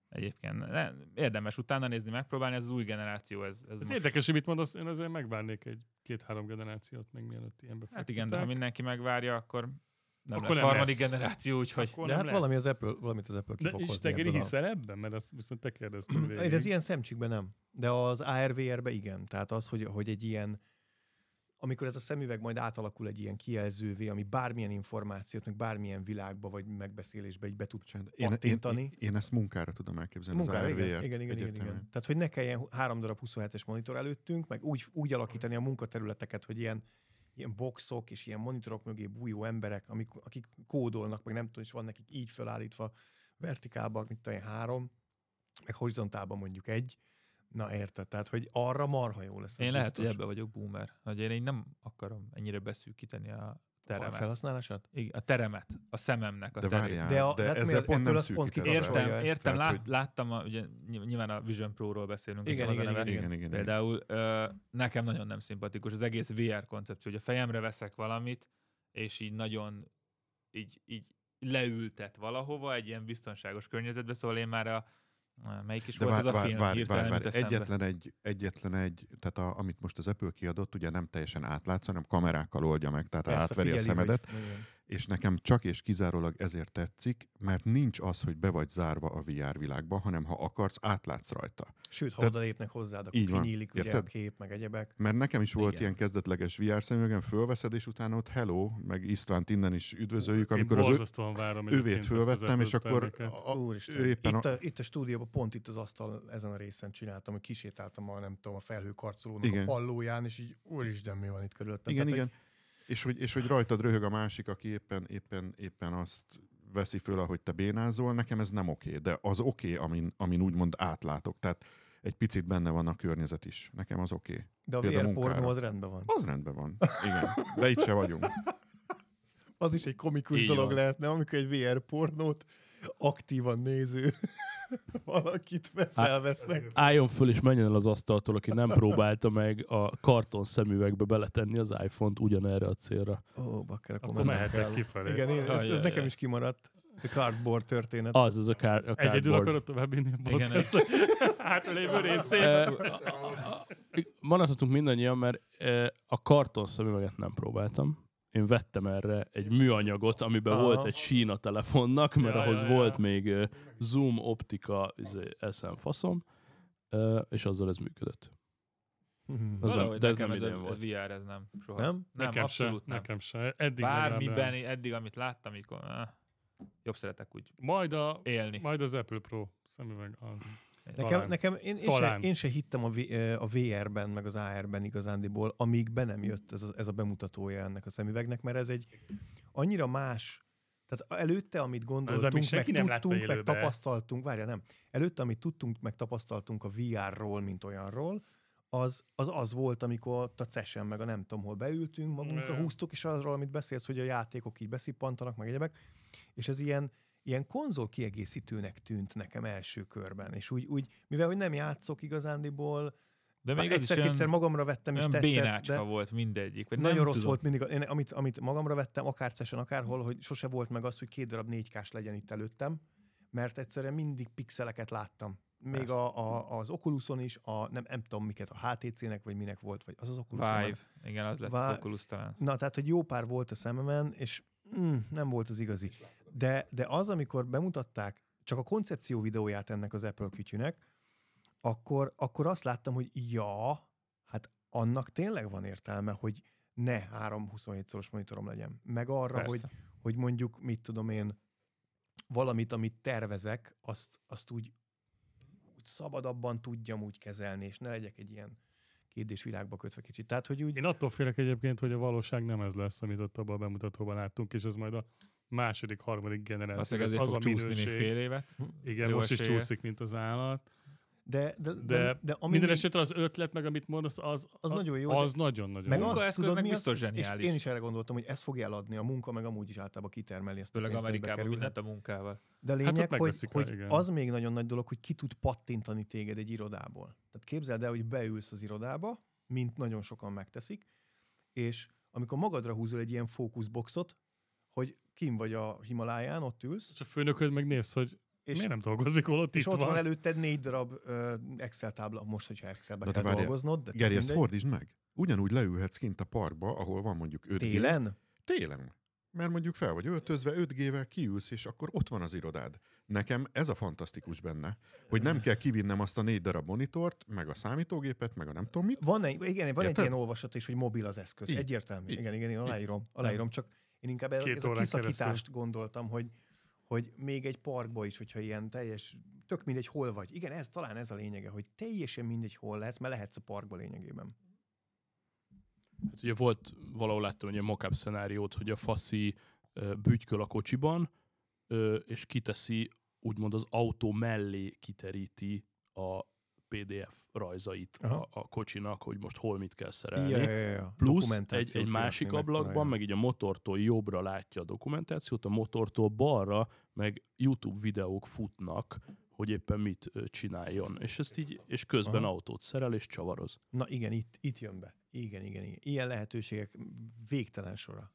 Egyébként ne, érdemes utána nézni, megpróbálni, ez az új generáció, ez, ez Ez most... érdekes, hogy mit mondasz, én azért megvárnék egy két-három generációt még mielőtt ilyenbe Hát igen, de ha mindenki megvárja, akkor nem Akkor lesz nem harmadik lesz. generáció, úgyhogy... Akkor De hát valami az lesz. Apple, valamit az Apple ki De fog hozni te ebből a- hiszel ebben? Mert azt viszont te kérdezted végig. Én ez ilyen szemcsikben nem. De az ARVR-be igen. Tehát az, hogy, hogy egy ilyen, amikor ez a szemüveg majd átalakul egy ilyen kijelzővé, ami bármilyen információt, meg bármilyen világba vagy megbeszélésbe így be tud Én, én, pattintani. én, én ezt munkára tudom elképzelni, Munkára, az igen, igen, igen, igen, igen. Tehát, hogy ne kelljen három darab 27-es monitor előttünk, meg úgy, úgy alakítani a munkaterületeket, hogy ilyen, ilyen boxok és ilyen monitorok mögé bújó emberek, amik, akik kódolnak, meg nem tudom, és van nekik így felállítva vertikálban, mint olyan három, meg horizontálban mondjuk egy. Na érted, tehát, hogy arra marha jó lesz. Én lehet, hogy biztos. ebbe vagyok boomer. Hogy én így nem akarom ennyire beszűkíteni a a teremet. felhasználását? Igen, a teremet, a szememnek a De terét. várjál, De de, a- de de hát ezzel miért- pont nem az pont a kikapcsolja Értem, ezt, értem, tehát, lát, hogy- láttam, a, ugye ny- nyilván a Vision Pro-ról beszélünk, Igen, az a igen, igen, igen, igen. Például ö, nekem nagyon nem szimpatikus az egész VR koncepció, hogy a fejemre veszek valamit, és így nagyon így, így leültet valahova egy ilyen biztonságos környezetbe, szóval én már a melyik is De volt vár, ez a film? vár, vár, vár. Egyetlen egy, egyetlen egy, tehát a, amit most az Apple kiadott, ugye nem teljesen átlátsz, hanem kamerákkal oldja meg, tehát Persze, átveri a figyeli, szemedet, Hogy. És nekem csak és kizárólag ezért tetszik, mert nincs az, hogy be vagy zárva a VR világba, hanem ha akarsz, átlátsz rajta. Sőt, ha oda lépnek hozzád, akkor Így van, kinyílik ugye a érted? kép, meg egyebek. Mert nekem is volt Igen. ilyen kezdetleges VR szemüvegem, fölveszed, és utána ott hello, meg Istvánt innen is üdvözöljük, Én amikor az ő, várom az fölvettem, és akkor a, a, Úristen, ő éppen itt, a, a, itt a stúdióban, pont itt az asztal ezen a részen csináltam, hogy kisétáltam a, nem tudom, a felhőkarcolónak Igen. a pallóján, és így úristen, mi van itt körülöttem. igen, Tehát, igen. És hogy, és hogy rajtad röhög a másik, aki éppen, éppen, éppen azt veszi föl, ahogy te bénázol, nekem ez nem oké, de az oké, amin, amin úgymond átlátok. Tehát egy picit benne van a környezet is. Nekem az oké. De a például VR pornó az rendben van. Az rendben van. Igen. De itt se vagyunk. Az is egy komikus Így dolog van. lehetne, amikor egy VR pornót aktívan néző *laughs* valakit fe- felvesznek. Álljon föl és menjen el az asztaltól, aki nem próbálta meg a karton szemüvegbe beletenni az iPhone-t ugyanerre a célra. Ó, bakker, akkor, Akkor mehetek kell. kifelé. Igen, én, ez, ez nekem is kimaradt. A cardboard történet. Az, az a, kár, a Egyedül cardboard. akarod tovább vinni a Igen, podcastot? *laughs* Hátralévő részét. Maradhatunk mindannyian, mert a karton szemüveget nem próbáltam. Én vettem erre egy műanyagot, amiben Aha. volt egy sína telefonnak, mert Ja, ahhoz ja, ja. volt még zoom, optika, izé, eszem, faszom, és azzal ez működött. Mhm. Az nem, de ez nekem nem ez a, volt. VR ez nem soha. Nem? Nem, nekem abszolút se, nem. Nekem se. Eddig Bármiben, nem. eddig, amit láttam, amikor, eh, jobb szeretek úgy Majd, a, élni. majd az Apple Pro szemüveg az. Nekem, Talán. nekem én, én, se, én se hittem a, v, a VR-ben, meg az AR-ben igazándiból, amíg be nem jött ez a, ez a bemutatója ennek a szemüvegnek, mert ez egy annyira más, tehát előtte, amit gondoltunk, meg nem tudtunk, meg tapasztaltunk, várja, nem, előtte, amit tudtunk, meg tapasztaltunk a VR-ról, mint olyanról, az, az az volt, amikor a CES-en, meg a nem tudom hol beültünk, magunkra húztuk, és arról, amit beszélsz, hogy a játékok így beszippantanak, meg egyebek, és ez ilyen, ilyen konzol kiegészítőnek tűnt nekem első körben, és úgy, úgy mivel hogy nem játszok igazándiból, De még is egyszer, kétszer magamra vettem, és tetszett, de volt mindegyik. Vagy nagyon nem rossz tudom. volt mindig, én, amit, amit magamra vettem, akár CES-en, akárhol, hogy sose volt meg az, hogy két darab 4 k legyen itt előttem, mert egyszerűen mindig pixeleket láttam. Még Persze. a, a, az Oculuson is, a, nem, nem tudom miket, a HTC-nek, vagy minek volt, vagy az az Oculus. Vive. Igen, az lett Vive. az Oculus talán. Na, tehát, hogy jó pár volt a szememen, és mm, nem volt az igazi. De, de az, amikor bemutatták csak a koncepció videóját ennek az Apple kütyűnek, akkor, akkor azt láttam, hogy ja, hát annak tényleg van értelme, hogy ne 3 27 szoros monitorom legyen. Meg arra, Persze. hogy, hogy mondjuk, mit tudom én, valamit, amit tervezek, azt, azt úgy, úgy szabadabban tudjam úgy kezelni, és ne legyek egy ilyen kétdés világba kötve kicsit. Tehát, hogy úgy, Én attól félek egyébként, hogy a valóság nem ez lesz, amit ott abban a bemutatóban láttunk, és ez majd a második, harmadik generáció. Valószínűleg Ez az fog a csúszni még fél évet. Igen, Jó most is esélye. csúszik, mint az állat. de, de, de, De, de, ami minden esetre az ötlet, meg amit mondasz, az, Az nagyon jó, Az nagyon-nagyon Meg jó. az, Munkaeszköznek tudod, mi az? biztos zseniális. És én is erre gondoltam, hogy ez fogja eladni a munka, meg amúgy is általában kitermeli ezt a Főleg Amerikában mindent a munkával. De a Hát lényeg, ott hogy, hogy igen. az még nagyon nagy dolog, hogy ki tud pattintani téged egy irodából. Tehát képzeld el, hogy beülsz az irodába, mint nagyon sokan megteszik, és amikor magadra húzol egy ilyen fókuszboxot, hogy kim vagy a Himaláján, ott ülsz, És a főnököd meg néz, hogy és, miért nem dolgozik, holott és itt ott van van. előtted négy darab ö, Excel tábla, most, hogyha Excelbe Na de kell várjál, dolgoznod. De Geri, ezt fordítsd meg. Ugyanúgy leülhetsz kint a parkba, ahol van mondjuk 5G. Télen? Télen. Mert mondjuk fel vagy öltözve, 5G-vel kiülsz, és akkor ott van az irodád. Nekem ez a fantasztikus benne, hogy nem kell kivinnem azt a négy darab monitort, meg a számítógépet, meg a nem tudom mit. Van egy, igen, van egy Érted? ilyen olvasat is, hogy mobil az eszköz. Így. Egyértelmű. Így. Igen, igen, én aláírom. Aláírom, csak én inkább Két ez a kiszakítást keresztül. gondoltam, hogy, hogy még egy parkba is, hogyha ilyen teljes, tök mindegy, hol vagy. Igen, ez talán ez a lényege, hogy teljesen mindegy, hol lehetsz, mert lehetsz a parkba lényegében. Hát ugye volt, valahol láttam egy ilyen mock szenáriót, hogy a faszi bütyköl a kocsiban, és kiteszi, úgymond az autó mellé kiteríti a PDF rajzait a, Aha. a kocsinak, hogy most hol mit kell szerelni. Ja, ja, ja. Plusz egy, egy másik ablakban, jó. meg így a motortól jobbra látja a dokumentációt, a motortól balra meg YouTube videók futnak, hogy éppen mit csináljon. És ezt így, és közben Aha. autót szerel és csavaroz. Na igen, itt, itt jön be. Igen, igen, igen. Ilyen lehetőségek végtelen sora.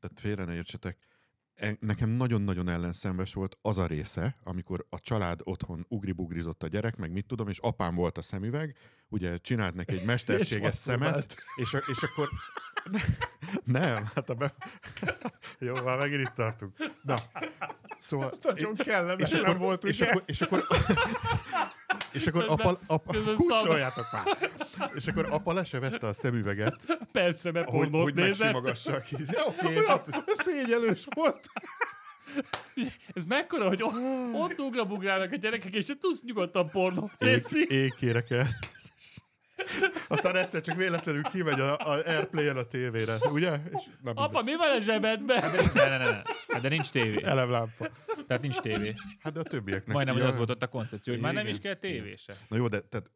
Tehát félre ne értsetek. E- Nekem nagyon-nagyon ellenszenves volt az a része, amikor a család otthon ugribugrizott a gyerek, meg mit tudom, és apám volt a szemüveg, ugye csinált neki egy *laughs* mesterséges És szemet, és, a- és akkor... *laughs* Nem, hát a be... *laughs* Jó, már megint itt tartunk. Na, szóval... Nagyon kellemes és akkor, volt, és akkor, és akkor, és akkor apa, apa, közben kussoljátok már! És akkor apa le se vette a szemüveget, Persze, mert hogy, hogy megsimagassa a kis. Ja, oké, hát, Szégyelős volt. Ez mekkora, hogy o- ott ugrabugrálnak a gyerekek, és te tudsz nyugodtan pornót ég, nézni. ég kérek el. Aztán egyszer csak véletlenül kimegy a, a Airplay-en a tévére, ugye? És, na, Apa, mi van a zsebedben? Ne, ne, ne, ne. Hát de nincs tévé. Elemlámpa. Tehát nincs tévé. Hát de a többieknek... Majdnem, hogy az volt ott a koncepció, hogy már nem Igen. is kell tévé se. Na jó, de tehát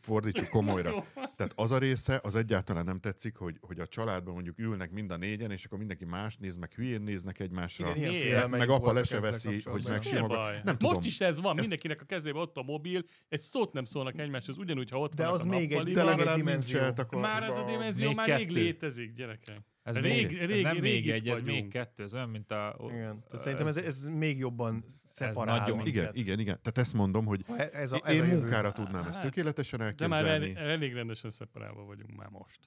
fordítsuk komolyra. Tehát az a része, az egyáltalán nem tetszik, hogy, hogy a családban mondjuk ülnek mind a négyen, és akkor mindenki más néz, meg hülyén néznek egymásra. Igen, ilyen meg apa le se veszi, hogy megsimogat. Nem tudom. Most is ez van, mindenkinek a kezében ott a mobil, egy szót nem szólnak egymáshoz, ugyanúgy, ha ott De az még egy- Még legalább dimenzió. Már ez a dimenzió Még már rég kettő. létezik, gyerekek. Ez, Rég- még, rég- ez nem rég egy, ez még kettő. Ez olyan, mint a... Igen. Tehát szerintem ez, ez még jobban szeparál nagyon. minket. Igen, igen, igen. Tehát ezt mondom, hogy Ha Ez a, ez én a munkára tudnám ezt Hát, tökéletesen De már elképzelni. elég, rendesen szeparálva vagyunk már most.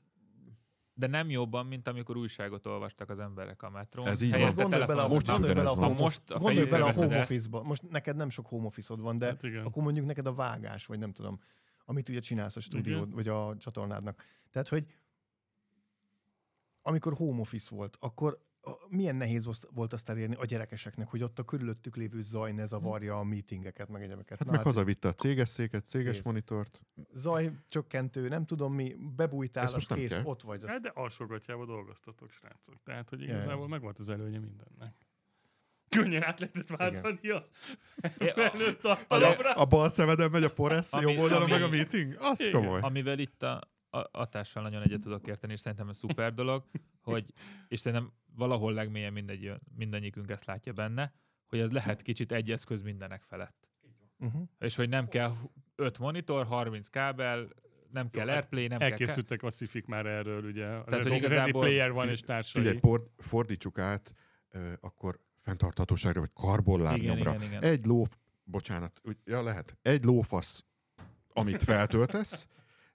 De nem jobban, mint amikor újságot olvastak az emberek a metrón. Ez így van. Gondolj bele, a, Most is gondolj bele a, home, Most a gondolj bele a home ezt. office-ba. Most neked nem sok home office van, de Hát akkor mondjuk neked a vágás, vagy nem tudom, amit ugye csinálsz a stúdiód, Igen. vagy a csatornádnak. Tehát, hogy amikor home office volt, akkor milyen nehéz volt- volt azt elérni a gyerekeseknek, hogy ott a körülöttük lévő zaj ne zavarja a meetingeket, meg egyebeket. Hát meg hazavitte a céges széket, céges Kész. monitort. Zaj csökkentő, nem tudom mi, bebújtál, Ezt az kész, kell. ott vagy. Az... Hát de alsógatjába dolgoztatok, srácok. Tehát, hogy igazából ja. megvolt az előnye mindennek. Könnyen át lehetett váltani a a- tartalomra. A bal szemeden megy a poresz, Ami- jobb oldalon ami- meg a meeting? Az Igen. komoly. Amivel itt a, a atással nagyon egyet tudok érteni, és szerintem ez szuper dolog, hogy, és szerintem valahol legmélyen mindegy, mindannyiunk ezt látja benne, hogy ez lehet kicsit egy eszköz mindenek felett. Uh-huh. És hogy nem kell 5 monitor, 30 kábel, nem kell Airplay, nem kell... Elkészültek a szifik már erről, ugye. Tehát, hogy igazából- Player van és társai. Figyelj, por, fordítsuk át, akkor fenntarthatóságra, vagy karbonlábnyomra. Igen, igen, igen. Egy ló, bocsánat, ja lehet, egy lófasz, amit feltöltesz,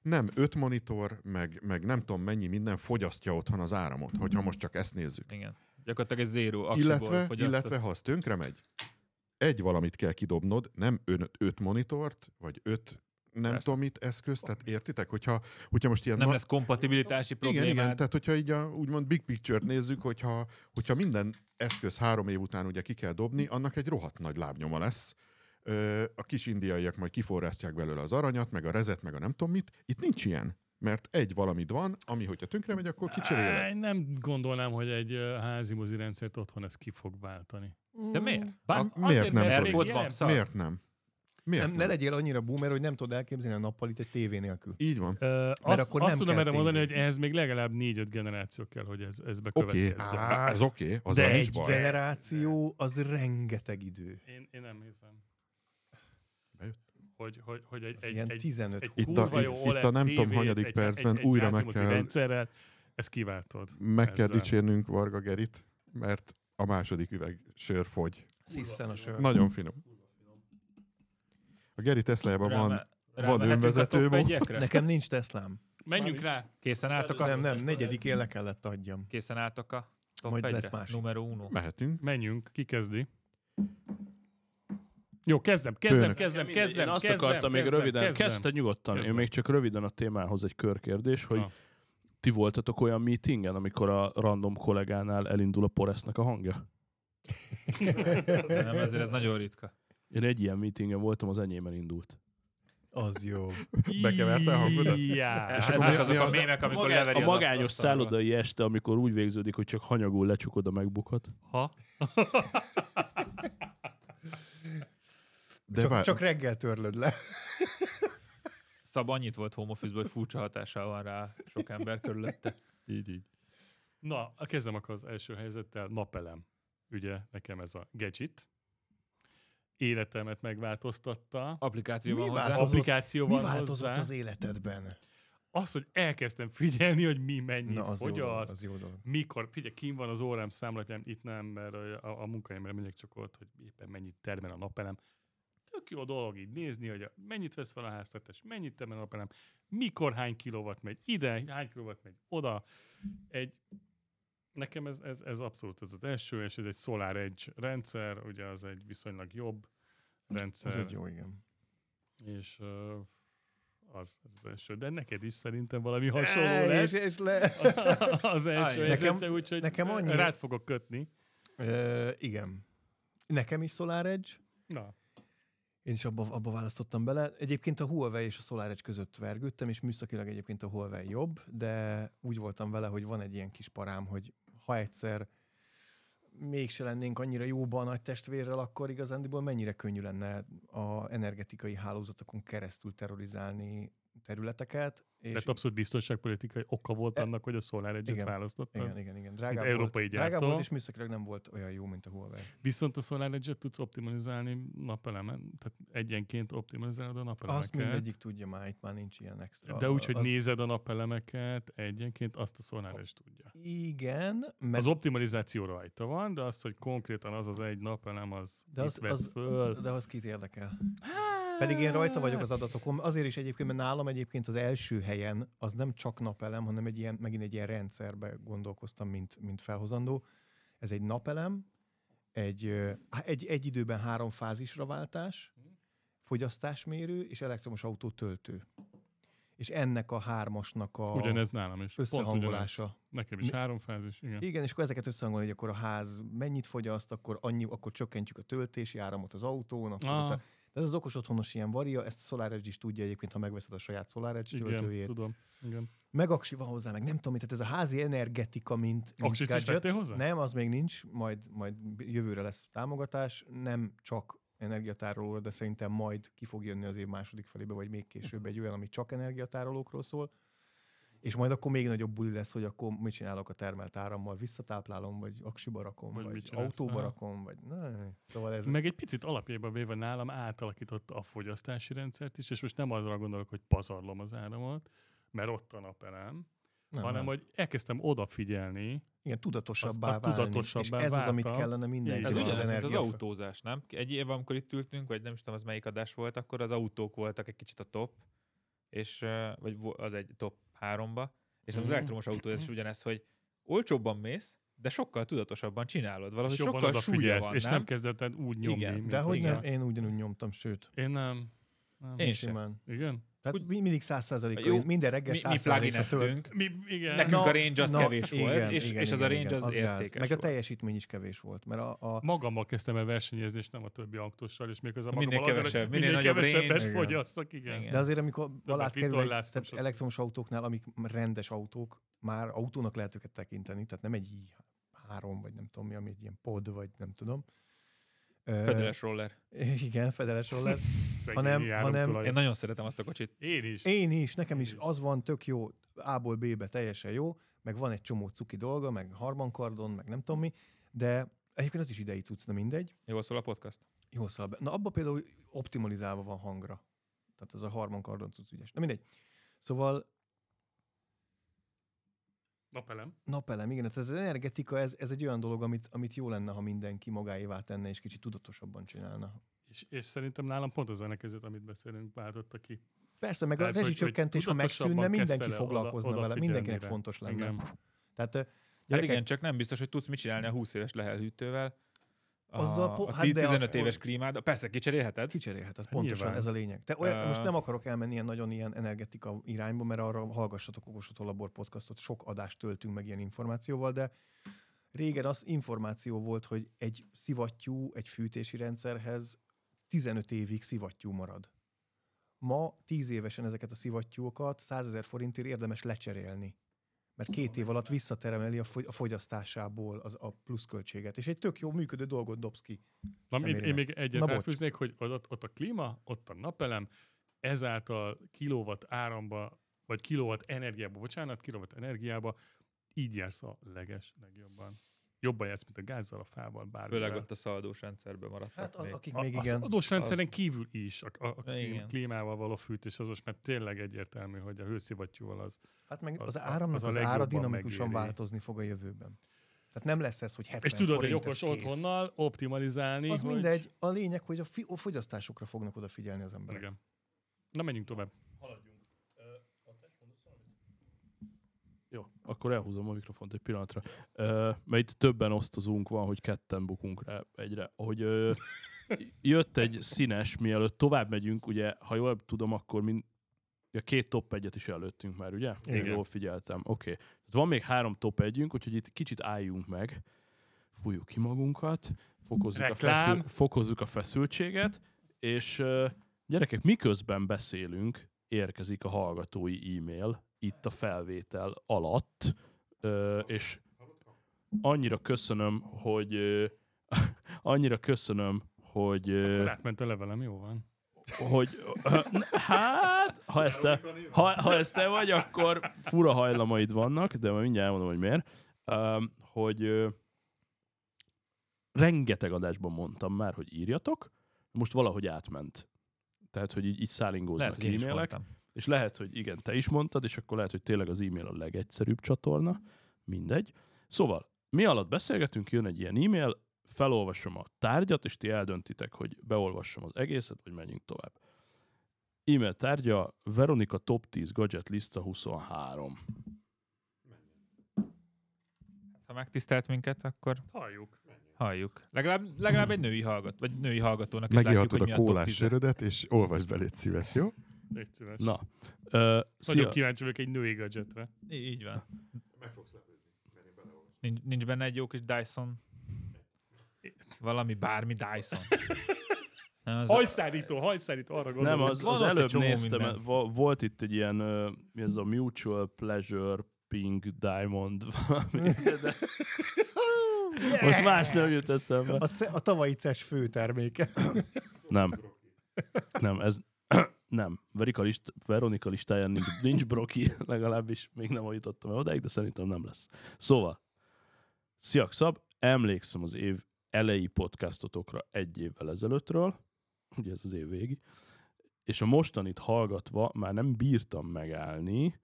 nem öt monitor, meg, meg nem tudom mennyi minden fogyasztja otthon az áramot, hogyha most csak ezt nézzük. Igen. Gyakorlatilag zero aksiból Illetve, illetve ha az tönkre megy, egy valamit kell kidobnod, nem ön, öt monitort, vagy öt nem Persze. tudom mit eszköz, tehát értitek, hogyha, hogyha most ilyen nem na- lesz kompatibilitási igen, problémád. igen, tehát hogyha így a, úgymond big picture-t nézzük, hogyha, hogyha minden eszköz három év után ugye ki kell dobni, annak egy rohadt nagy lábnyoma lesz. Ö, a kis indiaiak majd kiforrasztják belőle az aranyat, meg a rezet, meg a nem tudom mit. Itt nincs ilyen. Mert egy valamit van, ami hogyha tönkre megy, akkor kicseréled. Á, Nem gondolnám, hogy egy házi mozi rendszert otthon ez ki fog váltani. De miért? A- miért nem, mert. Miért nem? Miért Nem, ne legyél annyira boomer, hogy nem tudod elképzelni a nappalit egy tévé nélkül. Így van. Ö, azt, akkor azt nem tudom kell erre mondani, hogy ehhez még legalább négy-öt generáció kell, hogy ez, ez Oké, bekövetkezzen. okay. ez oké, okay. az De nincs egy baj. generáció az rengeteg idő. Én, én nem hiszem. Bejött? Hogy, hogy, hogy egy, egy, ilyen egy, 15 egy Itt a- jó itt a nem tudom hanyadik egy- percben egy, egy újra meg kell- rendszerrel, ezt kiváltod. Meg kell ezzel. dicsérnünk Varga Gerit. mert a második üveg sör fogy. Sziszen a sör. Nagyon finom. A Geri Teslájában van, Ráme- van önvezető? Nekem nincs Teslám. Menjünk rá. Készen álltok a... Nem, nem, negyedikén le kellett adjam. Készen álltok a top Majd egyre? lesz másik. Numero uno. mehetünk. Menjünk. Ki kezdi? Jó, kezdem, kezdem, Tőle. kezdem, Én- kezdem. Én azt kezdem, akartam még kezdem, röviden, kezdem. kezdte nyugodtan, Kezdem. én még csak röviden a témához egy körkérdés, hogy Na. ti voltatok olyan meetingen, amikor a random kollégánál elindul a Poresznek a hangja? *laughs* Nem, ezért ez nagyon ritka. Én egy ilyen meetingen voltam, az enyémen indult. Az jó. *laughs* Bekeverte a hangodat? Ja. És akkor mi- ezek azok mi a mémek, amikor magá- leveri a magányos asztalról. szállodai este, amikor úgy végződik, hogy csak hanyagul lecsukod a megbukat. Ha? *laughs* De Csak, vár, csak reggel törlöd le. Szab annyit volt home office hogy furcsa hatással van rá sok ember körülötte. így, így. Na, a kezdem akkor az első helyzettel. Napelem. Ugye nekem ez a gadget. Életemet megváltoztatta. Applikáció van Mi hozzá. változott? Applikáció Mi változott hozzá. az életedben? Az, hogy elkezdtem figyelni, hogy mi mennyit Na, az jó, dolog, fogyaszt, az jó dolog. mikor, figyelj, kim van az órám számlapján, itt nem, mert a, a, a munkahelyemre megyek csak ott, hogy éppen mennyit termel a napelem. Tök jó dolog így nézni, hogy a, mennyit vesz fel a háztartás, mennyit termel a napelem, mikor hány kilowatt megy ide, hány kilowatt megy oda. Egy, nekem ez, ez, ez abszolút ez az első, és ez egy Solar Edge rendszer, ugye az egy viszonylag jobb rendszer. Ez egy jó, igen. És uh, az, az első. De neked is szerintem valami hasonló Ej, lesz. És, és le... *laughs* az első helyzete, nekem- úgyhogy nekem annyi- rád fogok kötni. Ö, igen. Nekem is Solar Edge. Na, Én is abba, abba választottam bele. Egyébként a Huawei és a Solar Edge között vergődtem, és műszakilag egyébként a Huawei jobb, de úgy voltam vele, hogy van egy ilyen kis parám, hogy ha egyszer mégse lennénk annyira jóban a nagy testvérrel, akkor igazándiból mennyire könnyű lenne a energetikai hálózatokon keresztül terrorizálni területeket. És tehát abszolút biztonságpolitikai oka volt E- annak, hogy a Solar igen, választottad. igen, igen, igen. Drágább európai volt, drágább gyártó. volt, és műszakilag nem volt olyan jó, mint a Huawei. Viszont a Solar Edge-et tudsz optimalizálni napelemen, tehát egyenként optimalizálod a napelemeket. Azt mindegyik tudja már, itt már nincs ilyen extra. De úgy, hogy az, nézed a napelemeket egyenként, azt a Solar Edge tudja. Igen, mert Az optimalizáció rajta van, de az, hogy konkrétan az az egy napelem, az, De az, az, föl. de az kit érdekel? Pedig én rajta vagyok az adatokon. Azért is egyébként, mert nálam egyébként az első helyen az nem csak napelem, hanem egy ilyen, megint egy ilyen rendszerbe gondolkoztam, mint, mint felhozandó. Ez egy napelem, egy, egy, egy időben három fázisra váltás, fogyasztásmérő és elektromos autó töltő. És ennek a hármasnak a Ugyanez nálam is. Pont összehangolása. Nekem is három fázis, igen. Igen, és akkor ezeket összehangolni, hogy akkor a ház mennyit fogyaszt, akkor, annyi, akkor csökkentjük a töltési áramot az autón, akkor Ah. utána, de ez az okos otthonos ilyen varia, ezt a SolarEdge is tudja egyébként, ha megveszed a saját SolarEdge Igen, töltőjét. tudom. Igen. Meg aksi van hozzá, meg nem tudom, tehát ez a házi energetika, mint, mint Aksit is vettél hozzá? Nem, az még nincs, majd, majd jövőre lesz támogatás, nem csak energiatároló, de szerintem majd ki fog jönni az év második felébe, vagy még később egy olyan, ami csak energiatárolókról szól. És majd akkor még nagyobb buli lesz, hogy akkor mit csinálok a termelt árammal, visszatáplálom, vagy aksiba rakom, Vagy vagy, autóba aha. rakom, vagy na, szóval ez... Meg egy picit alapjában véve nálam átalakította a fogyasztási rendszert is, és most nem azra gondolok, hogy pazarlom az áramot, mert ott a napelem, nem, hanem nem. hogy elkezdtem odafigyelni. Igen, tudatosabbá az- válni. tudatosabbá és ez az, amit kellene mindenkinek. Ez ugyanaz, az mint az autózás, nem? Egy év, amikor itt ültünk, vagy nem is tudom, az melyik adás volt, akkor az autók voltak egy kicsit a top, és, vagy az egy top háromba, és az Mhm. elektromos autózás is ugyanez, hogy olcsóbban mész, de sokkal tudatosabban csinálod. Valahogy és sokkal súlya van, és nem? nem kezdeted úgy nyomni. Igen. De hogy igen. nem, én ugyanúgy nyomtam, sőt. Én nem. nem. Én sem. Simán. Igen? Tehát Úgy- mi- mindig száz százalék, Jó, minden reggel Mi, mi száz százalék plugineztünk, Mi, igen. nekünk Na, a range az na, kevés volt, igen, és, igen, és az igen, a range igen, az, gáz. értékes Meg a volt. teljesítmény is kevés volt, mert a, a Magammal kezdtem el versenyezni, és nem a többi autóssal, és még az a Minél kevesebb, minél nagyobb kevesebbet range. Igen. fogyasztok, igen. Igen. De azért, amikor alát kerül, egy, tehát elektromos autóknál, amik rendes autók, már autónak lehet őket tekinteni, tehát nem egy i3, vagy nem tudom mi, ami egy ilyen pod, vagy nem tudom. Fedeles roller. *laughs* Igen, fedeles roller. *laughs* Hanem- hanem- tulaj. Én nagyon szeretem azt a kocsit. Én is. Én is, nekem Én is is. az van tök jó, A-ból B-be teljesen jó, meg van egy csomó cuki dolga, meg harmankardon, meg nem tudom mi, de egyébként az is idei cucc, na mindegy. Jól szól a podcast? Jó szal be. Na abba például optimalizálva van hangra. Tehát az a harmankardon cucc ügyes. Na mindegy. Szóval Napelem. Napelem, igen, hát ez az energetika, ez, ez egy olyan dolog, amit, amit jó lenne, ha mindenki magáévá tenne, és kicsit tudatosabban csinálna. És, és szerintem nálam pont az a között, amit beszélünk, váltotta ki. Persze, meg Tehát, a rezsicsökkentés, ha megszűnne, mindenki foglalkozna oda- vele, mindenkinek fontos lenne. Igen. Tehát ö, Hát gyerekek, igen, csak nem biztos, hogy tudsz mit csinálni a 20 éves lehelhűtővel. A, Azzal po- a hát de 15 az- éves klímád, persze kicserélheted. Kicserélheted, pontosan Nyilván. ez a lényeg. Te olyan, Ö, most nem akarok elmenni ilyen nagyon ilyen energetika irányba, mert arra hallgassatok Okosotó Labor podcastot, sok adást töltünk meg ilyen információval, de régen az információ volt, hogy egy szivattyú egy fűtési rendszerhez 15 évig szivattyú marad. Ma 10 évesen ezeket a szivattyúokat 100 ezer forintért érdemes lecserélni. Mert két év alatt visszateremeli a, fogy- a fogyasztásából az, a pluszköltséget. És egy tök jó működő dolgot dobsz ki. Na, én, én még egyet Na, bocs. ráfűznék, hogy ott, ott a klíma, ott a napelem, ezáltal kilowatt áramba, vagy kilowatt energiába, bocsánat, kilowatt energiába, így jársz a leges legjobban. Jobban jársz, mint a gázzal, a fával, bármivel. Főleg ott a szaldós rendszerben maradtak Hát a- még. akik a, még a igen. adós rendszeren kívül is, a, a, a klím, klímával való fűtés az most már tényleg egyértelmű, hogy a hőszivattyúval az. Hát meg Az- az, az áramnak a az, legjobban ára dinamikusan megéri. változni fog a jövőben. Tehát nem lesz ez, hogy 70 És tudod, forint, okos otthonnal optimalizálni, Az hogy... mindegy. A lényeg, hogy a, fi- a fogyasztásokra fognak odafigyelni az emberek. Igen. Na, menjünk tovább. Jó, akkor elhúzom a mikrofont egy pillanatra. Mert itt többen osztozunk van, hogy ketten bukunk rá egyre. Hogy ö, jött egy színes, mielőtt tovább megyünk, ugye, ha jól tudom, akkor mind, ja, két top egyet is előttünk már, ugye? Igen. Jól figyeltem. Oké. Okay. Van még három top együnk, úgyhogy itt kicsit álljunk meg, fújjuk ki magunkat, fokozzuk, a, Reklám. feszül, fokozzuk a feszültséget, és gyerekek, miközben beszélünk, érkezik a hallgatói e-mail itt a felvétel alatt, ö, és annyira köszönöm, hogy ö, *laughs* annyira köszönöm, hogy ö, Akkor átment a levelem, jó van. hogy hát, ha ezt, te, ha, ha ezt te vagy, akkor fura hajlamaid vannak, de majd mindjárt elmondom, hogy miért. Hogy ö, rengeteg adásban mondtam már, hogy írjatok, most valahogy átment. Tehát, hogy így, így Lehet, szállingóznak hogy én is e-mailek. És lehet, hogy igen, te is mondtad, és akkor lehet, hogy tényleg az e-mail a legegyszerűbb csatorna. Mindegy. Szóval, mi alatt beszélgetünk, jön egy ilyen e-mail, felolvasom a tárgyat, és ti eldöntitek, hogy beolvassam az egészet, vagy menjünk tovább. E-mail tárgya Veronika Top 10 Gadget Lista 23. Ha megtisztelt minket, akkor Halljuk. halljuk. Legalább, legalább egy női hallgat, vagy női hallgatónak is látjuk, Megihatod mi a kólás 10 sörödet, és olvasd be, légy szíves, jó? Légy szíves. Na, ö, Nagyon szia, kíváncsi vagyok egy női gadgetre. Í- Így van. Nincs, nincs benne egy jó kis Dyson? Valami, bármi Dyson. Nem, az Hajszárító, hajszárító, arra gondolom. nem, az, az egy előbb néztem, minden. volt itt egy ilyen, mi ez a Mutual Pleasure Pink Diamond, *laughs* valami, de most más nem jut eszembe. A, ce- a tavalyi CES fő terméke. Nem. Nem, ez nem. Verika list, Veronika listáján nincs, nincs broki, *laughs* legalábbis még nem jutottam el odáig, de szerintem nem lesz. Szóval, Sziak Szab, emlékszem az év elejé podcastotokra egy évvel ezelőttről, ugye ez az év végi, és a mostanit hallgatva már nem bírtam megállni,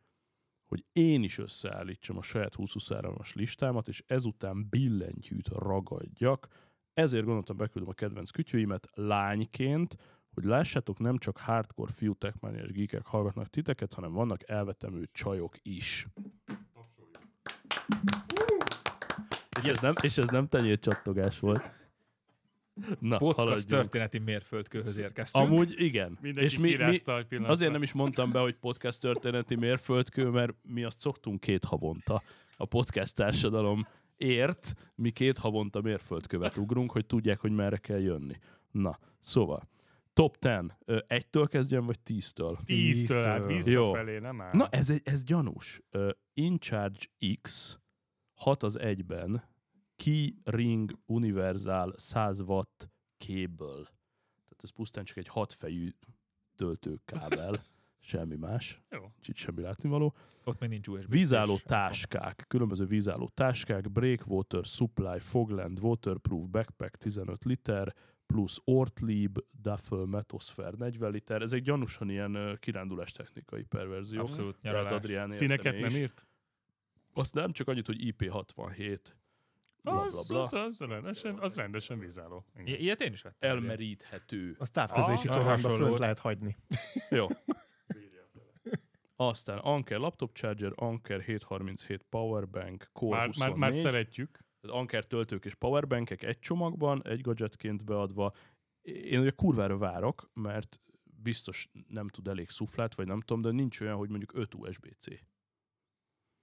hogy én is összeállítsam a saját 2023-as listámat, és ezután billentyűt ragadjak. Ezért gondoltam, beküldöm a kedvenc kütyőimet lányként, hogy lássátok, nem csak hardcore fiú techmániás geekek hallgatnak titeket, hanem vannak elvetemű csajok is. És, ez nem, és ez nem tenyércsattogás volt. Na, podcast haladjunk. történeti mérföldkőhöz érkeztünk. Amúgy igen. Mindenki és mi, mi, azért nem is mondtam be, hogy podcast történeti mérföldkő, mert mi azt szoktunk két havonta a podcast társadalom ért, mi két havonta mérföldkövet ugrunk, hogy tudják, hogy merre kell jönni. Na, szóval, top 10. Ö, Egytől kezdjem, vagy tíztől? Tíztől át Tíztől. visszafelé, nem áll. Na, ez, egy, ez gyanús. Uh, InCharge X 6 az egyben Key Ring Universal 100 watt cable. Tehát ez pusztán csak egy hatfejű töltőkábel, *laughs* semmi más, Jó. nincs itt semmi látnivaló. Ott még nincs USB. Vízálló táskák, különböző vízálló táskák, Breakwater Supply, Fogland, Waterproof Backpack 15 liter, plusz Ortlieb, Duffel, Metosphere 40 liter. Ez egy gyanúsan ilyen kirándulás technikai perverzió. Abszolút nyaralás. Adrián Színeket nem is. írt? Azt nem csak annyit, hogy IP67. Bla, Az, bla, bla. az, az, rendesen, az rendesen vizáló. Igen. I- ilyet én is vettem. Elmeríthető. Az távközlési Ah, toronyba fönt lehet hagyni. Jó. Aztán Anker laptop charger, Anker 737 powerbank, Core Már, 24. már, már szeretjük. Anker töltők és powerbankek egy csomagban, egy gadgetként beadva. Én ugye kurvára várok, mert biztos nem tud elég szuflát, vagy nem tudom, de nincs olyan, hogy mondjuk 5 USB-C.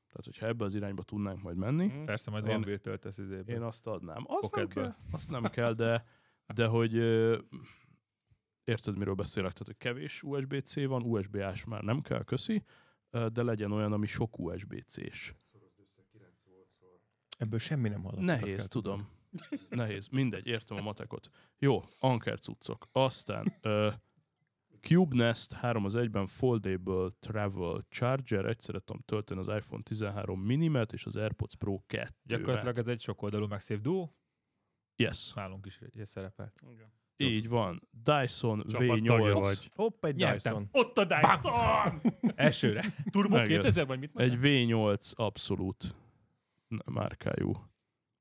Tehát, hogyha ebbe az irányba tudnánk majd menni, Hm. Persze, majd van töltesz izéből. én azt adnám. Azt nem kell, azt nem kell de, de hogy ö, érted, miről beszélek? Tehát, hogy kevés USB-C van, USB-ás már nem kell, köszi, de legyen olyan, ami sok USB-C-s. Ebből semmi nem hallatszik. azt Nehéz, kell tudom. Nehéz. Mindegy, értem a matekot. Jó, Anker cuccok. Aztán uh, Cube Nest 3 az egyben Foldable Travel Charger. Egyszerre tudom tölteni az iPhone 13 minimet és az AirPods Pro 2 Gyakorlatilag ez egy sokoldalú MagSafe Duo, Yes, nálunk is egy szerepelt. Igen. így van. Dyson Csapat tagja V8. vagy. Hopp, egy Nyertem. Dyson. Ott a Dyson! Elsőre. Turbo Megjött. 2000 vagy mit Egy mondtál? V8 abszolút márkájú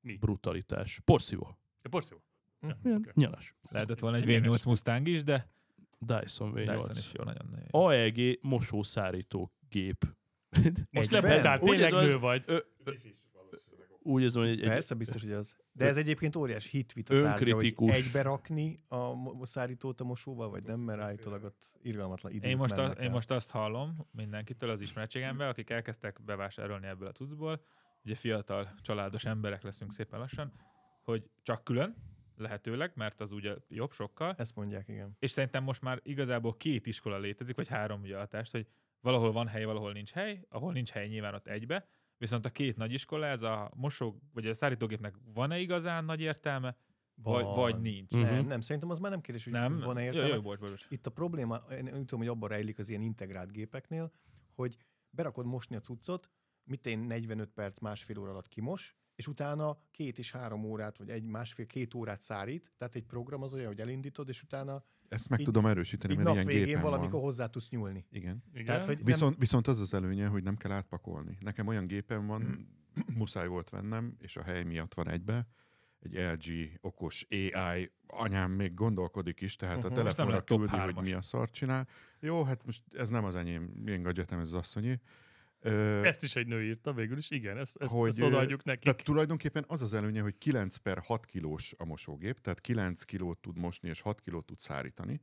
Mi? brutalitás. Porszívó. Ja, Porszívó. Ja, oké. nyeles. Lehetett volna egy Egyenes. V8 Mustang is, de Dyson Dyson V8. is jó, nagyon, nagyon jó. AEG mosószárító gép. Most Úgy tényleg ez nő az- vagy. Ö, ö, úgy érzem, hogy egy, egy, Persze, biztos, hogy az. De ez egyébként óriás hit vita tárgya, hogy egybe rakni a szárítót a mosóba, vagy nem, mert állítólag ott irgalmatlan idők Én most, a, én most azt hallom mindenkitől az ismeretségemben, akik elkezdtek bevásárolni ebből a cuccból, ugye fiatal, családos emberek leszünk szépen lassan, hogy csak külön, lehetőleg, mert az ugye jobb sokkal, Ezt mondják, igen. és szerintem most már igazából két iskola létezik, vagy három ugye a társ, hogy valahol van hely, valahol nincs hely, ahol nincs hely nyilván ott egybe, viszont a két nagy iskola, ez a mosó, vagy a szárítógépnek van-e igazán nagy értelme, vagy, Van. vagy nincs. Mhm. Nem, nem, szerintem az már nem kérdés, hogy Nem? van-e értelme. bocs, bocs, bocs. Itt a probléma, én úgy tudom, hogy abban rejlik az ilyen integrált gépeknél, hogy berakod mosni a cuccot, mit én 45 perc, másfél óra alatt kimos, és utána két és három órát, vagy egy másfél-két órát szárít, tehát egy program az olyan, hogy elindítod, és utána Ezt meg Így- tudom erősíteni, így mert nap ilyen végén gépen valamikor van. hozzá tudsz nyúlni. Igen. Igen? Tehát, hogy nem, Viszont, viszont az az előnye, hogy nem kell átpakolni. Nekem olyan gépem van, *clears throat* muszáj volt vennem, és a hely miatt van egybe, egy LG okos AI, anyám még gondolkodik is, tehát Uh-huh. a nem telefonra küldi, hogy mi a szart csinál. Jó, hát most ez nem az enyém, én gadgetem, ez az asszonyé. Ö, Ezt is egy nő írta végül is, igen, ezt, ezt, Hogy, ezt odaadjuk nekik. Tehát tulajdonképpen az az előnye, hogy 9 per 6 kilós a mosógép, tehát 9 kilót tud mosni és 6 kilót tud szárítani.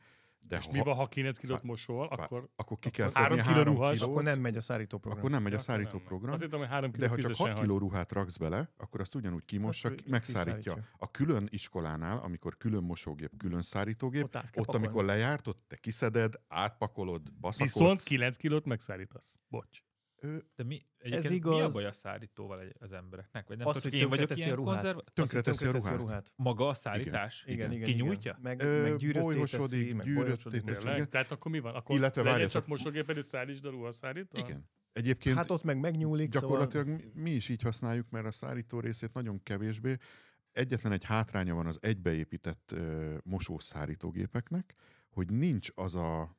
De És ha, mi van, ha 9 kilót mosol, vá- akkor... akkor ki kell három szedni kiló 3 ruhás, kilót, akkor nem megy a szárító program. akkor nem megy a Akkor szárító nem. program. Hittem, hogy 3 De kiló ha csak fizesen 6 kiló ruhát raksz bele, akkor azt ugyanúgy kimossa, Azt megszárítja. kiszárítja. A külön iskolánál, amikor külön mosógép, külön szárítógép, Ott ott pakolni. amikor lejárt, ott te kiszeded, átpakolod, baszakodsz. Viszont 9 kilót megszállítasz. Bocs. Ö, De mi, egyébként mi igaz. a baj a szállítóval egy- az embereknek? Vagy nem Az, tudom, hogy én vagyok tönkreteszi ilyen a ruhát. konzerv... Az, hogy Tönkreteszi a ruhát. Maga a szállítás? Igen, igen, Kinyújtja? Igen. Meg, Ö, meg gyűrötté teszi, meg gyűrötté teszi. Tehát akkor mi van? Akkor Illetve legyen csak mosógéped, és szállítsd a ruhaszállító? Igen. Egyébként Hát ott meg megnyúlik, gyakorlatilag mi, mi is így használjuk, mert a szárító részét nagyon kevésbé. Egyetlen egy hátránya van az egybeépített ö, mosós szárítógépeknek, hogy nincs az a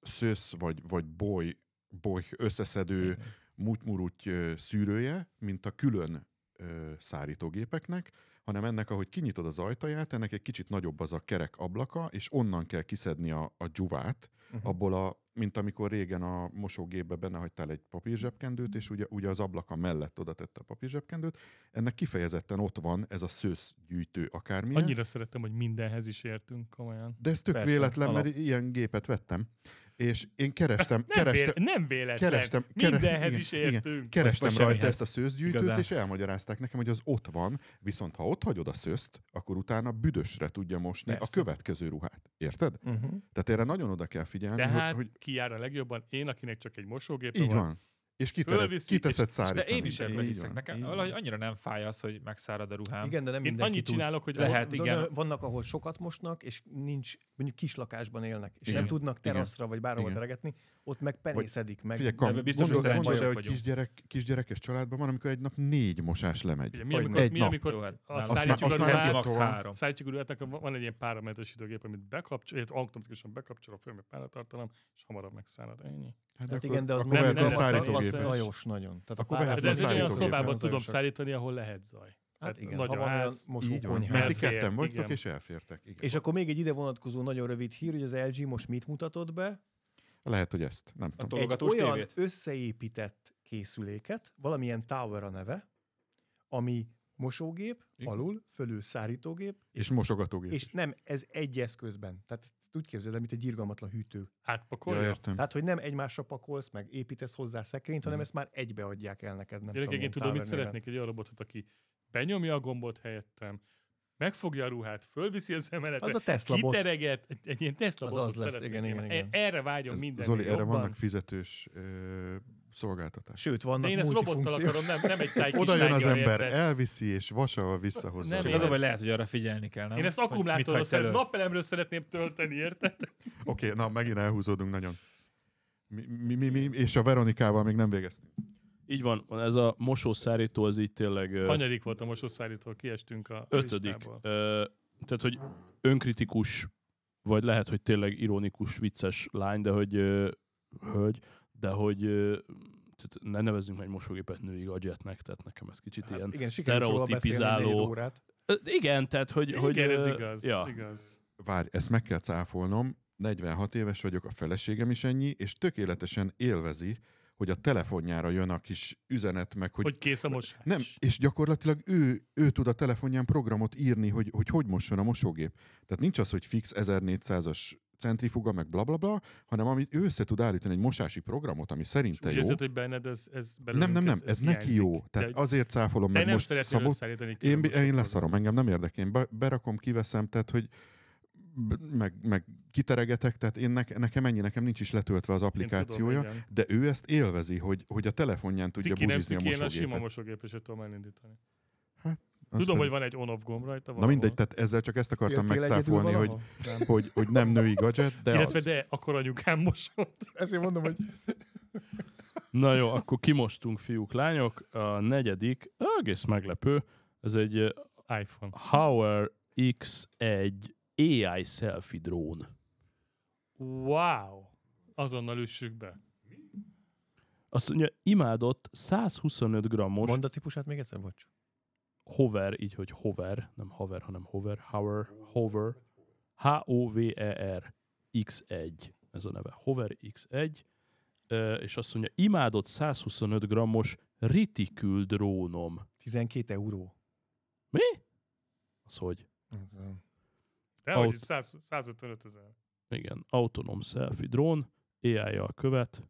szösz vagy, vagy boly, boly összeszedő mutmuruty szűrője, mint a külön ö, szárítógépeknek, hanem ennek, ahogy kinyitod az ajtaját, ennek egy kicsit nagyobb az a kerek ablaka, és onnan kell kiszedni a, a dzsuvát, Mhm. abból a, mint amikor régen a mosógépbe benne hagytál egy papírzsebkendőt, és ugye, ugye az ablaka mellett oda tette a papírzsebkendőt, ennek kifejezetten ott van ez a szőszgyűjtő akármilyen. Annyira szeretem, hogy mindenhez is értünk komolyan. De ez tök Persze, véletlen, alap. mert ilyen gépet vettem, és én kerestem, Nem, kerestem, véle, nem véletlen. kerestem- kere- mindenhez igen, is igen. értünk. kerestem vagy rajta semmihez. ezt a szőzgyűjtőt, Igazán. és elmagyarázták nekem, hogy az ott van, viszont ha ott hagyod a szőzt, akkor utána büdösre tudja mosni a Persze. következő ruhát. Érted? Uh-huh. Tehát erre nagyon oda kell figyelni, Tehát hogy, hogy ki jár a legjobban? Én, akinek csak egy mosógép így van. És kitered, Fölviszi, kiteszed De szárítani. én is ebben hiszek. van, Nekem van. valahogy annyira nem fáj az, hogy megszárad a ruhám. Igen, de nem Én mindenki annyit tud. csinálok, hogy Lehet, De- igen. de Vannak, ahol sokat mosnak, és nincs mondjuk kis lakásban élnek, és Igen. nem tudnak Igen. teraszra vagy bárhol Igen. teregetni, ott meg penészedik meg. Figyelj, kam, biztos, hogy gondol, el, szerencsések hogy kisgyerek, kisgyerekes családban van, amikor egy nap négy mosás lemegy. Ugye, mi, Hogy amikor, egy mi, nap. amikor hát a szállítjuk a a van egy ilyen páramétesítőgép, amit bekapcsol, automatikusan bekapcsol a meg páratartalom, és hamarabb megszállod. Ennyi. Hát, Hát akkor, igen, de az akkor nem- nem- szállítógépet. nem- zajos nagyon. Tehát Akkor a De ez egy olyan szobában tudom szállítani, ahol lehet zaj. Hát igen, nagy ha van olyan ház, Így van, mosókonyha. mert ti ketten vagytok, igen. és elfértek. Igen. És akkor még egy ide vonatkozó nagyon rövid hír, hogy az LG most mit mutatott be? Lehet, hogy ezt, nem A tudom. Egy olyan tévét? összeépített készüléket, valamilyen Tower a neve, ami mosógép, Igen. alul, fölül szárítógép, És mosogatógép. és nem, ez egy eszközben. Tehát ezt úgy képzeld el, mint egy irgalmatlan hűtő. Átpakolja. Ja, értem. Tehát, hogy nem egymásra pakolsz, meg építesz hozzá szekrényt, hanem Mhm. ezt már egybe adják el neked. Nem Gyerekek, én tudom, mit szeretnék egy olyan robotot, aki benyomja a gombot helyettem, megfogja a ruhát, fölviszi az emeletre, Az a Tesla bot. kitereget, egy, egy ilyen Tesla Az botot az lesz, igen, igen, igen. Erre vágyom Ez- minden Zoli, erre jobban. vannak fizetős ö, szolgáltatások. Sőt, De vannak én ezt robottal akarom, nem, nem egy táj *laughs* Oda jön az ember, érted? elviszi, és vasával visszahozza. Nem, Az a baj, lehet, hogy arra figyelni kell, nem? Én ezt akkumulátorra szeretném, napelemről szeretném tölteni, érted? Oké, na megint elhúzódunk nagyon. Mi, mi, mi, mi, és a Veronikával még nem végeztünk. Így van, ez a mosószárító, az így tényleg Hanyadik volt a mosószállítól, kiestünk a ötödik. listából. Ö, tehát, hogy önkritikus, vagy lehet, hogy tényleg ironikus, vicces lány, de hogy ö, hölgy, de hogy ö, tehát ne nevezzünk meg egy mosógépet női gadgetnek, tehát nekem ez kicsit Hát ilyen igen, beszélni sztereotipizáló. Igen, tehát hogy... hogy Igen, ez ö, igaz, Ja. igaz. Várj, ezt meg kell cáfolnom. 46 éves vagyok, a feleségem is ennyi, és tökéletesen élvezi, hogy a telefonjára jön a kis üzenet, meg hogy, Hogy kész a mosás. Nem, és gyakorlatilag ő, ő tud a telefonján programot írni, hogy, hogy hogy mosson a mosógép. Tehát nincs az, hogy fix 1400-as centrifuga, meg bla bla bla, hanem amit ő össze tud állítani egy mosási programot, ami szerinte jó. érzed, hogy benned ez, ez Nem, belőlünk nem, nem, ez, ez, neki hiányzik. jó. Tehát De azért cáfolom meg nem most Szabó. Én, én leszarom, engem nem érdekel. Én be, berakom, kiveszem, tehát hogy meg, meg kiteregetek, tehát én ne, nekem ennyi, nekem nincs is letöltve az applikációja, tudom, igen. de ő ezt élvezi, hogy, hogy a telefonján tudja Ciki, nem buzizni a ciki, én a sima mosógépet. mosógépet tudom elindítani. Az Tudom, hogy pedig- van egy on-off gomb rajta Na valahol. mindegy, tehát ezzel csak ezt akartam Jöttél megcáfolni, hogy? Nem. hogy, hogy nem női gadget, de Illetve az. de, akkor anyukám mosott. Ezért mondom, hogy Na jó, akkor kimostunk fiúk, lányok. A negyedik, egész meglepő, ez egy iPhone. Hower X1 AI selfie drón. Wow! Azonnal üssük be. Azt mondja, imádott 125 grammos mondd a típusát még egyszer, bocs. hover, így, hogy hover, nem hover, hanem hover, hover, hover, H-O-V-E-R X1, ez a neve, hover X1, Ö, és azt mondja, imádott 125 grammos reticule drónom. 12 euró. Mi? Az hogy? De Aut- hogy 100, 155 ezer. Igen, autonóm selfie drón, AI-jal követ.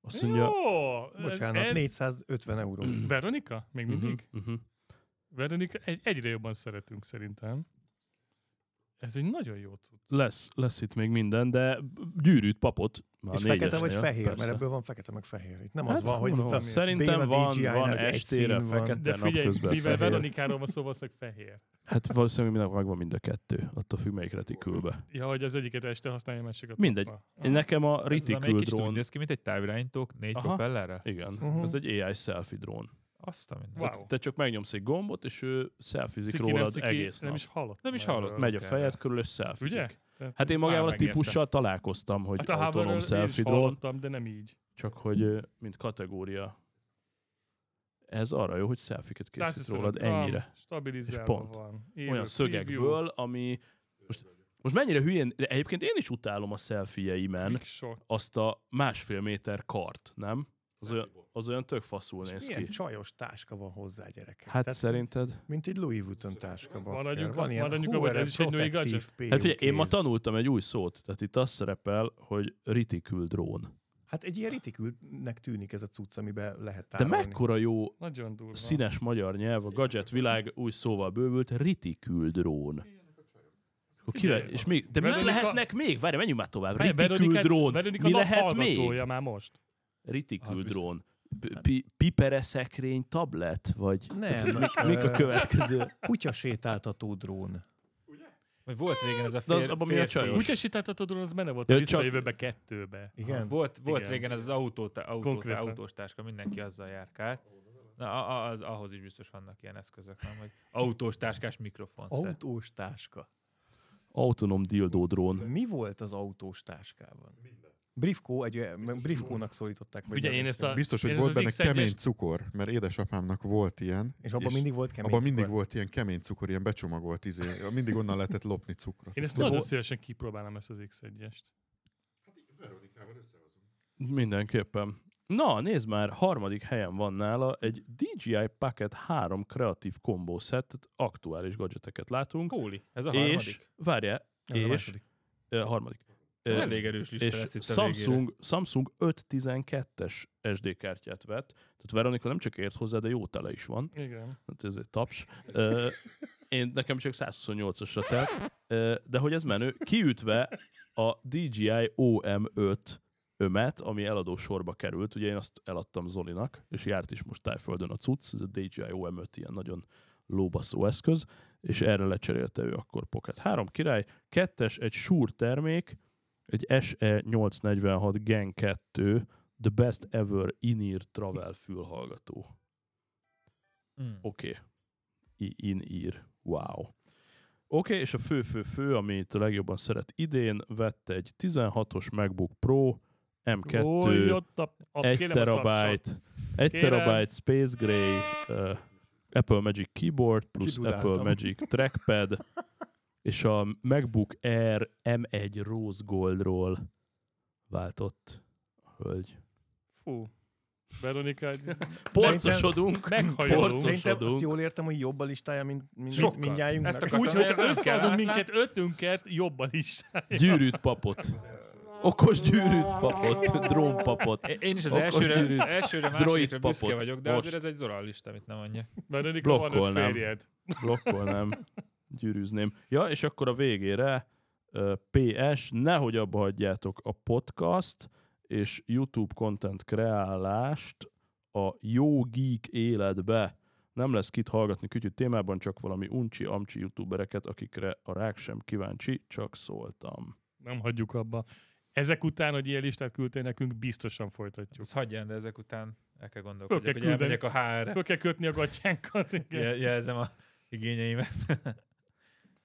Azt mondja, Jó! Bocsánat, ez, ez... 450 euró. Veronika? Még mindig? Uh-huh, uh-huh. Veronika, egy, egyre jobban szeretünk szerintem. Ez egy nagyon jó cucc. Lesz, lesz itt még minden, de gyűrűt, papot. Már És fekete vagy fehér, persze. mert ebből van fekete meg fehér. Itt nem Hát az van, hogy mondom, Szerintem van, van estére fekete, De figyelj, mivel fehér. Veronikáról van szó, valószínűleg fehér. Hát valószínűleg mindenki megvan mind a kettő, attól függ melyik retikülbe. Ja, hogy az egyiket este használja, a másikat Mindegy. Én nekem a Ez az, retikül kicsit úgy drón, néz ki, mint egy távirányítók négy Aha. propellerrel? igen, Mhm. ez egy AI selfie drón. Azt a. Wow. Te csak megnyomsz egy gombot, és ő selfiezik Ciki, nem, rólad ciki, egész nem nap. is hallott. Nem is hallott. Megy a fejed körül, és selfiezik. Ugye? Tehát Hát én magával a típussal találkoztam, hogy hát a autonóm hallottam, de nem így. csak hogy mint kategória. Ez arra jó, hogy selfieket készít 125 rólad ennyire. Stabilizálva És pont. van. Élő olyan preview. szögekből, ami most, most mennyire hülyén, de egyébként én is utálom a shot. azt a másfél méter kart, nem? Az olyan, az olyan tök faszul És néz milyen ki. csajos táska van hozzá, gyerekek. Hát Tehát szerinted? Mint egy Louis Vuitton táska. Anyuka- van ilyen Hoover vagy ez is egy női gadget? Hát figyelj, én ma tanultam egy új szót, tehát itt azt szerepel, hogy reticule drón. Hát egy ilyen ritikülnek tűnik ez a cucc, amiben lehet De tárolni. mekkora jó Nagyon durva. színes magyar nyelv, a gadget világ új szóval bővült, reticule drón. Kire, és még, de mik Veronika- lehetnek még? Várj, menjünk már tovább. Veronika- drón. Mi lehet még? már most. Biztos. drón. P- pi- Pipere szekrény tablet? Vagy Nem. mik, mik a következő? *laughs* Kutya sétáltató drón. Vagy volt régen ez a De az fér, abban mi a csajos? Kutyasítatodról az benne volt a csak- visszajövőbe kettőbe. Igen. Volt, volt Igen. régen ez az autó, autó, Konkrétan. autós táska, mindenki azzal járkált. Na, az, ahhoz is biztos vannak ilyen eszközök, nem? Hogy autós táskás mikrofon. Autós táska. Autonóm dildó drón. Mi volt az autós táskában? Briefko, egy, Briefkónak szólították. vagy Ugye én ezt a- Biztos, hogy Én volt ez benne az X1-es kemény cukor, mert édesapámnak volt ilyen. És abban mindig volt kemény abban mindig volt ilyen kemény cukor, ilyen becsomagolt izé. Mindig onnan lehetett lopni cukrot. Én ezt nagyon szívesen kipróbálom ezt az X1-est. Mindenképpen. Na, nézd már, harmadik helyen van nála egy DJI Pocket 3 kreatív combo set, aktuális gadgeteket látunk. Holy, ez a és, harmadik. várjál, Ez a és, második. ö, harmadik. Elég erős lista és lesz itt a végére. Samsung, Samsung 512-es SD kártyát vett. Tehát Veronika nem csak ért hozzá, de jó tele is van. Igen. Hát ez egy taps. Én nekem csak 128-asra telt. De hogy ez menő, kiütve a DJI OM5 ömet, ami eladó sorba került. Ugye én azt eladtam Zolinak, és járt is most tájföldön a cucc, ez a DJI OM5 ilyen nagyon lóbaszó eszköz, és erre lecserélte ő akkor Pocket 3 király, kettes egy Shure termék, egy E SE846 Gen 2, the best ever in-ear travel fülhallgató. Mm. Oké. Okay. In-ear. Wow. Oké, okay, és a fő-fő-fő, amit a legjobban szeret idén, vette egy 16-os MacBook Pro, M2, Ó, jött a, a, 1 kérem a tapsot. terabyte, 1 Kérem. terabyte Space Gray, uh, Apple Magic Keyboard plusz. Apple Magic Trackpad, *laughs* és a MacBook Air M1 Rose Goldról váltott a hölgy. Fú. Veronika, Porcosodunk, meghajolunk. Szerintem azt jól értem, hogy jobb a listája, mint, mint Sokkal. mindjájunknak. Ezt Úgy, hogy összeadunk minket ötünket, jobban is. Gyűrűt papot. Okos gyűrűt papot, drónpapot. Én is az Okos elsőre, gyűrűt, elsőre másikra büszke papot. vagyok, de Most. azért ez egy Zoral lista, amit nem mondja. Veronika, van öt férjed. Blokkolnám, gyűrűzném. Ja, és akkor a végére PS, nehogy abba hagyjátok a podcast és YouTube content kreálást a jó geek életbe. Nem lesz kit hallgatni kütyű témában, csak valami uncsi-amcsi youtubereket, akikre a rák sem kíváncsi, csak szóltam. Nem hagyjuk abba. Ezek után, hogy ilyen listát küldtél nekünk, biztosan folytatjuk. Ezt hagyján, de ezek után el kell kell hogy elmegyek a HR-re. Föl kell kötni a gatyánkat. igen. Jel- Jelzem a igényeimet.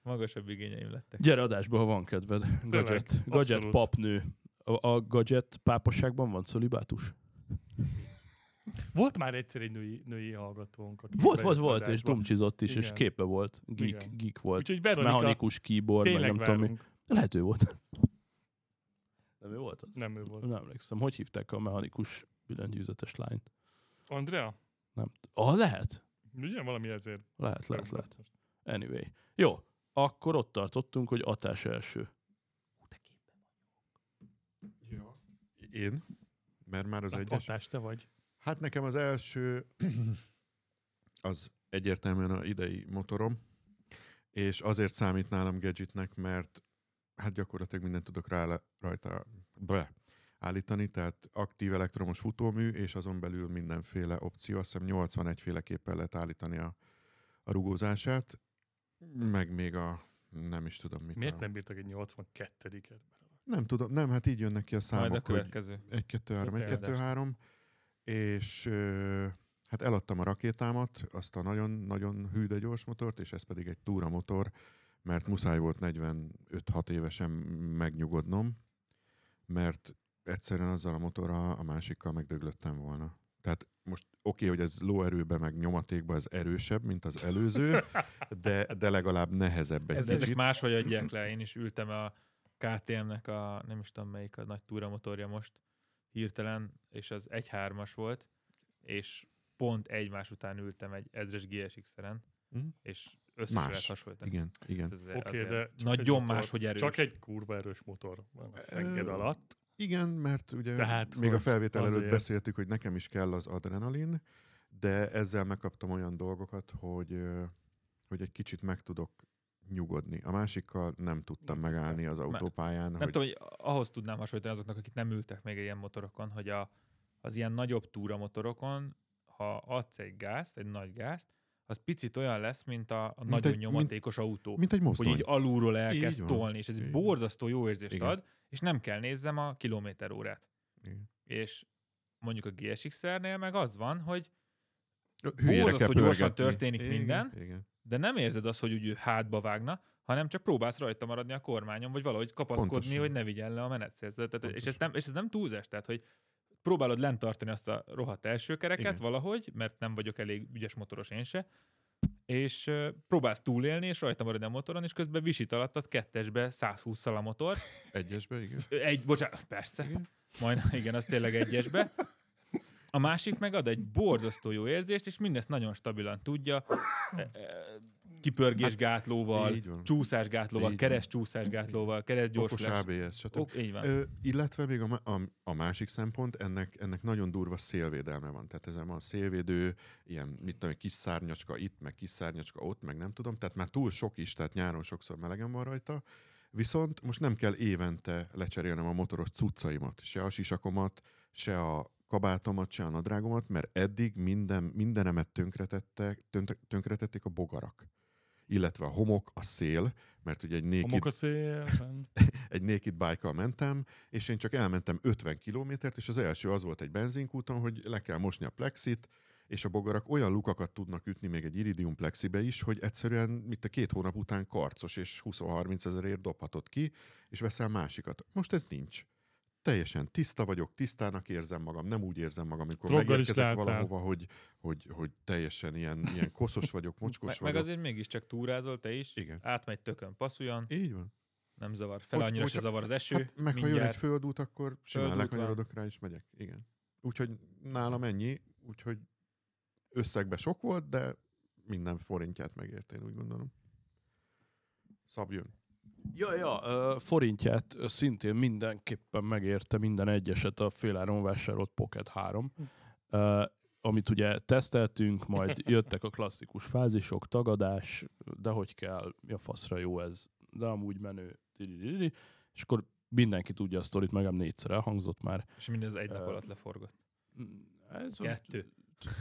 Magasabb igényeim lettek. Gyere adásba, ha van kedved. Gadget, gadget papnő. A, a gadget pápaságban van szolibátus? Volt már egyszer egy női, női hallgatónk. aki Volt, volt, volt, és dumcsizott is, és Igen. képe volt. Geek, Igen. geek volt. Úgyhogy Veronika, Mechanikus keyboard, meg nem tudom mi. várunk. Lehető volt. Nem ő volt az? Nem ő volt. Nem emlékszem. Hogy hívták a mechanikus billentyűzetes lányt? Andrea? Nem. Ah, lehet. Ugye valami ezért. Lehet, lehet, lehet. Anyway. Jó. Akkor ott tartottunk, hogy Atás első. Ja. Én? Mert már az Hát egyes. Hatás te vagy. Hát nekem az első *clears throat* az egyértelműen a idei motorom, és azért számít nálam gadgetnek, mert hát gyakorlatilag mindent tudok rá rajta be állítani, tehát aktív elektromos futómű, és azon belül mindenféle opció, azt hiszem 81 féleképpen lehet állítani a, a rugózását, meg még a nem is tudom mit. Miért a- nem bírtak egy 82-et? Nem tudom, nem, hát így jönnek ki a Majd számok, a hogy következő. 1, 2, 3, 1, Tényleg. 2, 3, és ö, hát eladtam a rakétámat, azt a nagyon-nagyon hű, de gyors motort, és ez pedig egy túramotor, mert muszáj volt 45-6 évesen megnyugodnom, mert egyszerűen azzal a motorral a másikkal megdöglöttem volna. Tehát most oké, okay, hogy ez lóerőben meg nyomatékban ez erősebb, mint az előző, *laughs* de, de legalább nehezebb egy Ez, kicsit. ezek máshogy adják le. Én is ültem a KTM-nek a, nem is tudom melyik a nagy túramotorja most hirtelen, és az 1.3-as volt, és pont egymás után ültem egy ezres GSX-eren, Mhm. és össze Más. lehet hasonlítani. Igen, igen. Ez Oké, azért de nagyon más, hogy erős. Csak egy kurva erős motor van a alatt. Igen, mert ugye Tehát, még a felvétel előtt azért- beszéltük, hogy nekem is kell az adrenalin, de ezzel megkaptam olyan dolgokat, hogy, hogy egy kicsit meg tudok nyugodni. A másikkal nem tudtam megállni az autópályán. Nem hogy... tudom, hogy ahhoz tudnám hasonlítani azoknak, akik nem ültek még ilyen motorokon, hogy a, az ilyen nagyobb túramotorokon, ha adsz egy gázt, egy nagy gázt, az picit olyan lesz, mint a, a Mint nagyon egy- nyomatékos autó. Mint egy hogy mozdony. így alulról elkezd Így van. tolni, és ez Így. borzasztó jó érzést Igen. ad, és nem kell nézzem a kilométer órát. Igen. És mondjuk a GSX-nél meg az van, hogy Hülyére borzasztó gyorsan történik igen, minden. Igen. de nem érzed azt, hogy úgy hátba vágna, hanem csak próbálsz rajta maradni a kormányon, vagy valahogy kapaszkodni, Pontosan. hogy ne vigyen le a menetszélzet. Tehát, és, Pontosan. ez nem, és ez nem túlzás, tehát hogy próbálod lent tartani azt a rohadt első kereket Igen. valahogy, mert nem vagyok elég ügyes motoros én se, és próbálsz túlélni, és rajta maradni a motoron, és közben visít alattad kettesbe 120 a motor. *laughs* Egyesbe, igen. Egy, bocsánat, persze. Igen. Majd, igen, az tényleg egyesbe. A másik meg ad egy borzasztó jó érzést, és mindezt nagyon stabilan tudja. Kipörgésgátlóval, van. csúszásgátlóval, Így van. keres csúszásgátlóval, keres Okos. ABS, stb. Ok, így van. Ö, illetve még a, a, a másik szempont, ennek, ennek nagyon durva szélvédelme van. Tehát ezen van szélvédő, ilyen, mit tudom, kis szárnyacska itt, meg kis szárnyacska ott, meg nem tudom. Tehát már túl sok is, tehát nyáron sokszor melegen van rajta. Viszont most nem kell évente lecserélnem a motoros cuccaimat, se a sisakomat, se a kabátomat, se a nadrágomat, mert eddig minden, mindenemet tönkretettek, tönte- tönkretették a bogarak. Illetve a homok, a szél, mert ugye egy naked Homok a szélben. *laughs* egy naked bike mentem, és én csak elmentem 50 kilométert, és az első az volt egy benzinkúton, hogy le kell mosni a plexit, és a bogarak olyan lukakat tudnak ütni még egy iridium plexibe is, hogy egyszerűen mint a két hónap után karcos, és 20-30 ezerért dobhatod ki, és veszel másikat. Most ez nincs. Teljesen tiszta vagyok, tisztának érzem magam, nem úgy érzem magam, amikor Droggal is megérkezek valahova, hogy, hogy, hogy teljesen ilyen, ilyen koszos vagyok, *laughs* mocskos Meg, vagyok. meg azért mégiscsak túrázol te is, Igen. átmegy tökön, passzuljon, Így van. nem zavar fel, Hogy- annyira se hogyha- zavar az eső, Hát meg ha jön egy mindjárt. földút, akkor simán lekanyarodok rá és megyek. Igen. Úgyhogy nálam ennyi, úgyhogy összegbe sok volt, de minden forintját megért, én úgy gondolom. Szab jön. Ja, ja, forintját szintén mindenképpen megérte minden egyeset a féláron vásárolt Pocket 3. Ö, amit ugye teszteltünk, majd *laughs* jöttek a klasszikus fázisok, tagadás, de hogy kell, mi a faszra jó ez, de amúgy menő, és akkor mindenki tudja a sztorit, megem négyszer elhangzott már. És mindez egy nap alatt leforgott. Ez Kettő.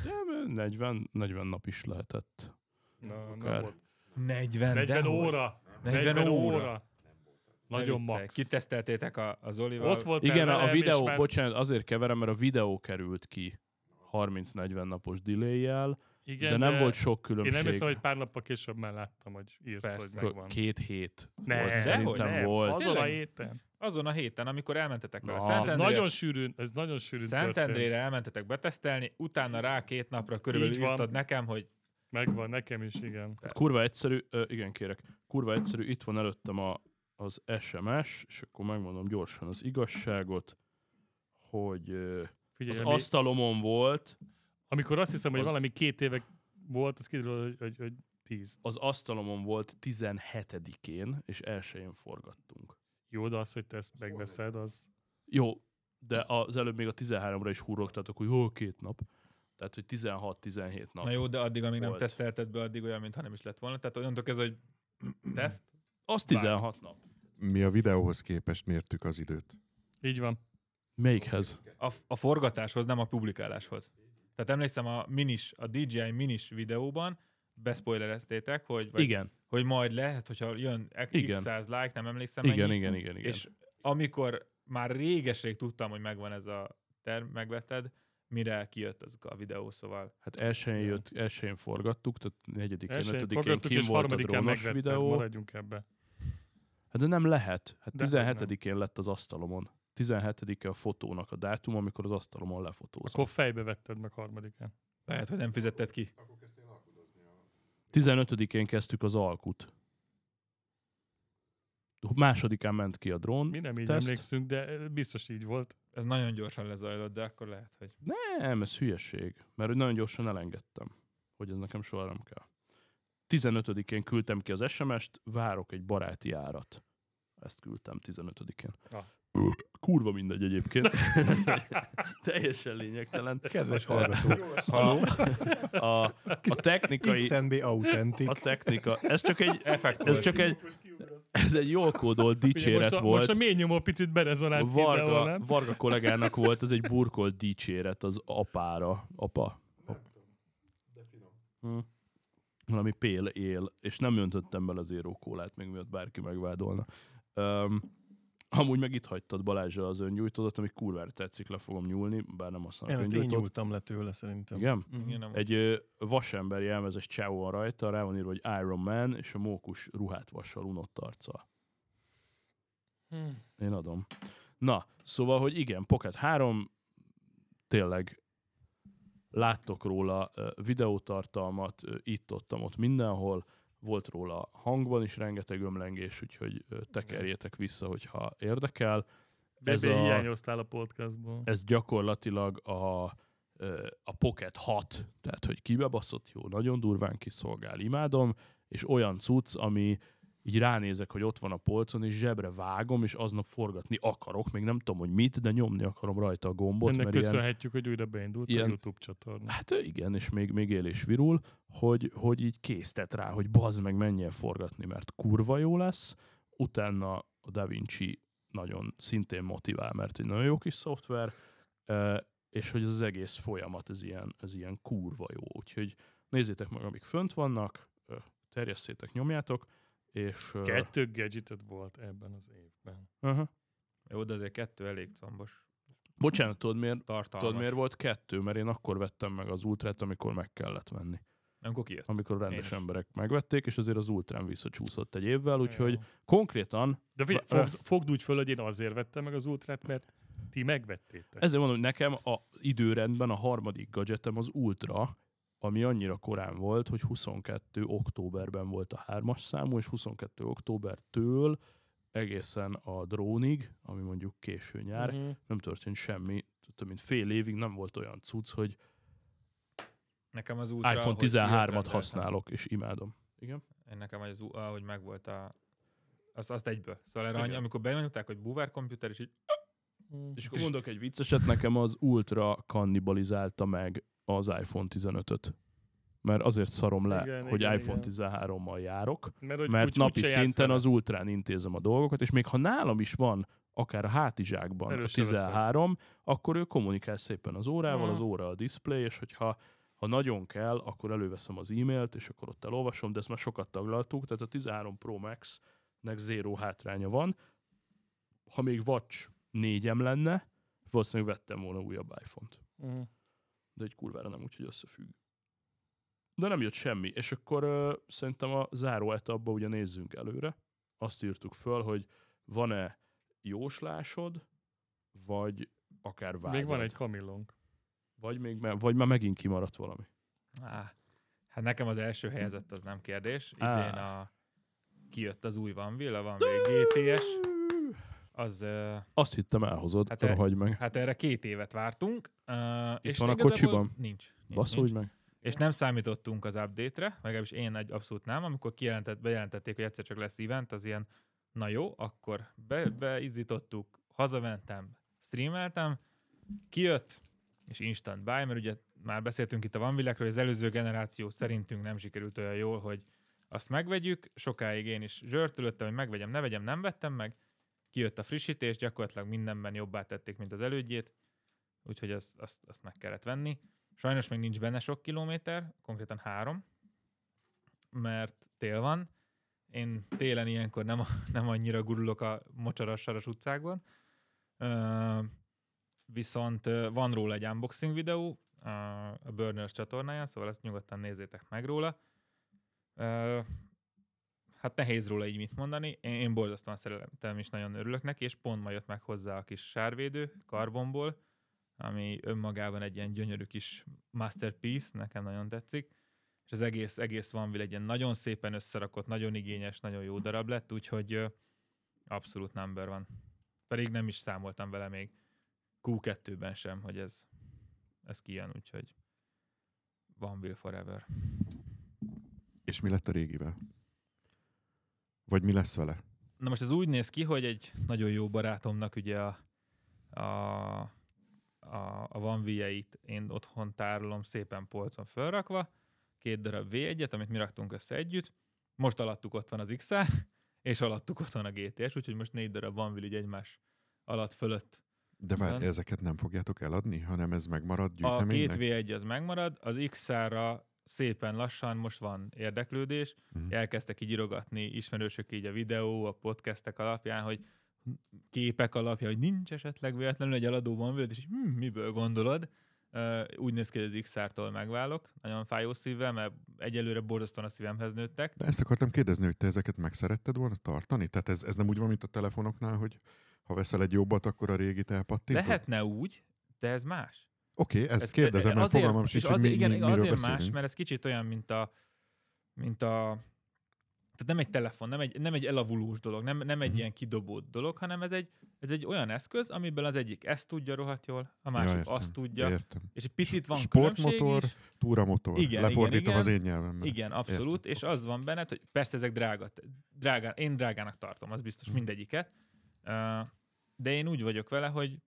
De 40, 40 nap is lehetett. Na, nem Akár. volt. 40, 40 de óra. 40 óra. Nagyon Ne viccelj. max. Kiteszteltétek a, a Zolival. Ott volt Igen, a, videó, már- bocsánat, azért keverem, mert a videó került ki 30-40 napos delay Igen, de nem volt sok Én különbség. nem hiszem, hogy pár nappal később már láttam, hogy írsz, Persze. hogy megvan. Két hét Ne, volt, szerintem nem, volt. Azon a héten. Azon a héten, amikor elmentetek vele Na. Szent Ez Endrére, nagyon sűrűn, ez nagyon sűrűn Szentendrére történt. elmentetek betesztelni, utána rá két napra körülbelül írtad nekem, hogy Megvan, nekem is, igen. Hát kurva egyszerű, ö, igen kérek, kurva egyszerű, itt van előttem a, az SMS, és akkor megmondom gyorsan az igazságot, hogy ö, Figyelj, az ami, asztalomon volt, amikor azt hiszem, hogy az- valami két éve volt, az kiderül, hogy, hogy, hogy tíz. az asztalomon volt 17-én, és elsőjén forgattunk. Jó, de az, hogy te ezt megveszed, az... Jó, de az előbb még a 13-ra is hurrogtatok, hogy jó, két nap. Tehát, hogy 16-17 nap. na jó, de addig, amíg nem Volt. tesztelted be, addig olyan, mintha nem is lett volna. Tehát onnantól ez, hogy *clears throat* teszt, Az 16 nap. Mi a videóhoz képest mértük az időt. Így van. Melyikhez? a, a forgatáshoz, nem a publikáláshoz. Tehát emlékszem a minis, a DJI minis videóban bespoilereztétek, hogy, vagy, Igen, hogy majd lehet, hogyha jön x Igen. száz like, nem emlékszem igen, mennyi, igen, igen, igen. És amikor már réges-rég tudtam, hogy megvan ez a term, megvetted, mire kijött az a videó, szóval Hát elsőjén jött, elsőjén forgattuk, tehát negyedikén, Elsőjén ötödikén forgattuk, kim volt a drónos megvetted. videó. Maradjunk ebbe. Hát de nem lehet. Hát De hogy 17-én lett az asztalomon. 17-e a fotónak a dátum, amikor az asztalomon lefotózom. Akkor fejbe vetted meg harmadikán. lehet, hogy nem fizetted ki. 15-én kezdtük az alkut. Másodikán ment ki a drón. Mi nem így Teszt. emlékszünk, de biztos így volt. Ez nagyon gyorsan lezajlott, de akkor lehet, hogy Nem, ez hülyeség. Mert nagyon gyorsan elengedtem, hogy ez nekem soha nem kell. 15-én küldtem ki az SMS-t, várok egy baráti árat. Ezt küldtem 15-én. Ah. Kurva mindegy egyébként. *laughs* *laughs* Teljesen lényegtelen. Kedves hallgató, Haló? A, a technikai... XNB Authentic. A technika. Ez csak egy, effekt ez csak egy, ez egy jól kódolt dicséret most, a, volt. most a mély nyomó picit berezonált videó, Varga, nem? Varga kollégának *laughs* volt, ez egy burkolt dicséret az apára. Apa. Ap. Hm. valami pél él, és nem öntöttem bele az kólát, még miatt bárki megvádolna. Um, amúgy meg itt hagytad Balázsa az öngyújtódat, ami kurvára tetszik, le fogom nyúlni, bár nem használok Én ezt én nyúltam le tőle szerintem. Igen? Mhm. Igen, nem- Egy ö, vasemberi jelmezes csávó van rajta, rá van írva, hogy Iron Man, és a mókus ruhát vassal unott arccal. Hm. Én adom. Na, szóval, hogy igen, Pocket 3, tényleg láttok róla videótartalmat, ö, itt, ott, ott, mindenhol, volt róla hangban is rengeteg ömlengés, úgyhogy tekerjétek vissza, hogyha érdekel. Ez a- hiányoztál a podcastból. Ez gyakorlatilag a, a Pocket 6, tehát hogy kibebaszott jó, nagyon durván kiszolgál, imádom, és olyan cucc, ami így ránézek, hogy ott van a polcon, és zsebre vágom, és aznap forgatni akarok, még nem tudom, hogy mit, de nyomni akarom rajta a gombot, Ennek mert ilyen, köszönhetjük, hogy újra beindult ilyen- a YouTube csatorna. Hát igen, és még, még él és virul, hogy, hogy így késztet rá, hogy bazd meg menjél forgatni, mert kurva jó lesz. Utána a Da Vinci nagyon szintén motivál, mert egy nagyon jó kis szoftver, és hogy az egész folyamat ez ilyen, ez ilyen kurva jó. Úgyhogy nézzétek meg, amik fönt vannak, terjesszétek, nyomjátok, és... Kettő gadgeted volt ebben az évben. aha. Jó, de azért kettő elég combos. Bocsánat, tudod miért, Tartalmas. tudod miért volt kettő? Mert én akkor vettem meg az ultrát, amikor meg kellett venni. Amikor kijött. amikor rendes Én is. emberek megvették, és azért az ultrán visszacsúszott egy évvel, úgyhogy Jó. konkrétan, De figyelj, fogd, fogd úgy föl, hogy én azért vettem meg az ultrát, mert ti megvettétek. ezért mondom, hogy nekem a időrendben a harmadik gadgetem az ultra, ami annyira korán volt, hogy 22 októberben volt a hármas számú, és 22 októbertől egészen a drónig, ami mondjuk késő nyár, Mhm. nem történt semmi, több mint fél évig nem volt olyan cucc, hogy Nekem az Ultra, iPhone hogy kijött, 13-at rendeltem. használok, és imádom. Igen? Én nekem az, ahogy megvolt a... Azt, azt egyből. Szóval erre annyi, amikor benyomták, hogy buvár komputer, és így Mhm. És akkor mondok egy vicceset, nekem az Ultra kannibalizálta meg az iPhone 15-öt. Mert azért szarom le, Igen, hogy igen, iPhone igen. 13-mal járok, Mert, hogy mert úgy- napi jársz szinten az Ultrán intézem a dolgokat, és még ha nálam is van akár a hátizsákban Erről a se veszed. 13, akkor ő kommunikál szépen az órával, Mhm. az óra a display, és hogyha ha nagyon kell, akkor előveszem az e-mailt, és akkor ott elolvasom, de ezt már sokat taglaltuk, tehát a 13 Pro Max-nek zéró hátránya van. Ha még Watch 4 lenne, valószínűleg vettem volna újabb iPhone-t. Mhm. De egy kurvára nem úgy, hogy összefügg. De nem jött semmi, és akkor uh, szerintem a záró etapba ugye nézzünk előre. Azt írtuk föl, hogy van-e jóslásod, vagy akár vágyad. Még van egy kamillónk. Vagy, még, vagy már megint kimaradt valami. Á, hát nekem az első helyezett az nem kérdés. Idén Á. a, kijött az új Vanville, a Vanville GTS. Az, Azt hittem elhozod, Hát hát e- hagyj meg. hát erre két évet vártunk. Uh, és van a kocsiban? Nincs. nincs, Basszulj meg. És nem számítottunk az update-re, legalábbis én egy abszolút nem. Amikor kijelentett, bejelentették, hogy egyszer csak lesz event, az ilyen, na jó, akkor be, beizzítottuk, hazamentem, streameltem, kijött, és instant buy, mert ugye már beszéltünk itt a vanvillekről, hogy az előző generáció szerintünk nem sikerült olyan jól, hogy azt megvegyük. Sokáig én is zsörtölöttem, hogy megvegyem, ne vegyem, nem vettem meg. Kijött a frissítés, gyakorlatilag mindenben jobbá tették, mint az elődjét, úgyhogy azt, azt, azt meg kellett venni. Sajnos még nincs benne sok kilométer, konkrétan három, mert tél van. Én télen ilyenkor nem, *laughs* nem annyira gurulok a mocsaras saras utcákban. Viszont van róla egy unboxing videó a Burners csatornáján, szóval ezt nyugodtan nézzétek meg róla. Hát nehéz róla így mit mondani. Én, én borzasztóan szeretem és nagyon örülök neki, és pont ma jött meg hozzá a kis sárvédő karbonból, ami önmagában egy ilyen gyönyörű kis masterpiece, nekem nagyon tetszik, és az egész, egész van egy ilyen nagyon szépen összerakott, nagyon igényes, nagyon jó darab lett, úgyhogy abszolút number van. Pedig nem is számoltam vele még Q2-ben sem, hogy ez, ez kijön, úgyhogy van Will Forever. És mi lett a régivel? Vagy mi lesz vele? Na most ez úgy néz ki, hogy egy nagyon jó barátomnak ugye a, a, a, a van t én otthon tárolom szépen polcon felrakva, két darab V1-et, amit mi raktunk össze együtt, most alattuk ott van az XR, és alattuk ott van a GTS, úgyhogy most négy darab van így egymás alatt fölött. De várj, ezeket nem fogjátok eladni, hanem ez megmarad A két gyűjteménynek? V1 az megmarad, az XR-ra szépen lassan most van érdeklődés, Mhm. elkezdtek így írogatni ismerősök így a videó, a podcastek alapján, hogy képek alapján, hogy nincs esetleg véletlenül egy eladó van veled, és hm, miből gondolod? Uh, úgy néz ki, hogy az XR-tól megválok, nagyon fájó szívvel, mert egyelőre borzasztóan a szívemhez nőttek. De ezt akartam kérdezni, hogy te ezeket meg szeretted volna tartani? Tehát ez, ez nem úgy van, mint a telefonoknál, hogy ha veszel egy jobbat, akkor a régit elpattintod? Lehetne úgy, de ez más. Oké, okay, ezt Ez- kérdezem, mert azért- fogalmam sincs, hogy mi, igen, mi, miről azért beszélünk. más, mert ez kicsit olyan, mint a, mint a tehát nem egy telefon, nem egy, nem egy elavulós dolog, nem, nem egy Mhm. ilyen kidobott dolog, hanem ez egy, ez egy olyan eszköz, amiből az egyik ezt tudja rohadt jól, a másik értem, azt tudja, Értem. és egy picit van Sportmotor, is. Túramotor. Igen, Lefordítom igen, az én nyelvemben. Igen, abszolút, és az van benned, hogy persze ezek drága, drága én drágának tartom, az biztos Mhm. mindegyiket, de én úgy vagyok vele, hogy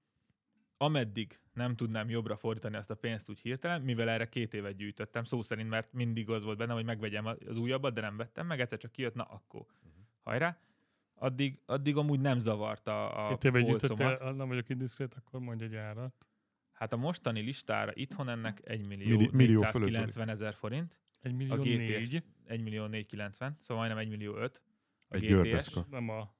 ameddig nem tudnám jobbra fordítani azt a pénzt úgy hirtelen, mivel erre két évet gyűjtöttem, szó szerint, mert mindig az volt bennem, hogy megvegyem az újabbat, de nem vettem meg, egyszer csak kijött, na akkor Mhm. hajrá. Addig, addig amúgy nem zavarta a Két éve polcomat. gyűjtöttél, nem vagyok indiszkrét, akkor mondj egy árat. Hát a mostani listára itthon ennek 1 millió, Milli- millió fölött 490 ezer forint, Egy millió A GTS. négy, 1 millió 490, szóval majdnem 1 millió 5. A Egy GTS. gördeszka. nem a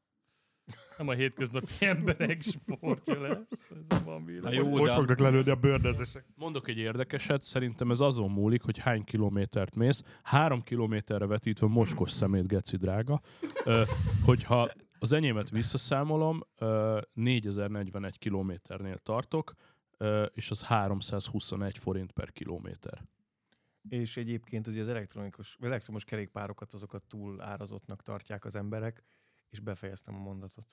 nem a hétköznapi *laughs* emberek sportja lesz. Ez van Na jó, Most de fognak lelőni a bőrdezesek. Mondok egy érdekeset, szerintem ez azon múlik, hogy hány kilométert mész. Három kilométerre vetítve moskos szemét, geci drága. Ö, hogyha az enyémet visszaszámolom, ö, 4041 kilométernél tartok, ö, és az 321 forint per kilométer. És egyébként ugye az elektronikus, elektromos kerékpárokat azokat túl árazottnak tartják az emberek, és befejeztem a mondatot.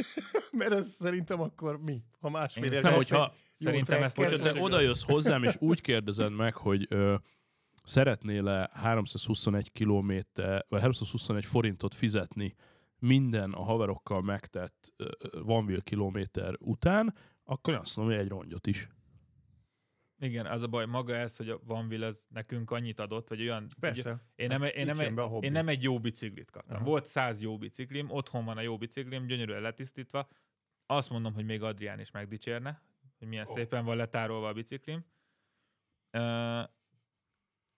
*laughs* Mert ez szerintem akkor mi? Ha másfél Én- Nem, hogyha, szerintem ezt- hogyha te oda jössz hozzám, és úgy kérdezed meg, hogy ö, szeretnél-e 321 kilométer, vagy 321 forintot fizetni minden a haverokkal megtett ö, vanville kilométer után, akkor én azt mondom, hogy egy rongyot is. Igen, az a baj, maga ez, hogy a Vanville ez nekünk annyit adott, vagy olyan... Persze. Ugye, én, nem, én, nem, a hobbi. én nem egy jó biciklit kaptam. Aha. Volt száz jó biciklim, otthon van a jó biciklim, gyönyörűen letisztítva. Azt mondom, hogy még Adrián is megdicsérne, hogy milyen Oh. szépen van letárolva a biciklim.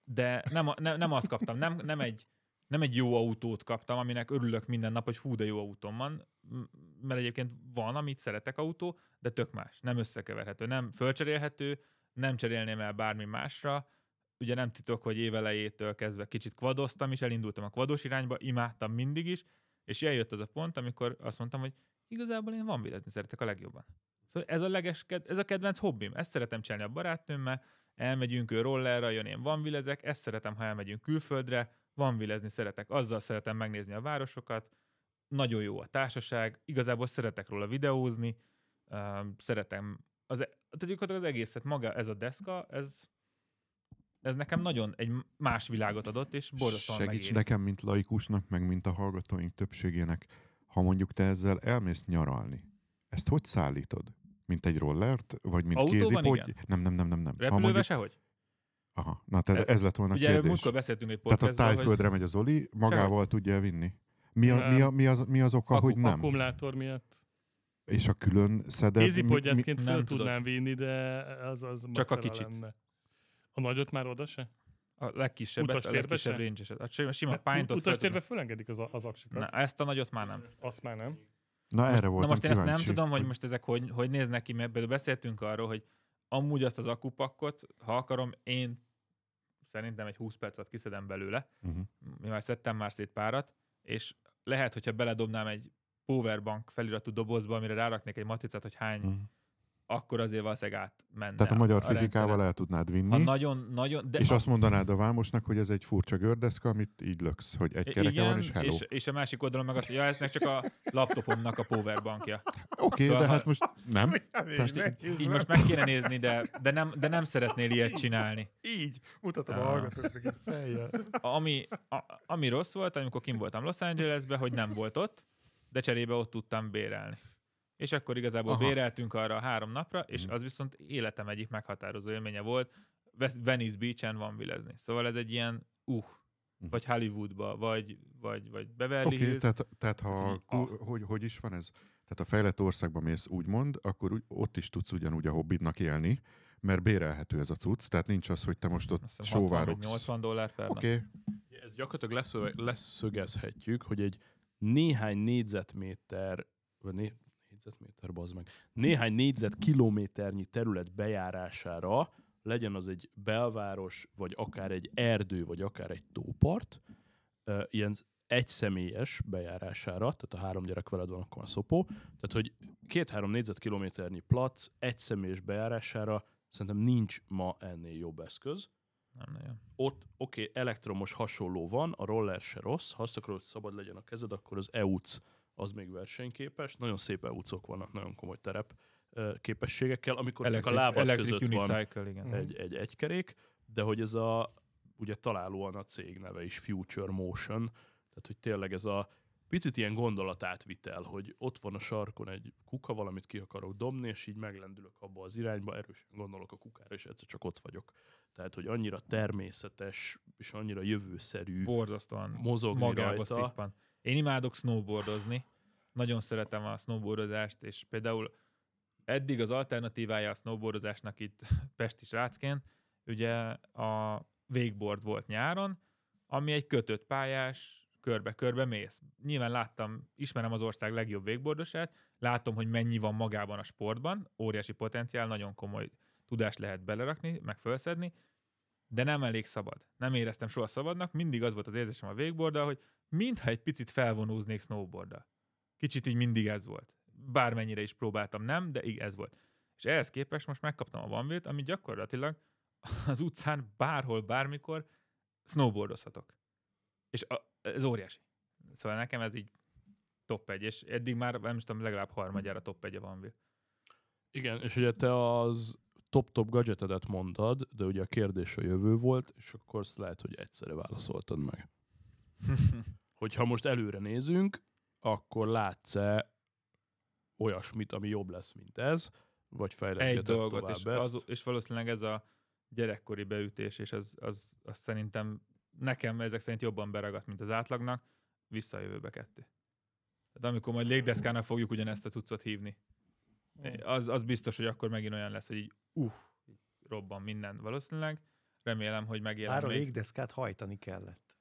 De nem, nem, nem azt kaptam, nem, nem, egy, nem egy jó autót kaptam, aminek örülök minden nap, hogy fú, de jó autóm van, mert egyébként van, amit szeretek autó, de tök más, nem összekeverhető, nem fölcserélhető, nem cserélném el bármi másra. Ugye nem titok, hogy évelejétől kezdve kicsit kvadoztam is, elindultam a kvados irányba, imádtam mindig is, és eljött az a pont, amikor azt mondtam, hogy igazából én van vilezni szeretek a legjobban. Szóval ez a, leges, ez a kedvenc hobbim. Ezt szeretem csinálni a barátnőmmel, elmegyünk ő rollerra, jön én van vilezek, ezt szeretem, ha elmegyünk külföldre, van vilezni szeretek, azzal szeretem megnézni a városokat, nagyon jó a társaság, igazából szeretek róla videózni, szeretem, az, e- tehát az egészet, maga ez a deszka, ez, ez nekem nagyon egy más világot adott, és borzasztóan Segíts megéri. nekem, mint laikusnak, meg mint a hallgatóink többségének, ha mondjuk te ezzel elmész nyaralni, ezt hogy szállítod? Mint egy rollert, vagy mint Autóban kézipodgy? igen. Nem, nem, nem, nem. nem. Ha Repülővel mondjuk, sehogy? aha, na tehát Ez- ez lett volna a Ugye kérdés. múltkor beszéltünk egy Tehát a podcastban, hogy tájföldre megy az Oli, magával tudja vinni. Mi, a, Nem. mi, a, mi, az, mi az oka, Akku- hogy nem? Akkumulátor miatt. És a külön szedett... Kézipodgyászként nem föl tudod. tudnám vinni, de az az Csak a kicsit. Lenne. A nagyot már oda se? a legkisebbet, a Utastérbe legkisebb se? range-eset. A sima- sima Ne, pint Utastérbe fölengedik az, a- az aksikat. Na, ezt a nagyot már nem. Azt már nem. Na erre Na voltam most én ezt nem kíváncsi, tudom, hogy most ezek hogy, hogy néznek ki, mert például beszéltünk arról, hogy amúgy azt az akupakkot, ha akarom, én szerintem egy 20 percet kiszedem belőle, Uh-huh. mivel szedtem már szét párat, és lehet, hogyha beledobnám egy powerbank feliratú dobozba, amire ráraknék egy matricát, hogy hány, Uh-huh. akkor azért valószínűleg átmenne. Tehát a magyar rendszeren. fifikával el tudnád vinni, Ha nagyon, nagyon, de és a- azt mondanád a vámosnak, hogy ez egy furcsa gördeszka, amit így löksz, hogy egy kereke igen, van, és hello. és, és a másik oldalon meg azt, hogy ja, ez meg csak a laptopomnak a powerbankja. Oké, okay, Szóval de hát most nem. Most Tehát Így most meg kéne nézni, de, de, nem, de nem szeretnél ilyet csinálni. Így, mutatom a Ah. hallgatóknak egy fejjel. Ami, a, ami rossz volt, amikor kim voltam Los Angelesbe, hogy nem volt ott, de cserébe ott tudtam bérelni. És akkor igazából Aha. Béreltünk arra a három napra, és Mhm. az viszont életem egyik meghatározó élménye volt. Venice Beach-en van vilezni. Szóval ez egy ilyen, uh, Mhm. vagy Hollywoodba, vagy, vagy, vagy Beverly Oké, okay, Hills. tehát, tehát ha, Hát ku, hogy, hogy is van ez? Tehát a fejlett országban mész úgymond, akkor úgy, ott is tudsz ugyanúgy a hobbidnak élni, mert bérelhető ez a cucc, tehát nincs az, hogy te most ott Azt hiszem 60 vagy sóvárogsz. 80 dollár per nap. Oké, okay. Ez gyakorlatilag leszöve- leszögezhetjük, hogy egy néhány négyzetméter, vagy né, négyzetméter, bazd meg, néhány négyzetkilométernyi terület bejárására legyen az egy belváros, vagy akár egy erdő, vagy akár egy tópart, ilyen egyszemélyes bejárására, tehát a három gyerek veled van, akkor a szopó, tehát hogy két-három négyzetkilométernyi plac egyszemélyes bejárására szerintem nincs ma ennél jobb eszköz Nem nagyon. ott oké, okay, elektromos hasonló van, a roller se rossz, ha azt akarod, hogy szabad legyen a kezed, akkor az EUC az még versenyképes. Nagyon szép EUC-ok vannak, nagyon komoly terep képességekkel, amikor csak a lábad electric között van igen. Mhm. egy, egy egykerék, de hogy ez a, ugye találóan a cég neve is Future Motion, tehát hogy tényleg ez a picit ilyen gondolatátvitel, hogy ott van a sarkon egy kuka, valamit ki akarok dobni, és így meglendülök abba az irányba, erősen gondolok a kukára, és egyszer csak ott vagyok. Tehát, hogy annyira természetes, és annyira jövőszerű Borzasztóan mozogni magába rajta. szippan. Én imádok snowboardozni, nagyon szeretem a snowboardozást, és például eddig az alternatívája a snowboardozásnak itt *laughs* Pesti srácként, ugye a wakeboard volt nyáron, ami egy kötött pályás, körbe-körbe mész. Nyilván láttam, ismerem az ország legjobb wakeboardosát, látom, hogy mennyi van magában a sportban, óriási potenciál, nagyon komoly tudást lehet belerakni, meg felszedni, de nem elég szabad. Nem éreztem soha szabadnak, mindig az volt az érzésem a wakeboarddal, hogy mintha egy picit felvonóznék snowboarddal. Kicsit így mindig ez volt. Bármennyire is próbáltam, nem, de így ez volt. És ehhez képest most megkaptam a One ami gyakorlatilag az utcán bárhol, bármikor snowboardozhatok. És a, ez óriási. Szóval nekem ez így top 1, és eddig már, nem is tudom, legalább harmadjára top 1 a One Igen, és ugye te az top-top gadgetedet mondtad, de ugye a kérdés a jövő volt, és akkor azt lehet, hogy egyszerre válaszoltad meg. *laughs* Hogyha most előre nézünk, akkor látsz-e olyasmit, ami jobb lesz, mint ez, vagy Egy fejleszgeted dolgot, tovább és, ezt? az, és valószínűleg ez a gyerekkori beütés, és az, az, az szerintem nekem ezek szerint jobban beragadt, mint az átlagnak, vissza a jövőbe kettő. Tehát amikor majd légdeszkának fogjuk ugyanezt a cuccot hívni, az, az biztos, hogy akkor megint olyan lesz, hogy így így robban minden valószínűleg. Remélem, hogy megjelen Bár a még. légdeszkát hajtani kellett.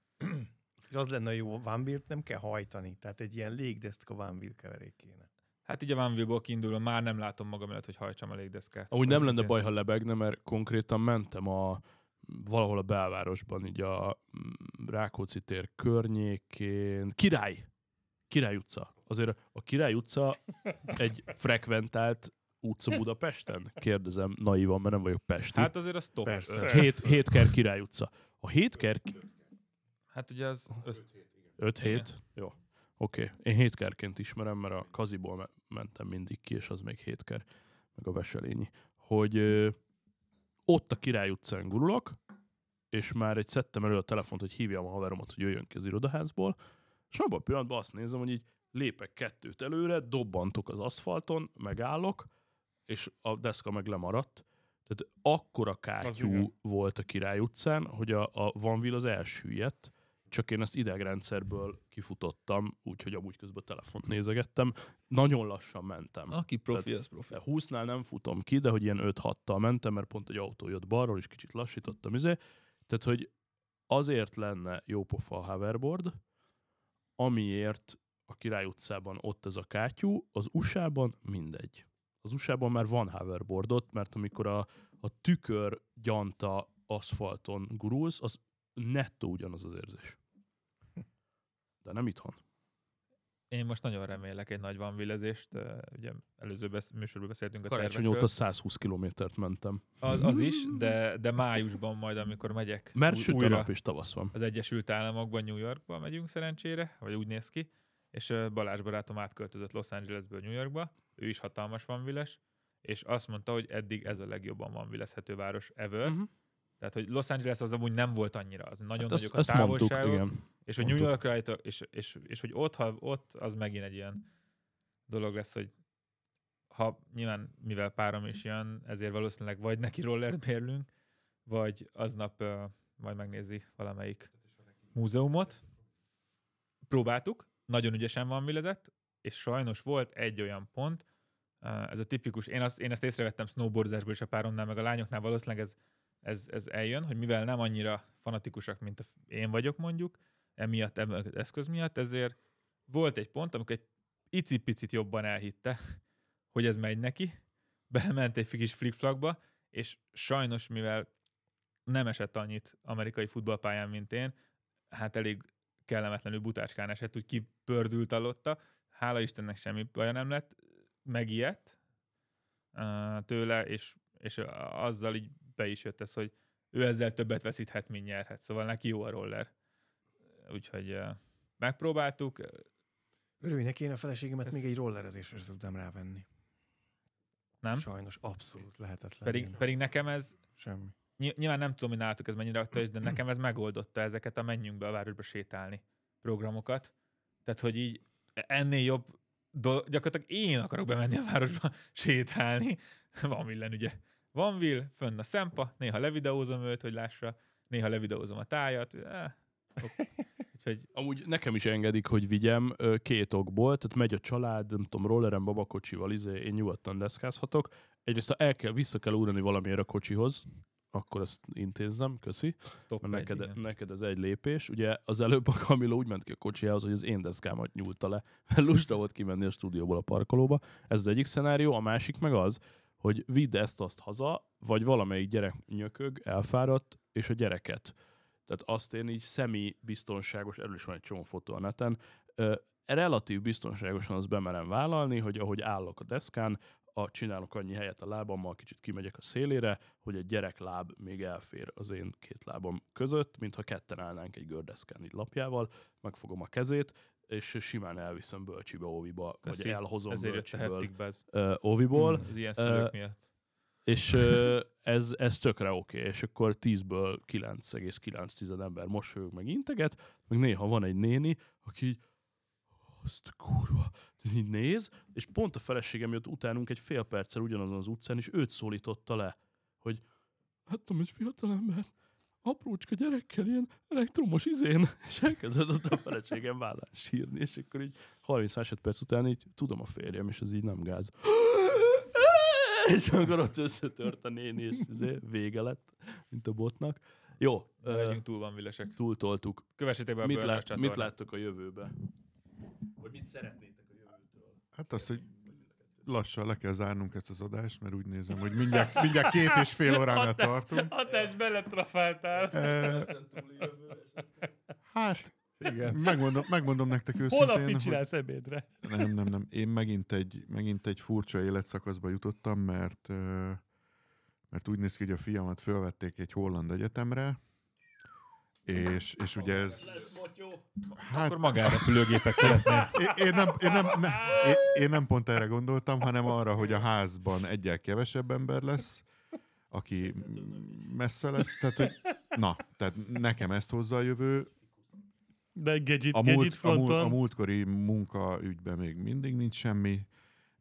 És az lenne a jó, Vanvilt nem kell hajtani, tehát egy ilyen légdeszka Vanvil keverék kéne. Hát így a Vanville-ból kiindulva már nem látom magam előtt, hogy hajtsam a légdeszkát. Amúgy nem lenne baj, ha lebegne, mert konkrétan mentem a valahol a belvárosban, így a mm, Rákóczi tér környékén. Király! Király utca. Azért a Király utca egy frekventált utca Budapesten? Kérdezem naivan, mert nem vagyok pesti. Hát, azért az top. Persze. öt. hét, hétker Király utca. A hétker... Hát ugye az össz... 5 Igen. hét? Jó. Oké. Okay. Én hétkerként ismerem, mert a kaziból me- mentem mindig ki, és az még hétker, meg a veselényi. Hogy ö, ott a Király utcán gurulok, és már egy szedtem elő a telefont, hogy hívjam a haveromat, hogy jöjjön ki az irodaházból, és abban a pillanatban azt nézem, hogy így lépek kettőt előre, dobbantok az aszfalton, megállok, és a deszka meg lemaradt. Tehát akkora kátyú volt a Király utcán, hogy a, a Vanville az elsüllyedt, csak én ezt idegrendszerből kifutottam, úgyhogy amúgy közben telefont nézegettem. Nagyon lassan mentem. Aki profi, az profi. De 20-nál nem futom ki, de hogy ilyen 5-6-tal mentem, mert pont egy autó jött balról, és kicsit lassítottam. Izé. Tehát, hogy azért lenne jó pofa a hoverboard, amiért a Király utcában ott ez a kátyú, az USA-ban mindegy. Az USA-ban már van hoverboardot, mert amikor a, a tükör gyanta aszfalton gurulsz, az nettó ugyanaz az érzés. De nem itthon. Én most nagyon remélek egy nagy vanvillezést. ö, Ugye előző besz- műsorban beszéltünk a Karácsony tervekről. óta 120 kilométert mentem. Az, az is, de, de májusban majd, amikor megyek Mert új- süt a nap és tavasz van. az Egyesült Államokban, New Yorkba megyünk szerencsére, vagy úgy néz ki, és Balázs barátom átköltözött Los Angelesből New Yorkba, ő is hatalmas vanvilles, és azt mondta, hogy eddig ez a legjobban vanvillezhető város ever. Uh-huh. Tehát, hogy Los Angeles az amúgy nem volt annyira, az nagyon Hát nagyok ezt, a mondtuk, távolságok. igen. És hogy New Mondtuk. York rajta, és, és, és, hogy ott, ha ott, az megint egy ilyen dolog lesz, hogy ha nyilván, mivel párom is jön, ezért valószínűleg vagy neki rollert bérlünk, vagy aznap uh, majd megnézi valamelyik múzeumot. Próbáltuk, nagyon ügyesen van vilezett, és sajnos volt egy olyan pont, Uh, ez a tipikus, én, azt, én ezt észrevettem snowboardozásból is a páromnál, meg a lányoknál valószínűleg ez, ez, ez eljön, hogy mivel nem annyira fanatikusak, mint én vagyok mondjuk, emiatt, emiatt eszköz miatt, ezért volt egy pont, amikor egy icipicit jobban elhitte, *laughs* hogy ez megy neki, belement egy kis flickflagba, és sajnos, mivel nem esett annyit amerikai futballpályán, mint én, hát elég kellemetlenül butácskán esett, úgy kipördült alatta. Hála Istennek semmi baja nem lett, megijedt tőle, és, és azzal így be is jött ez, hogy ő ezzel többet veszíthet, mint nyerhet. Szóval neki jó a roller. Úgyhogy megpróbáltuk. Örülj én a feleségemet még egy rollerezésre sem tudtam rávenni. Nem? Sajnos abszolút lehetetlen. Pedig, Én- pedig nekem ez, Semmi. ny- nyilván nem tudom, hogy nálatok ez mennyire aktuális, de nekem ez megoldotta ezeket a menjünk be a városba sétálni programokat. Tehát, hogy így ennél jobb, do- gyakorlatilag én akarok bemenni a városba *laughs* sétálni. Van villen, ugye. Van vill, fönn a szempa, néha levideózom őt, hogy lássa, néha levideózom a tájat. Eh. *laughs* Úgyhogy Amúgy nekem is engedik, hogy vigyem két okból, tehát megy a család, nem tudom, rolleren, babakocsival, izé, én nyugodtan deszkázhatok. Egyrészt ha el kell, vissza kell ugrani valamiért a kocsihoz, akkor ezt intézzem, köszi. stop Mert egy, neked, igen. neked ez egy lépés. Ugye az előbb a Kamila úgy ment ki a kocsiához, hogy az én deszkámat nyúlta le. Mert lusta volt kimenni a stúdióból a parkolóba. Ez az egyik szenárió. A másik meg az, hogy vidd ezt-azt haza, vagy valamelyik gyerek nyökög, elfáradt, és a gyereket. Tehát azt én így szemi biztonságos, erről is van egy csomó fotó a neten, relatív biztonságosan azt bemerem vállalni, hogy ahogy állok a deszkán, a, csinálok annyi helyet a lábammal, kicsit kimegyek a szélére, hogy egy gyerekláb még elfér az én két lábam között, mintha ketten állnánk egy gördeszkán így lapjával, megfogom a kezét, és simán elviszem bölcsibe, óviba, Köszi. vagy elhozom Ezért bölcsiből be óviból, Az ilyen szülők miatt. és ez, ez tökre oké, okay. és akkor 10-ből 9,9 ember mosolyog, meg integet, meg néha van egy néni, aki így, azt kurva, így néz, és pont a feleségem jött utánunk egy fél perccel ugyanazon az utcán, és őt szólította le, hogy láttam egy fiatalember, aprócska gyerekkel ilyen elektromos izén, *laughs* és elkezdett ott a feleségem vállán sírni, és akkor így 30 másodperc után így tudom a férjem, és ez így nem gáz. *laughs* és akkor ott összetört a néni, és izé, vége lett, mint a botnak. Jó, legyünk túl van villesek. túltoltuk. Kövessétek be a Mit, lát, mit láttok a jövőbe? Vagy mit szeretnétek a jövőtől? Hát az, hogy lassan le kell zárnunk ezt az adást, mert úgy nézem, hogy mindjárt, mindjárt két és fél óránál tartunk. Hatás beletrafáltál. E, hát, Igen. megmondom, megmondom nektek Holnap őszintén, mit hogy csinálsz ebédre? nem, nem, nem. Én megint egy, megint egy furcsa életszakaszba jutottam, mert, mert úgy néz ki, hogy a fiamat fölvették egy holland egyetemre, és, és ugye ez... Hát, Akkor magánrepülőgépet szeretnél. én, én, nem, én, nem, ne, én, én nem pont erre gondoltam, hanem arra, hogy a házban egyel kevesebb ember lesz, aki messze lesz, tehát hogy, na, tehát nekem ezt hozza a jövő, De egy gadget, a, gadget múlt, a, múlt, a múltkori munkaügyben még mindig nincs semmi,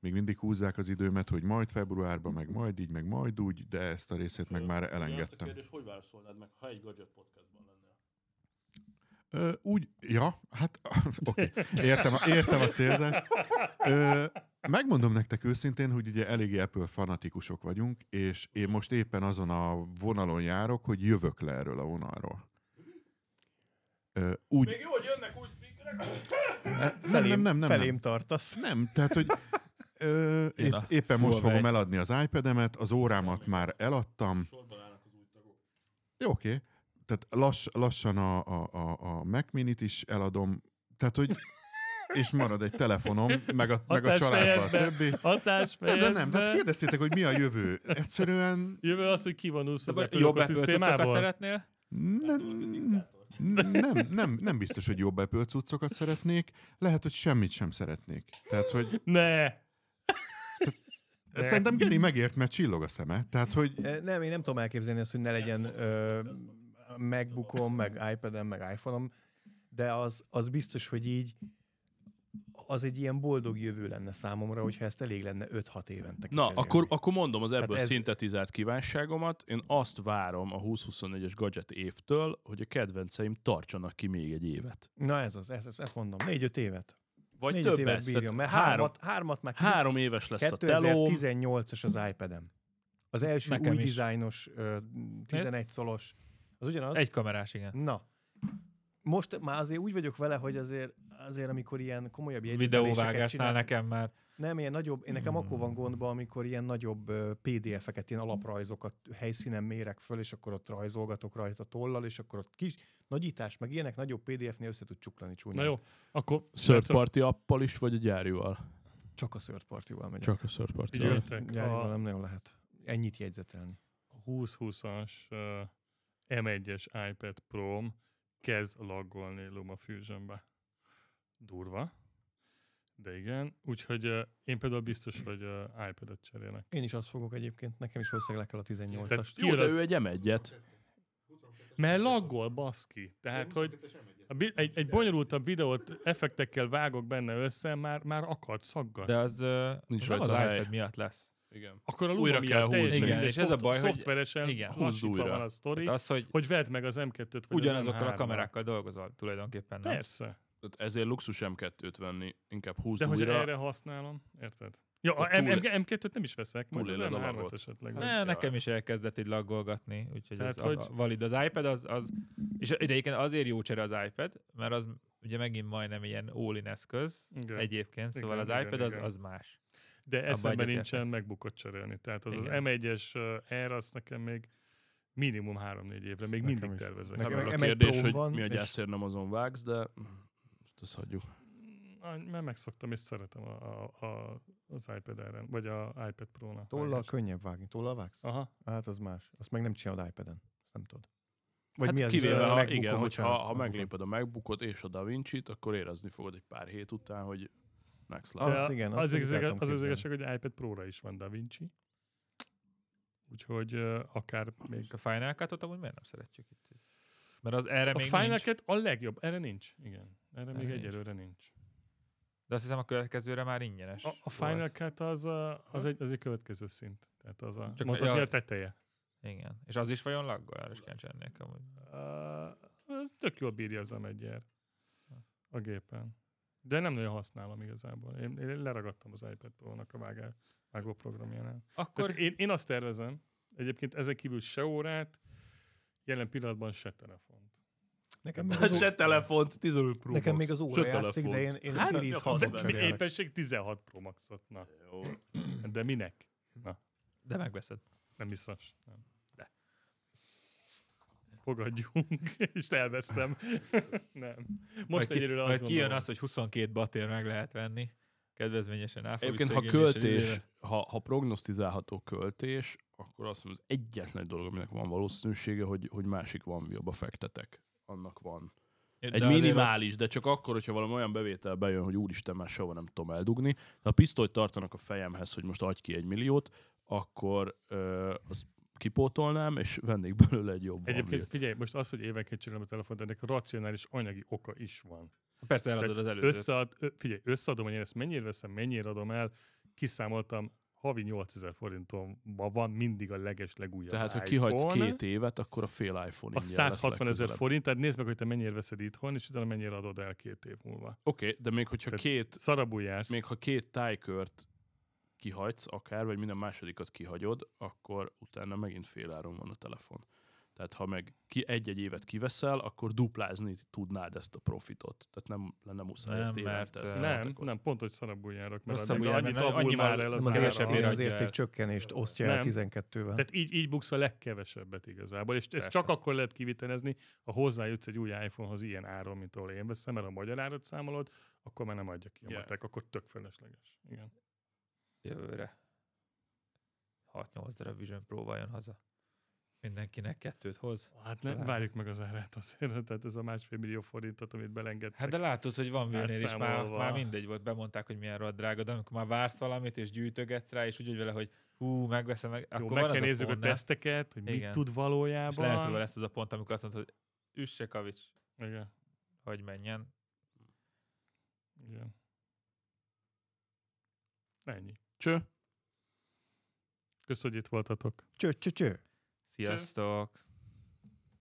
még mindig húzzák az időmet, hogy majd februárban, meg majd így, meg majd úgy, de ezt a részét meg már Azt a elengedtem. kérdés, hogy válaszolnád meg, ha egy gadget lennél? Ö, úgy, ja, hát *laughs* oké, okay. értem, a- értem a célzást. Ö, megmondom nektek őszintén, hogy ugye eléggé Apple fanatikusok vagyunk, és én most éppen azon a vonalon járok, hogy jövök le erről a vonalról. Ö, úgy, Még jó, hogy jönnek új speakerek? nem, nem, Felém, nem, nem, nem, felém tartasz. Nem, tehát, hogy ö, épp, éppen most Huawei. fogom eladni az iPad-emet, az órámat már eladtam. Sorban állnak az új tagok. Jó, oké. Tehát lass, lassan a, a, a, a Mac Minit is eladom. Tehát, hogy és marad egy telefonom, meg a, meg a be. többi. Hatás Nem, nem, nem. Tehát kérdeztétek, hogy mi a jövő. Egyszerűen Jövő az, hogy kivonulsz az Apple Jobb ökoszisztémából. szeretnél? nem, nem, nem, nem biztos, hogy jobb Apple cuccokat szeretnék. Lehet, hogy semmit sem szeretnék. Tehát, hogy Ne! szerintem Geri megért, mert csillog a szeme. Tehát, hogy Nem, én nem tudom elképzelni azt, hogy ne legyen ö, Macbookom, meg iPad-em, meg iPhone-om, de az, az biztos, hogy így az egy ilyen boldog jövő lenne számomra, hogyha ezt elég lenne 5-6 évente Na, akkor, akkor mondom az ebből Tehát ez... szintetizált kívánságomat. Én azt várom a 2024-es gadget évtől, hogy a kedvenceim tartsanak ki még egy évet. Na ez az, ez, ez, ezt mondom, 4-5 évet. Vagy Négy többet. évet bírjon, mert három, hármat, hármat már három éves lesz a telóm. 2018-as az iPad-em. Az első Nekem új is. dizájnos, ö, 11 szolos. Az ugyanaz? Egy kamerás, igen. Na. Most már azért úgy vagyok vele, hogy azért, azért amikor ilyen komolyabb jegyzeteléseket Videóvágásnál csinál, nekem már. nem, ilyen nagyobb, én nekem Hmm. akkor van gondba, amikor ilyen nagyobb PDF-eket, ilyen alaprajzokat helyszínen mérek föl, és akkor ott rajzolgatok rajta tollal, és akkor ott kis nagyítás, meg ilyenek nagyobb PDF-nél össze tud csuklani csúnya. Na jó, akkor Third party appal is, vagy a gyárival? Csak a third party-val megyek. Csak a third party Figyeljetek, Gyárival a- nem nagyon lehet. Ennyit jegyzetelni. 2020-as uh, M1-es iPad pro kezd laggolni LumaFusion-be. Durva. De igen, úgyhogy uh, én például biztos, hogy uh, iPad-et cserélnek. Én is azt fogok egyébként, nekem is valószínűleg le kell a 18-ast. Tehát Jó, de az- ő egy M1-et. Mert laggol, baszki. Tehát, hogy a bi- egy, egy bonyolultabb videót effektekkel vágok benne össze, már, már akad, szaggat. De az, uh, Nincs az az iPad miatt lesz. Igen. Akkor a Újra Luma kell miatt teljesen húzni. Igen, és ez a baj, hogy- szoftveresen igen, húzd újra. van a sztori, Tehát az, hogy hogy vedd meg az M2-t, vagy ugyanazokkal az a M3-at. kamerákkal dolgozol tulajdonképpen. Nem? Persze. Tehát ezért luxus M2-t venni, inkább húzd De hogy erre használom, érted? Ja, a túl- M- M2-t nem is veszek, majd az a M3-at lagot. esetleg. Hát, Ne, jaj. nekem is elkezdett így laggolgatni, úgyhogy Tehát, ez hogy... hogy- valid. Az iPad az, az és egyébként azért jó csere az iPad, mert az ugye megint majdnem ilyen all eszköz Igen. egyébként, szóval Igen, az igen, iPad az, igen. az más. De eszemben nincsen megbukott cserélni. Tehát az Igen. az M1-es uh, Air, az nekem még minimum 3-4 évre, még Nekem mindig is. tervezek. Nekem M1 a kérdés, hogy van, mi a és- gyászért nem azon vágsz, de ezt hagyjuk. Ah, Mert megszoktam, és szeretem a, a, a, az iPad Air-en, vagy a iPad Pro-nak. Tollal könnyebb vágni. Tollal vágsz? Aha. Hát az más. Azt meg nem csinálod iPad-en. Azt nem tudod. Vagy hát mi az kivéve, ha, igen, hogy bocsánat, ha, megléped a MacBookot és a Da Vinci-t, akkor érezni fogod egy pár hét után, hogy next level. Azt igen, azt az, az, az, az képzelni. igazság, hogy iPad Pro-ra is van Da Vinci. Úgyhogy uh, akár még... És a Final Cut-ot amúgy miért nem szeretjük itt? Mert az erre A még Final nincs. Cut a legjobb. Erre nincs. Igen. Erre, Erre még nincs. egyelőre nincs. De azt hiszem a következőre már ingyenes. A, a Final. Cut az, a, az, egy, az egy következő szint. Tehát az a, Csak mondhatni ja. a teteje. Igen. És az is vajon laggol? Arra is kíváncsi amúgy. Uh, az tök jól bírja az m a gépen. De nem nagyon használom igazából. Én, én leragadtam az iPad Pro-nak a vágá, vágó programjánál. Akkor Tehát én, én azt tervezem, egyébként ezek kívül se órát, jelen pillanatban se telefont. Nekem még az, Se ó... telefont, 15 Pro Nekem még az Se óra játszik, de telefont. én, én Hát, Series mi a 6 fasz ot benne? cserélek. Éppenség 16 Pro Maxot. Na. Jó. De minek? de megveszed. Nem biztos. Nem. Fogadjunk, *laughs* és elvesztem. *laughs* nem. Most majd ki, egyelőre azt majd kijön gondolom. az, hogy 22 batér meg lehet venni. Kedvezményesen fog Egyébként, ha költés, ha, ha prognosztizálható költés, akkor azt mondom, az egyetlen dolog, aminek van valószínűsége, hogy, hogy másik van viaba fektetek. Annak van. De Egy minimális, de csak akkor, hogyha valami olyan bevétel bejön, hogy úristen, már soha nem tudom eldugni. Ha a pisztolyt tartanak a fejemhez, hogy most adj ki egy milliót, akkor ö, azt kipótolnám, és vennék belőle egy jobb Egyébként figyelj, most az, hogy éveket csinálom a telefont, ennek racionális anyagi oka is van. Persze eladod az előzőt. Összead, figyelj, összeadom, hogy én ezt mennyire veszem, mennyire adom el, kiszámoltam, havi 8000 forintomban van mindig a leges legújabb Tehát, ha iPhone. kihagysz két évet, akkor a fél iPhone a ingyen lesz 160 ezer forint, tehát nézd meg, hogy te mennyire veszed itthon, és utána mennyire adod el két év múlva. Oké, okay, de még hogyha Tehát két, Szarabul jársz. még ha két tájkört kihagysz akár, vagy minden másodikat kihagyod, akkor utána megint féláron van a telefon. Tehát ha meg ki, egy-egy évet kiveszel, akkor duplázni tudnád ezt a profitot. Tehát nem lenne muszáj Nem, ezt mert, ezt nem, játékot. nem, pont, hogy szarabul járok, mert addig jár, annyit annyival- már el az Nem az, kevesebb ér az el. értékcsökkenést osztja el Nem. 12-vel. Tehát így, így buksz a legkevesebbet igazából, és ezt Persze. csak akkor lehet kivitelezni, ha hozzájutsz egy új iPhone-hoz ilyen áron, mint ahol én veszem, mert a magyar árat számolod, akkor már nem adja ki a Yeah. matek, akkor tök felesleges. Igen. Jövőre. 6-8 darab Vision Pro-val jön haza. Mindenkinek kettőt hoz. Hát ne, Talán. várjuk meg az árát azért, tehát ez a másfél millió forintot, amit belengedtek. Hát de látod, hogy van Vilnél is már, már mindegy volt, bemondták, hogy milyen rohadt drága, de amikor már vársz valamit, és gyűjtögetsz rá, és úgy vagy vele, hogy hú, megveszem meg, Jó, akkor meg kell nézzük a a pont, ne? teszteket, hogy mit Igen. tud És valójában. lehet, hogy lesz az a pont, amikor azt mondod, hogy üsse kavics, Igen. hogy menjen. Igen. Ennyi. Cső. Köszönjük, hogy itt voltatok. Cső, cső, cső. Sziasztok!